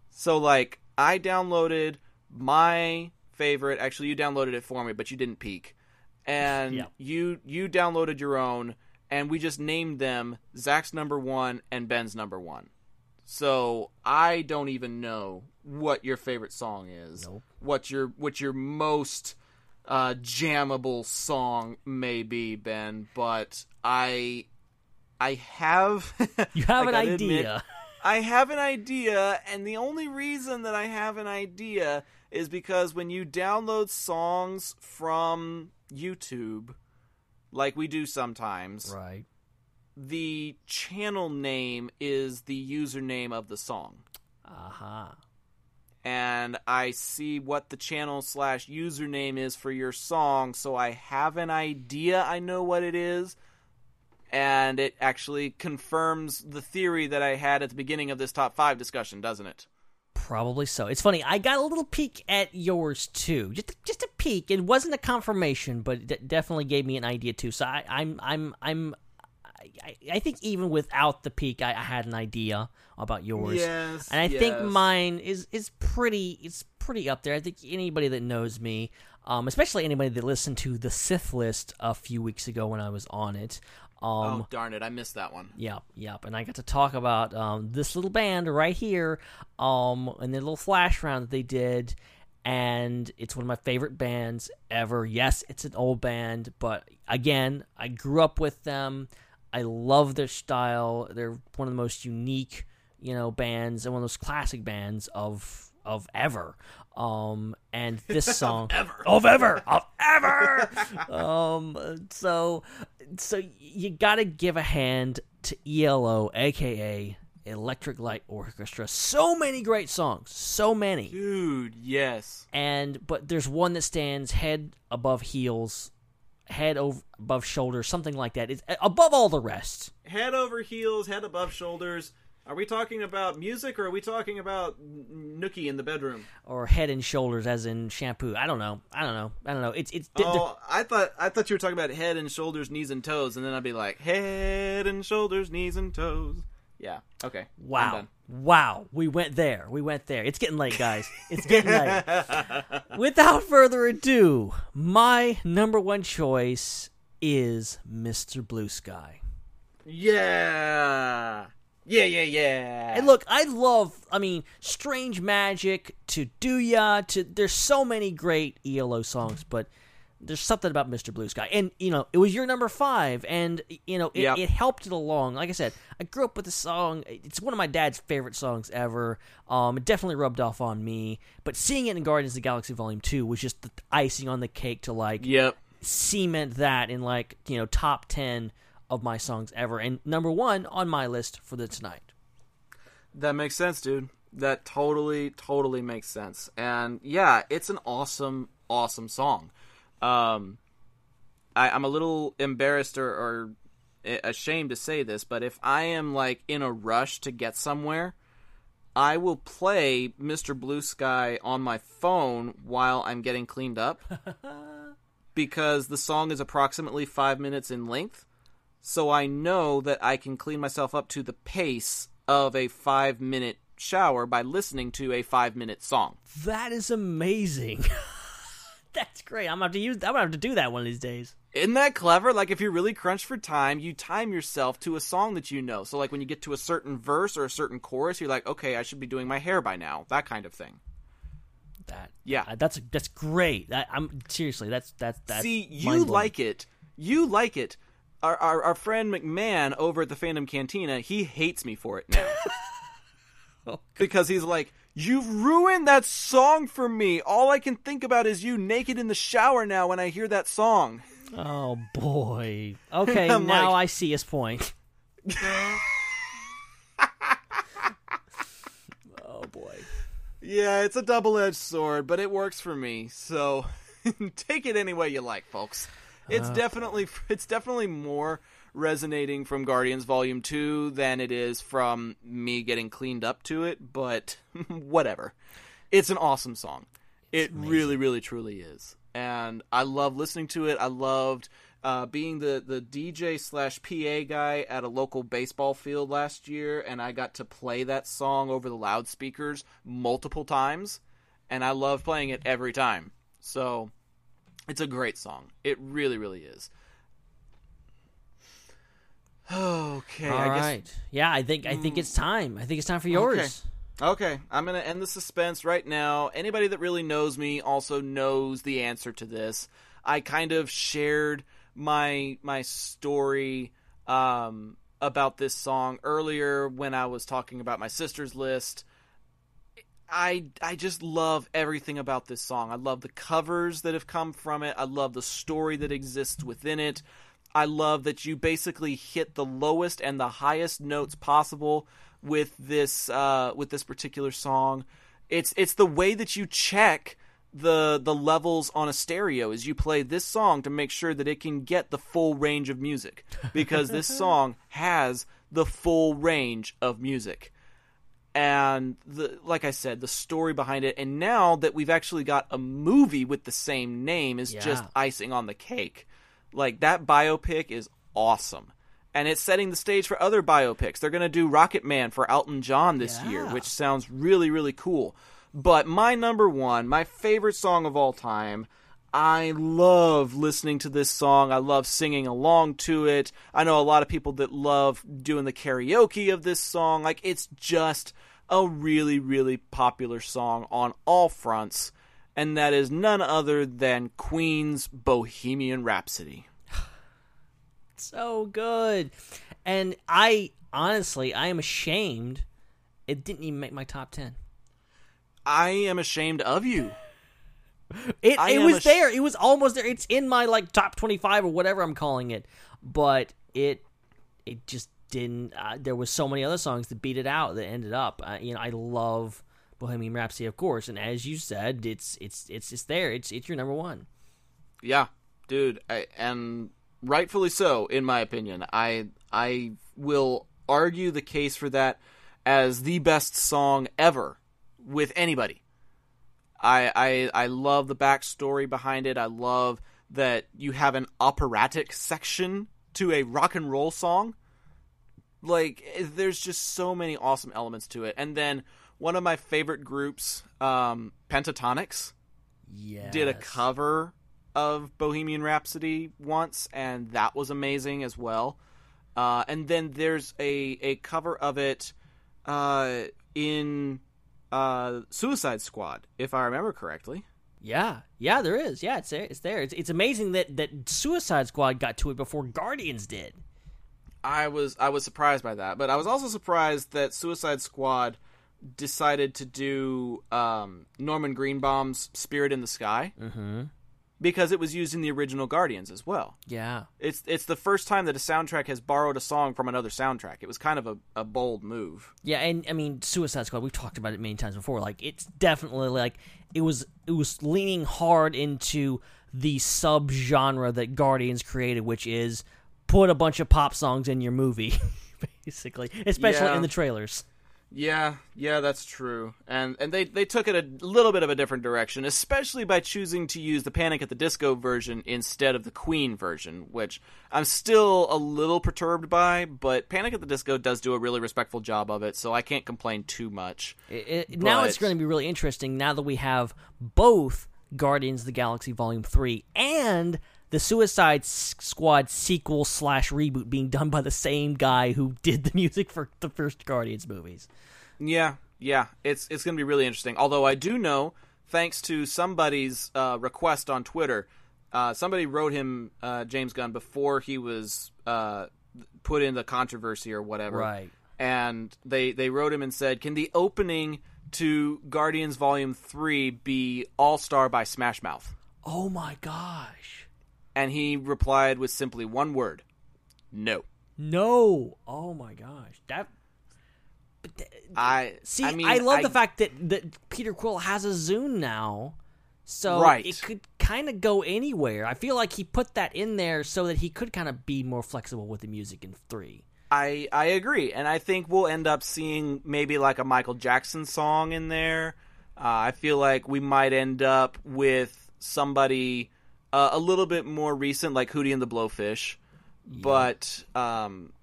So, like, I downloaded my favorite. Actually, you downloaded it for me, but you didn't peek. And Yeah. you you downloaded your own, and we just named them Zac's number one and Ben's number one. So I don't even know what your favorite song is. What your what your most uh, jammable song may be, Ben. But I I have [laughs] You have an gotta admit, idea. I have an idea, and the only reason that I have an idea is because when you download songs from YouTube, like we do sometimes, right? The channel name is the username of the song. Aha. And I see what the channel slash username is for your song, so I have an idea. I know what it is, and it actually confirms the theory that I had at the beginning of this top five discussion, doesn't it? Probably so. It's funny. I got a little peek at yours too, just just a peek. It wasn't a confirmation, but it definitely gave me an idea too. So I, I'm I'm I'm I, I think even without the peek, I, I had an idea about yours. Yes, and I think mine is is pretty it's pretty up there. I think anybody that knows me, um, especially anybody that listened to the Sith list a few weeks ago when I was on it, um, oh darn it, I missed that one. Yep, yep. And I got to talk about um, this little band right here, um, and the little flash round that they did, and it's one of my favorite bands ever. Yes, it's an old band, but again, I grew up with them. I love their style. They're one of the most unique, you know, bands and one of those classic bands of of ever. Um, and [laughs] this song ever. of ever [laughs] of ever. um, so so you got to give a hand to ELO, aka Electric Light Orchestra. So many great songs, so many, dude. Yes. And but there's one that stands head above heels, head over above shoulders, something like that. It's above all the rest. Head over heels, head above shoulders. Are we talking about music or are we talking about Nookie in the bedroom? or head and shoulders as in shampoo. I don't know. I don't know. I don't know. It's it's Oh, I thought I thought you were talking about head and shoulders, knees and toes, and then I'd be like head and shoulders, knees and toes. Yeah. Okay. Wow. Wow. We went there. We went there. It's getting late, guys. It's getting late. [laughs] Without further ado, my number one choice is Mr. Blue Sky. Yeah. Yeah, yeah, yeah. And look, I love, I mean, Strange Magic to Do Ya to there's so many great ELO songs, but there's something about Mr. Blue Sky. And, you know, it was your number five, and, you know, it, Yep. it helped it along. Like I said, I grew up with the song. It's one of my dad's favorite songs ever. Um, it definitely rubbed off on me. But seeing it in Guardians of the Galaxy Volume 2 was just the icing on the cake to, like, Yep. cement that in, like, you know, top 10 of my songs ever. And number one on my list for the tonight. That makes sense, dude. That totally, totally makes sense. And yeah, it's an awesome, awesome song. Um, I, I'm a little embarrassed or, or ashamed to say this, but if I am like in a rush to get somewhere, I will play Mr. Blue Sky on my phone while I'm getting cleaned up [laughs] because the song is approximately five minutes in length. So I know that I can clean myself up to the pace of a five minute shower by listening to a five minute song. That is amazing. [laughs] That's great. I'm gonna have to use. I'm gonna have to do that one of these days. Isn't that clever? Like if you're really crunched for time, you time yourself to a song that you know. So like when you get to a certain verse or a certain chorus, you're like, okay, I should be doing my hair by now. That kind of thing. That yeah, Uh, that's that's great. That, I'm seriously. That's that's that's. See, you like it. You like it. Our, our our friend McMahon over at the Fandom Cantina, he hates me for it now. [laughs] Oh, because he's like, "You've ruined that song for me. All I can think about is you naked in the shower now when I hear that song." Oh boy. Okay, [laughs] now like- I see his point. [laughs] oh boy. Yeah, it's a double-edged sword, but it works for me. So take it any way you like, folks. It's Uh. definitely [laughs] it's definitely more resonating from Guardians Volume 2 than it is from me getting cleaned up to it, but [laughs] whatever. It's an awesome song. It really really truly is. And I love listening to it. I loved uh, being the, the DJ slash PA guy at a local baseball field last year, and I got to play that song over the loudspeakers multiple times, and I love playing it every time. So it's a great song. It really, really is. Okay, All I guess. Yeah, I think I think it's time. I think it's time for yours. Okay, I'm going to end the suspense right now. Anybody that really knows me also knows the answer to this. I kind of shared my my story um, about this song earlier when I was talking about my sister's list. I I just love everything about this song. I love the covers that have come from it. I love the story that exists within it. I love that you basically hit the lowest and the highest notes possible with this uh, with this particular song. It's it's the way that you check the the levels on a stereo as you play this song to make sure that it can get the full range of music because this [laughs] song has the full range of music and the like I said, the story behind it, and now that we've actually got a movie with the same name is just icing on the cake. Like that biopic is awesome. And it's setting the stage for other biopics. They're going to do Rocket Man for Elton John this year, which sounds really, really cool. But my number one, my favorite song of all time, I love listening to this song. I love singing along to it. I know a lot of people that love doing the karaoke of this song. Like, it's just a really, really popular song on all fronts. And that is none other than Queen's Bohemian Rhapsody. [sighs] So good. And I honestly, I am ashamed it didn't even make my top 10. I am ashamed of you. It, I it was ash- there. It was almost there. It's in my like top 25 or whatever I'm calling it. But it it just didn't uh, there was so many other songs that beat it out that ended up. Uh, you know, I love Bohemian Rhapsody of course, and as you said, it's it's it's it's there. It's it's your number 1. Yeah, dude, I, and rightfully so, in my opinion. I I will argue the case for that as the best song ever with anybody. I I I love the backstory behind it. I love that you have an operatic section to a rock and roll song. Like there's just so many awesome elements to it. And then one of my favorite groups, um, Pentatonix, Yeah. did a cover of Bohemian Rhapsody once, and that was amazing as well. Uh, and then there's a a cover of it uh, in uh, Suicide Squad, if I remember correctly. Yeah, yeah, there is. Yeah, it's there. It's there. It's, it's amazing that that Suicide Squad got to it before Guardians did. I was I was surprised by that, but I was also surprised that Suicide Squad decided to do um, Norman Greenbaum's "Spirit in the Sky" mm-hmm. Because it was used in the original Guardians as well. Yeah, It's it's the first time that a soundtrack has borrowed a song from another soundtrack. It was kind of a, a bold move. yeah, and I mean Suicide Squad. We've talked about it many times before. Like it's definitely like it was it was leaning hard into the sub genre that Guardians created, which is put a bunch of pop songs in your movie, [laughs] basically, especially Yeah. in the trailers. Yeah, yeah, that's true. And and they they took it a little bit of a different direction, especially by choosing to use the Panic at the Disco version instead of the Queen version, which I'm still a little perturbed by, but Panic at the Disco does do a really respectful job of it, so I can't complain too much. It, it- now it's going to be really interesting now that we have both Guardians of the Galaxy Volume Three and the Suicide Squad sequel slash reboot being done by the same guy who did the [laughs] music for the first Guardians movies. Yeah, yeah, it's it's going to be really interesting. Although I do know, thanks to somebody's uh, request on Twitter, uh, somebody wrote him uh, James Gunn before he was uh, put in the controversy or whatever. Right. and they they wrote him and said, "Can the opening to Guardians Volume Three be All Star by Smash Mouth?" Oh my gosh. And he replied with simply one word, "No." No. Oh my gosh. That I See, I I, mean, love the fact that, that Peter Quill has a Zune now. So Right. it could kind of go anywhere. I feel like he put that in there so that he could kind of be more flexible with the music in 3. I I agree, and I think we'll end up seeing maybe like a Michael Jackson song in there. Uh, I feel like we might end up with somebody uh, a little bit more recent, like Hootie and the Blowfish. But um,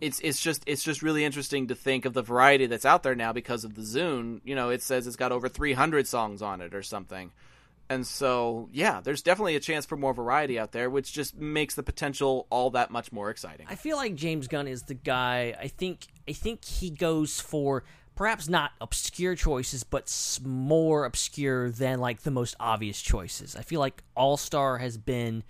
it's it's just it's just really interesting to think of the variety that's out there now because of the Zune. You know, it says it's got over 300 songs on it or something. And so, yeah, there's definitely a chance for more variety out there, which just makes the potential all that much more exciting. I feel like James Gunn is the guy. I think I think he goes for perhaps not obscure choices, but more obscure than like the most obvious choices. I feel like All Star has been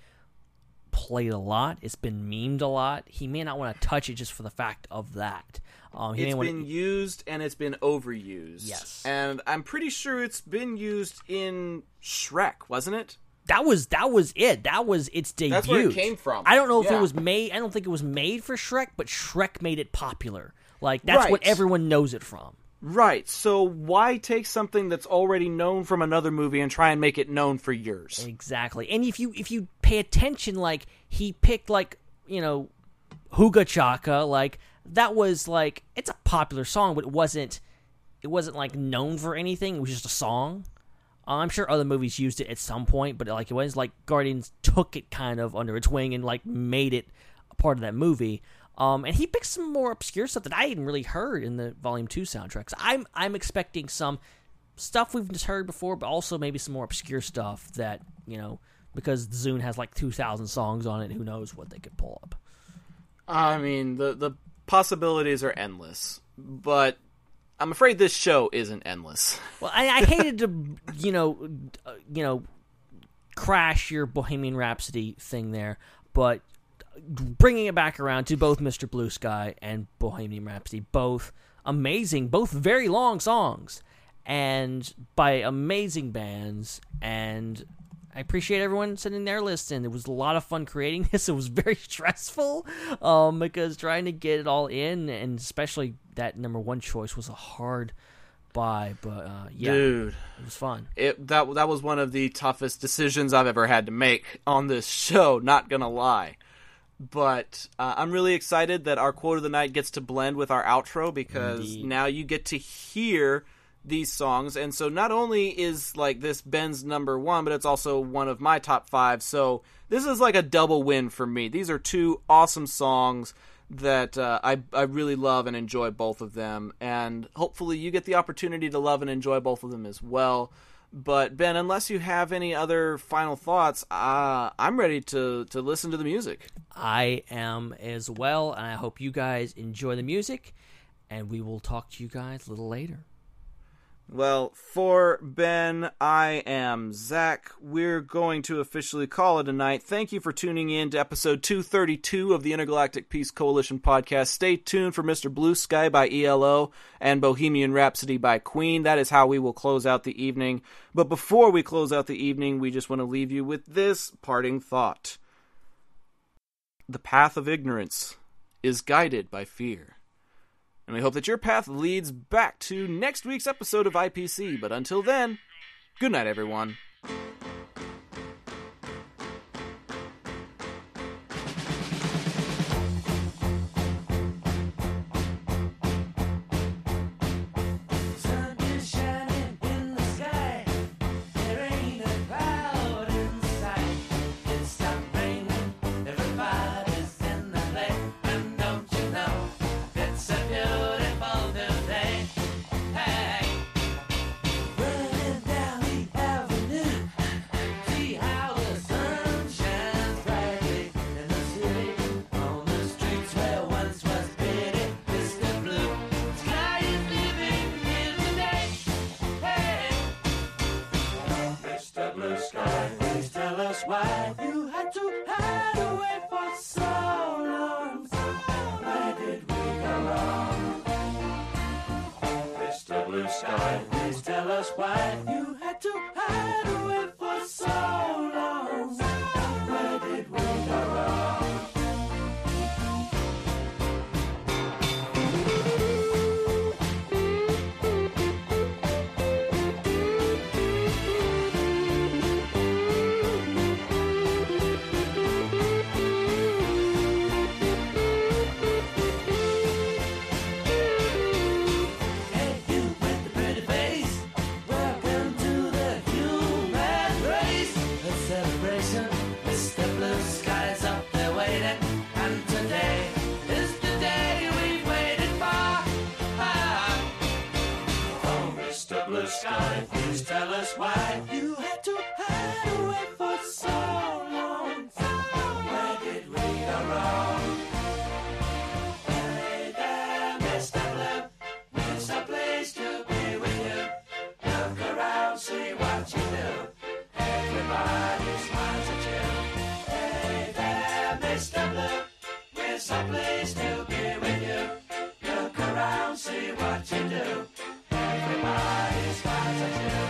played a lot. It's been memed a lot. He may not want to touch it just for the fact of that. Um, he It's been used and it's been overused. Yes. And I'm pretty sure it's been used in Shrek, wasn't it? that was that was it. That was its debut. That's where it came from. I don't know if Yeah. it was made. I don't think it was made for Shrek, but Shrek made it popular. Like that's what everyone knows it from. Right. So why take something that's already known from another movie and try and make it known for yours? Exactly. And if you if you pay attention, like he picked like you know, Huga Chaka, like that was like it's a popular song, but it wasn't it wasn't like known for anything. It was just a song. Uh, I'm sure other movies used it at some point, but like it was like Guardians took it kind of under its wing and like made it a part of that movie. Um, and he picked some more obscure stuff that I hadn't really heard in the Volume Two soundtracks. I'm I'm expecting some stuff we've just heard before, but also maybe some more obscure stuff that you know because Zune has like two thousand songs on it. Who knows what they could pull up? I mean, the the possibilities are endless, but I'm afraid this show isn't endless. [laughs] Well, I, I hated to you know uh, you know crash your Bohemian Rhapsody thing there, but bringing it back around to both Mr. Blue Sky and Bohemian Rhapsody, both amazing, both very long songs, and by amazing bands. And I appreciate everyone sending their list in. It was a lot of fun creating [laughs] this. It was very stressful um, because trying to get it all in, and especially that number one choice was a hard buy. But uh, yeah, Dude. it was fun. It that that was one of the toughest decisions I've ever had to make on this show. Not gonna lie, but uh, I'm really excited that our quote of the night gets to blend with our outro because Indeed. now you get to hear these songs, and so not only is like this Ben's number one, but it's also one of my top five. So this is like a double win for me. These are two awesome songs that uh, I I really love and enjoy both of them, and hopefully you get the opportunity to love and enjoy both of them as well. But Ben, unless you have any other final thoughts, uh, I'm ready to to listen to the music. I am as well, and I hope you guys enjoy the music. And we will talk to you guys a little later. Well, for Ben, I am Zac. We're going to officially call it a night. Thank you for tuning in to episode 232 of the Intergalactic Peace Coalition podcast. Stay tuned for Mr. Blue Sky by ELO and Bohemian Rhapsody by Queen. That is how we will close out the evening. But before we close out the evening, we just want to leave you with this parting thought The path of ignorance is guided by fear. And we hope that your path leads back to next week's episode of IPC. But until then, good night, everyone. Why you had to hide away for so long? Where did we go wrong? Mr. Blue Sky, please tell us why you had to hide away for so long. Someplace to be with you. Look around, see what you do. Everybody's got to.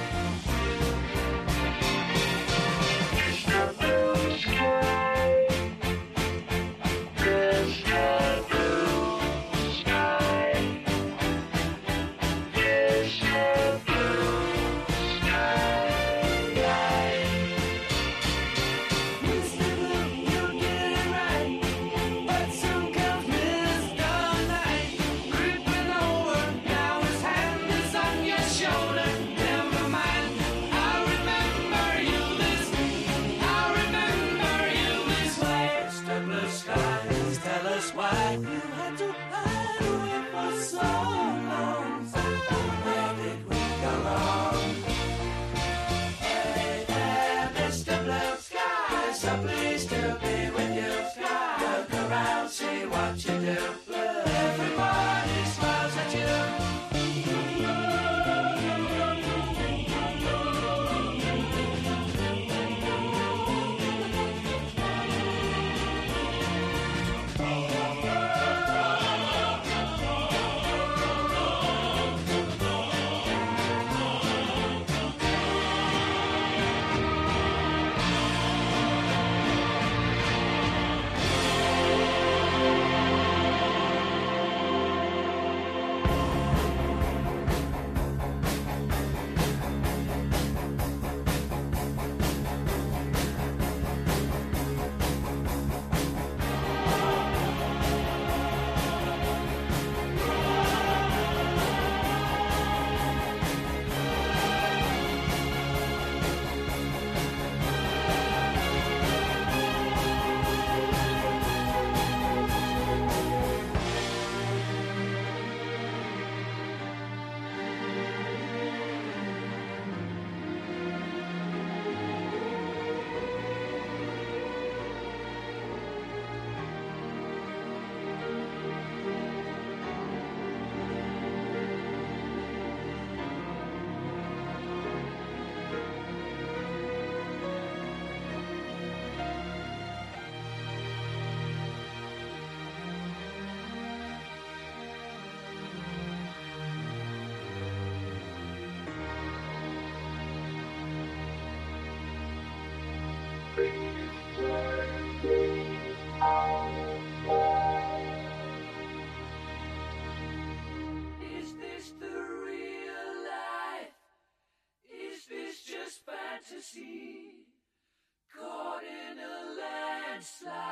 slide.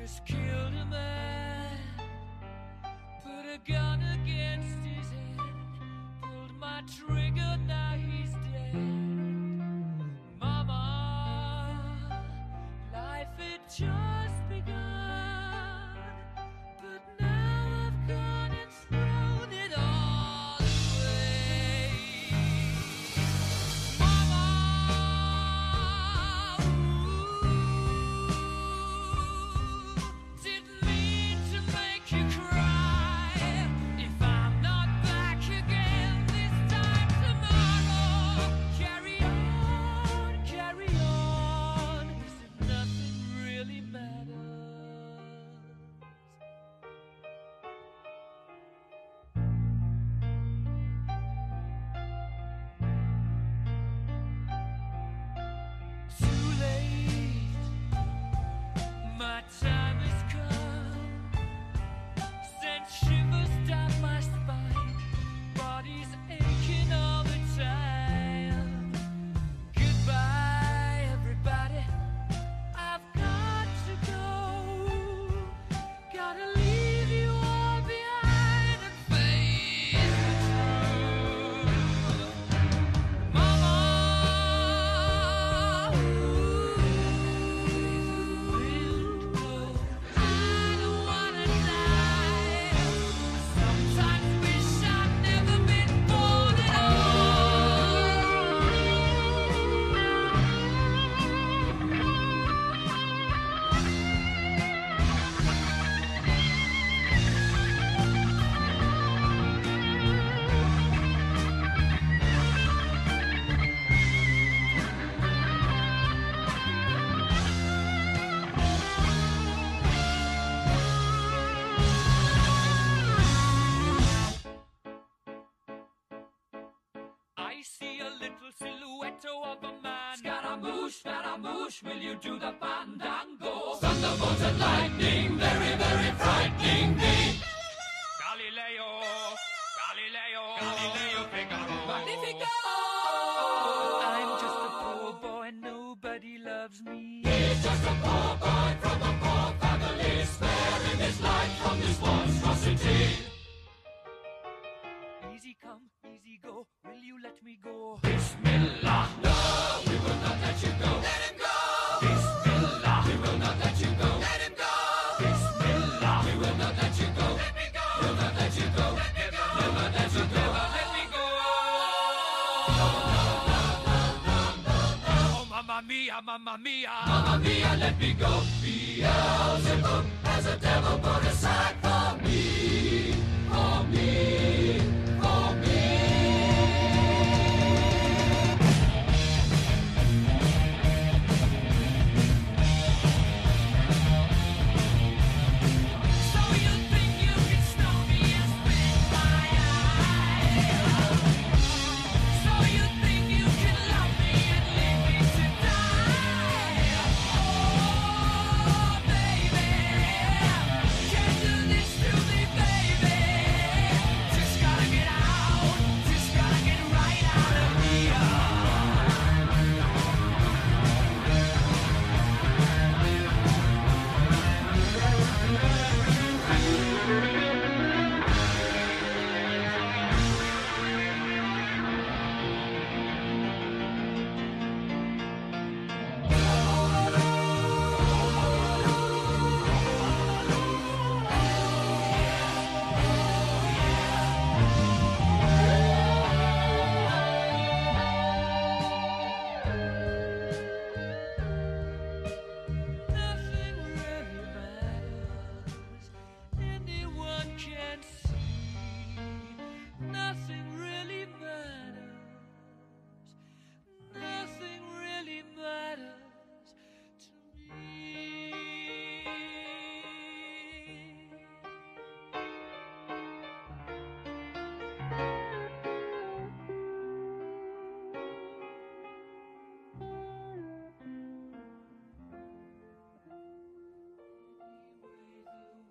just killed a man, put a gun against his head, pulled my trigger, now he's dead. Mama, life it just will you do the Mamma mia! Mamma mia, let me go! Beelzebub has a devil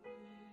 you.